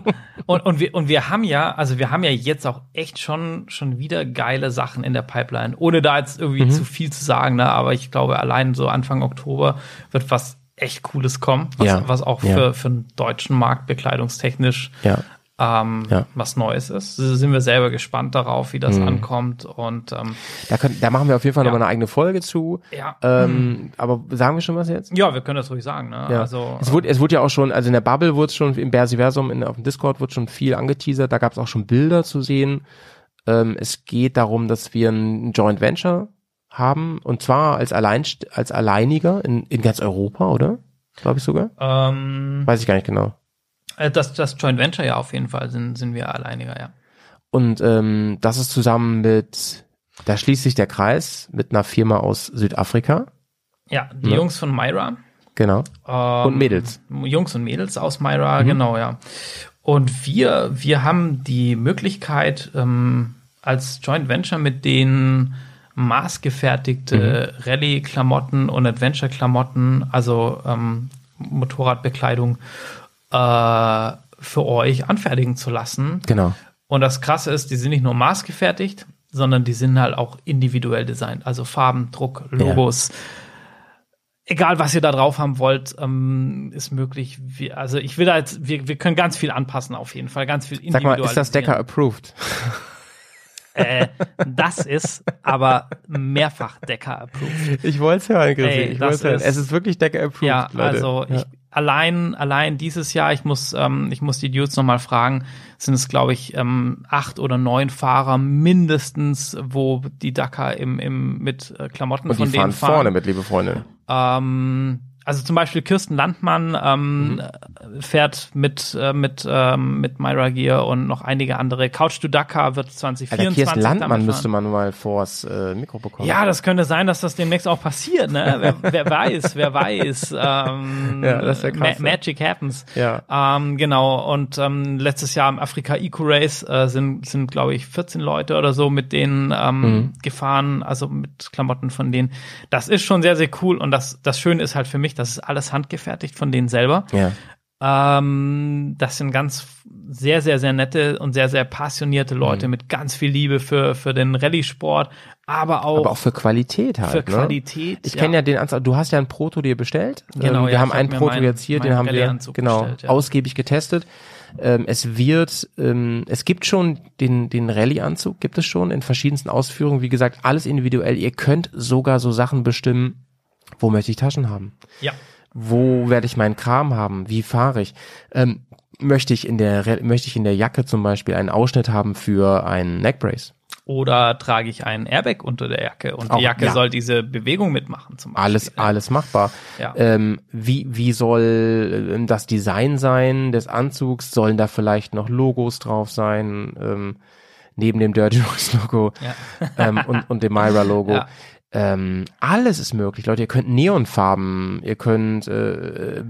Und, und, wir, und wir haben ja, also wir haben ja jetzt auch echt schon, schon wieder geile Sachen in der Pipeline, ohne da jetzt irgendwie Mhm. zu viel zu sagen, ne? aber ich glaube, allein so Anfang Oktober wird was echt Cooles kommen, was, Ja. was auch Ja. für, für den deutschen Markt bekleidungstechnisch ja. Ähm, Ja. was Neues ist. Da sind wir selber gespannt darauf, wie das Mhm. ankommt. Und ähm, Da, können, da machen wir auf jeden Fall Ja. noch mal eine eigene Folge zu. ja, Ähm, aber sagen wir schon was jetzt? ja, wir können das ruhig sagen. Ne? Ja. Also es wurde, es wurde ja auch schon, also in der Bubble wurde es schon, im Bersiversum, in, auf dem Discord wurde schon viel angeteasert, da gab es auch schon Bilder zu sehen. Ähm, es geht darum, dass wir ein Joint Venture haben und zwar als, allein, als Alleiniger in, in ganz Europa, oder? Glaube ich sogar. ähm, Weiß ich gar nicht genau. Äh, das, das Joint Venture ja auf jeden Fall sind, sind wir alleiniger, ja. Und ähm, das ist zusammen mit, da schließt sich der Kreis mit einer Firma aus Südafrika. Ja, die Ja. Jungs von Myra. Genau. Ähm, Und Mädels. Jungs und Mädels aus Myra, Mhm. genau, ja. Und wir, wir haben die Möglichkeit, ähm, als Joint Venture mit den maßgefertigte Mhm. Rallye-Klamotten und Adventure-Klamotten, also ähm, Motorradbekleidung, äh, für euch anfertigen zu lassen. Genau. Und das Krasse ist, die sind nicht nur maßgefertigt, sondern die sind halt auch individuell designt. Also Farben, Druck, Logos. Egal, was ihr da drauf haben wollt, ähm, ist möglich. Wir, also ich will da jetzt, wir, wir können ganz viel anpassen auf jeden Fall, ganz viel Sag mal, ist das. Decker approved? Äh, das ist aber mehrfach Decker approved. Ich wollte es hören, Chrissy. Ey, ich wollte hören. ist- Es ist wirklich Decker approved, Ja, Leute. also ja. ich allein allein dieses Jahr, ich muss ähm, ich muss die Dudes noch mal fragen, sind es glaube ich ähm, acht oder neun Fahrer mindestens, wo die Dakar im im mit äh, Klamotten Und von die denen fahren vorne mit, liebe Freunde. Ähm, also zum Beispiel Kirsten Landmann ähm, Mhm. fährt mit äh, mit ähm, mit Myra Gear und noch einige andere. Couch to Dakar wird Alter, 2024 Kirsten Landmann müsste man mal vors äh, Mikro bekommen. Ja, das könnte sein, dass das demnächst auch passiert, ne? wer, wer weiß, wer weiß. Ähm, Ja, das krass, Ma. Magic happens. Ja. Ähm, genau. Und ähm, letztes Jahr im Afrika Eco Race äh, sind, sind glaube ich, 14 Leute oder so mit denen ähm, Mhm. gefahren, also mit Klamotten von denen. Das ist schon sehr, sehr cool. Und das, das Schöne ist halt für mich, das ist alles handgefertigt von denen selber. Ja. Ähm, das sind ganz sehr, sehr, sehr nette und sehr, sehr passionierte Leute Mhm. mit ganz viel Liebe für, für den Rallye-Sport, aber auch, Aber auch für Qualität halt. für ne? Qualität. Ich kenne ja den Ansatz, du hast ja ein Proto dir bestellt. Genau, ähm, wir ja, haben einen Proto meinen- jetzt hier, den haben wir genau bestellt, ja. ausgiebig getestet. Ähm, es wird, ähm, es gibt schon den, den Rallye-Anzug, gibt es schon in verschiedensten Ausführungen. Wie gesagt, alles individuell. Ihr könnt sogar so Sachen bestimmen, wo möchte ich Taschen haben? Ja. Wo werde ich meinen Kram haben? Wie fahre ich? Ähm, möchte ich in der, möchte ich in der Jacke zum Beispiel einen Ausschnitt haben für einen Neckbrace? Oder trage ich einen Airbag unter der Jacke und Auch, die Jacke ja. soll diese Bewegung mitmachen zum Beispiel. Alles, alles machbar. Ja. Ähm, wie, wie soll ähm, das Design sein des Anzugs? Sollen da vielleicht noch Logos drauf sein? Ähm, neben dem Dirty Rocks Logo Ja. ähm, und, und dem Myra Logo. Ja. Ähm, alles ist möglich, Leute. Ihr könnt Neonfarben, ihr könnt äh, äh,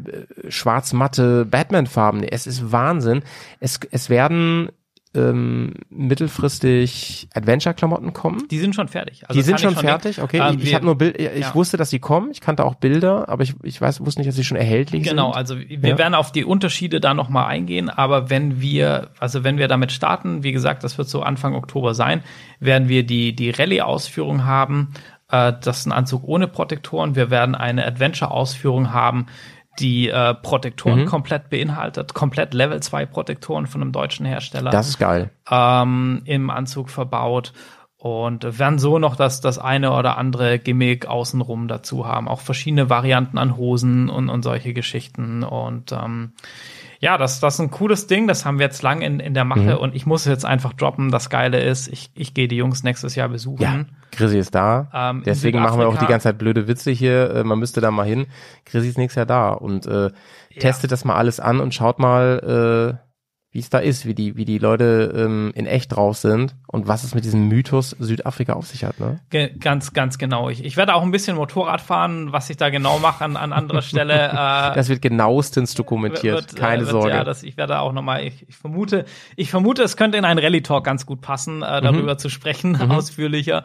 schwarz-matte Batman-Farben. Es ist Wahnsinn. Es, es werden ähm, mittelfristig Adventure-Klamotten kommen. Die sind schon fertig. Also Die sind ich schon fertig, okay. Ähm, ich ich habe nur Bild, ich ja. wusste, dass sie kommen. Ich kannte auch Bilder, aber ich, ich weiß, wusste nicht, dass sie schon erhältlich Genau, sind. also wir Ja. werden auf die Unterschiede da nochmal eingehen, aber wenn wir, also wenn wir damit starten, wie gesagt, das wird so Anfang Oktober sein, werden wir die, die Rallye-Ausführung haben. Äh, das ist ein Anzug ohne Protektoren. Wir werden eine Adventure-Ausführung haben, die äh, Protektoren Mhm. komplett beinhaltet, komplett Level 2 Protektoren von einem deutschen Hersteller Das ist geil. ähm, im Anzug verbaut und werden so noch das, das eine oder andere Gimmick außenrum dazu haben. Auch verschiedene Varianten an Hosen und, und solche Geschichten. Und ähm, ja, das, das ist ein cooles Ding. Das haben wir jetzt lang in, in der Mache Mhm. und ich muss jetzt einfach droppen. Das Geile ist, ich, ich gehe die Jungs nächstes Jahr besuchen. Ja, Chrissy ist da. Ähm, Deswegen machen wir auch die ganze Zeit blöde Witze hier. Äh, man müsste da mal hin. Chrissy ist nächstes Jahr da und äh, testet das mal alles an und schaut mal, äh, wie es da ist, wie die, wie die Leute ähm, in echt drauf sind und was es mit diesem Mythos Südafrika auf sich hat. Ne? Ge ganz, ganz genau. Ich, ich werde auch ein bisschen Motorrad fahren, was ich da genau mache an, an anderer Stelle. Äh, Das wird genauestens dokumentiert. wird, äh, Keine wird, Sorge. Ja, das, ich werde auch nochmal, ich, ich vermute, ich vermute, es könnte in einen Rallye-Talk ganz gut passen, Mhm. äh, darüber zu sprechen, ausführlicher.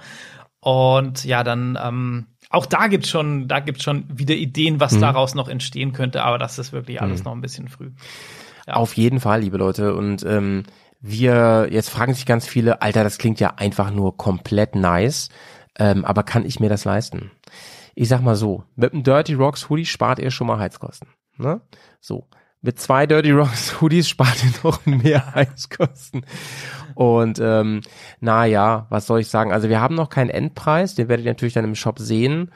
Und ja, dann, ähm, auch da gibt's schon, da gibt's schon wieder Ideen, was Mhm. daraus noch entstehen könnte, aber das ist wirklich alles noch ein bisschen früh. Auf jeden Fall, liebe Leute. Und ähm, wir, jetzt fragen sich ganz viele, Alter, das klingt ja einfach nur komplett nice, ähm, aber kann ich mir das leisten? Ich sag mal so, mit einem Dirty Rocks Hoodie spart ihr schon mal Heizkosten. Ne? So. Mit zwei Dirty Rocks Hoodies spart ihr noch mehr Heizkosten. Und ähm, naja, was soll ich sagen? Also wir haben noch keinen Endpreis, den werdet ihr natürlich dann im Shop sehen.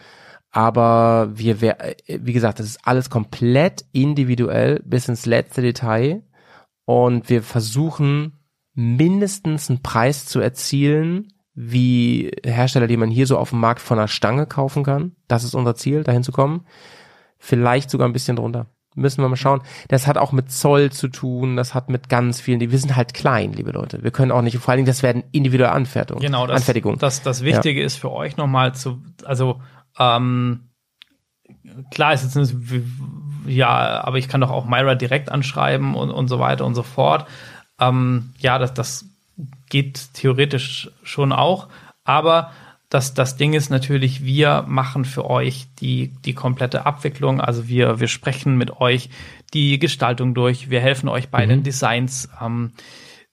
Aber wir, äh, wie gesagt, das ist alles komplett individuell bis ins letzte Detail. Und wir versuchen mindestens einen Preis zu erzielen, wie Hersteller, die man hier so auf dem Markt von der Stange kaufen kann. Das ist unser Ziel, dahin zu kommen. Vielleicht sogar ein bisschen drunter. Müssen wir mal schauen. Das hat auch mit Zoll zu tun, das hat mit ganz vielen, die wir sind halt klein, liebe Leute. Wir können auch nicht, vor allen Dingen, das werden individuelle Anfertigungen. Genau, das, Anfertigung. das, das Wichtige ist für euch nochmal zu, also ähm, klar ist jetzt ja, aber ich kann doch auch Myra direkt anschreiben und, und so weiter und so fort. Ähm, ja, das, das geht theoretisch schon auch, aber das, das Ding ist natürlich, wir machen für euch die, die komplette Abwicklung. Also wir, wir sprechen mit euch die Gestaltung durch. Wir helfen euch bei den Designs. Ähm,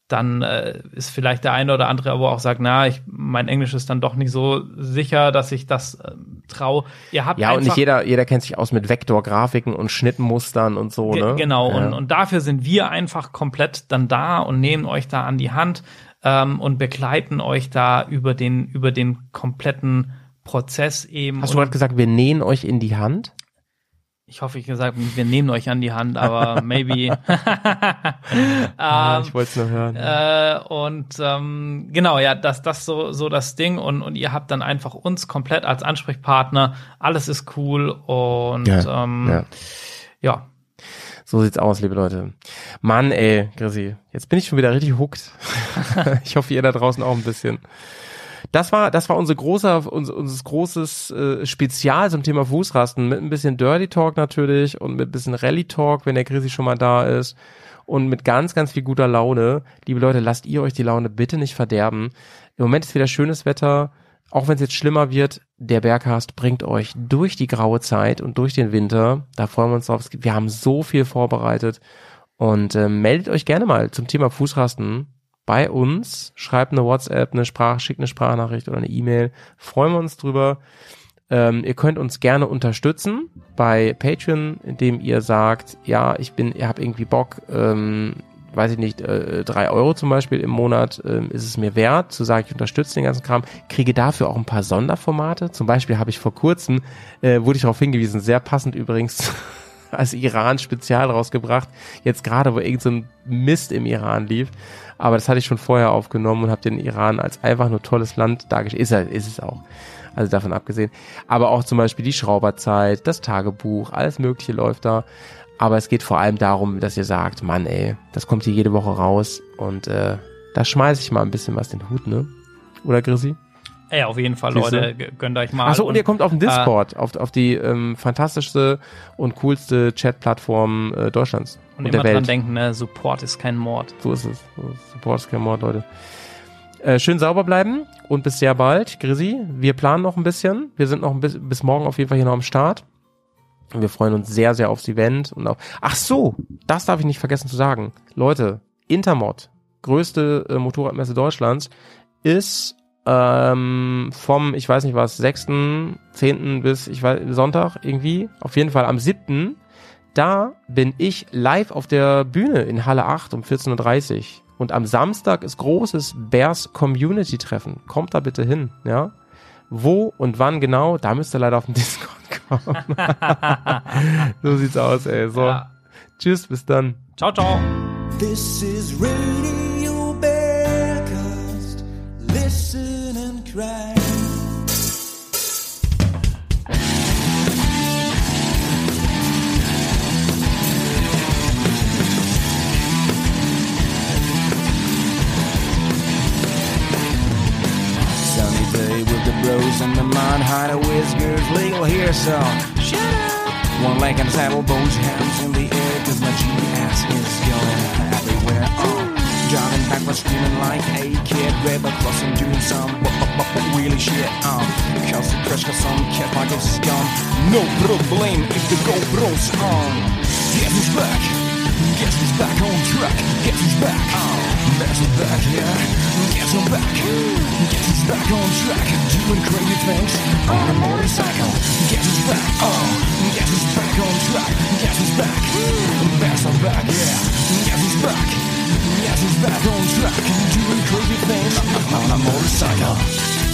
dann äh, ist vielleicht der eine oder andere aber auch sagt, na, ich, mein Englisch ist dann doch nicht so sicher, dass ich das äh, traue. Ihr habt Ja, und nicht jeder, jeder kennt sich aus mit Vektorgrafiken und Schnittmustern und so, ne? Genau, Ja. und, und dafür sind wir einfach komplett dann da und nehmen euch da an die Hand ähm, und begleiten euch da über den, über den kompletten Prozess eben. Hast du gerade gesagt, wir nähen euch in die Hand? Ich hoffe, ich gesagt, wir nehmen euch an die Hand, aber maybe. Ja, ähm, ich wollte es nur hören. äh, und ähm, genau, ja, das das so so das Ding und und ihr habt dann einfach uns komplett als Ansprechpartner. Alles ist cool und Ja, ähm, ja. ja. So sieht's aus, liebe Leute. Mann, ey, Chrissy, jetzt bin ich schon wieder richtig hooked. ich hoffe, ihr da draußen auch ein bisschen. Das war, das war unser großer, unser, unser großes äh, Spezial zum Thema Fußrasten mit ein bisschen Dirty Talk natürlich und mit ein bisschen Rally Talk, wenn der Chrissy schon mal da ist und mit ganz, ganz viel guter Laune. Liebe Leute, lasst ihr euch die Laune bitte nicht verderben. Im Moment ist wieder schönes Wetter. Auch wenn es jetzt schlimmer wird, der Berghast bringt euch durch die graue Zeit und durch den Winter. Da freuen wir uns drauf. Wir haben so viel vorbereitet. Und äh, meldet euch gerne mal zum Thema Fußrasten bei uns. Schreibt eine WhatsApp, eine Sprache, schickt eine Sprachnachricht oder eine E-Mail. Freuen wir uns drüber. Ähm, ihr könnt uns gerne unterstützen bei Patreon, indem ihr sagt, ja, ich bin, ihr habt irgendwie Bock, ähm, weiß ich nicht, äh, drei Euro zum Beispiel im Monat ähm, ist es mir wert, zu sagen, ich unterstütze den ganzen Kram, kriege dafür auch ein paar Sonderformate. Zum Beispiel habe ich vor kurzem, äh, wurde ich darauf hingewiesen, sehr passend übrigens, als Iran-Spezial rausgebracht, jetzt gerade, wo irgend so ein Mist im Iran lief. Aber das hatte ich schon vorher aufgenommen und habe den Iran als einfach nur tolles Land dargestellt. Ist, er, ist es auch. Also davon abgesehen. Aber auch zum Beispiel die Schrauberzeit, das Tagebuch, alles Mögliche läuft da. Aber es geht vor allem darum, dass ihr sagt, Mann, ey, das kommt hier jede Woche raus und äh, da schmeiße ich mal ein bisschen was den Hut, ne? Oder Chrissy? Ja, auf jeden Fall, Siehste? Leute, gönnt euch mal. Achso, und ihr kommt auf den äh, Discord, auf, auf die ähm, fantastischste und coolste Chat-Plattform äh, Deutschlands und, und, immer der dran Welt. denken, ne, Support ist kein Mord. So ist es. Support ist kein Mord, Leute. Äh, schön sauber bleiben und bis sehr bald, Grisi. Wir planen noch ein bisschen. Wir sind noch ein bis, bis morgen auf jeden Fall hier noch am Start. Und wir freuen uns sehr, sehr aufs Event und auf. Ach so, das darf ich nicht vergessen zu sagen. Leute, Intermod, größte äh, Motorradmesse Deutschlands, ist ähm, vom, ich weiß nicht was, 6., 10. bis ich weiß, Sonntag irgendwie, auf jeden Fall am 7. Da bin ich live auf der Bühne in Halle 8 um 14.30 Uhr. Und am Samstag ist großes Bears Community Treffen. Kommt da bitte hin, ja? Wo und wann genau, da müsst ihr leider auf den Discord kommen. so sieht's aus, ey. So. Ja. Tschüss, bis dann. Ciao, ciao. Sunny day with the bros and the man hide a whiskers legal here so shut up. One leg and saddle both hands in the air cause my GPS is going everywhere. Oh driving backwards screaming like a kid river crossing doing some b- b- b- really shit um cause the crush got some cat like a scum no problem if the GoPro's on guess who's back guess who's back on track guess who's back oh Bears are back, yeah. Guess I'm back. Guess who's back on track, doing crazy things on a motorcycle. Guess who's back? Oh, guess who's back on track? Guess who's back? Bears are back, yeah. Guess who's back? Guess who's back on track, doing crazy things on a motorcycle.